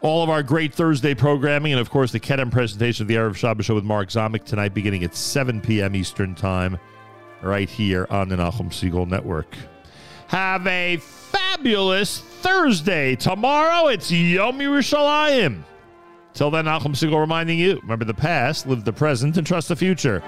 all of our great Thursday programming and, of course, the Kedem presentation of the Erev Shabbos Show with Mark Zomick tonight beginning at 7 p.m. Eastern Time right here on the Nachum Segal Network. Have a fabulous Thursday. Tomorrow it's Yom Yerushalayim. Till then, Nachum Segal reminding you, remember the past, live the present, and trust the future.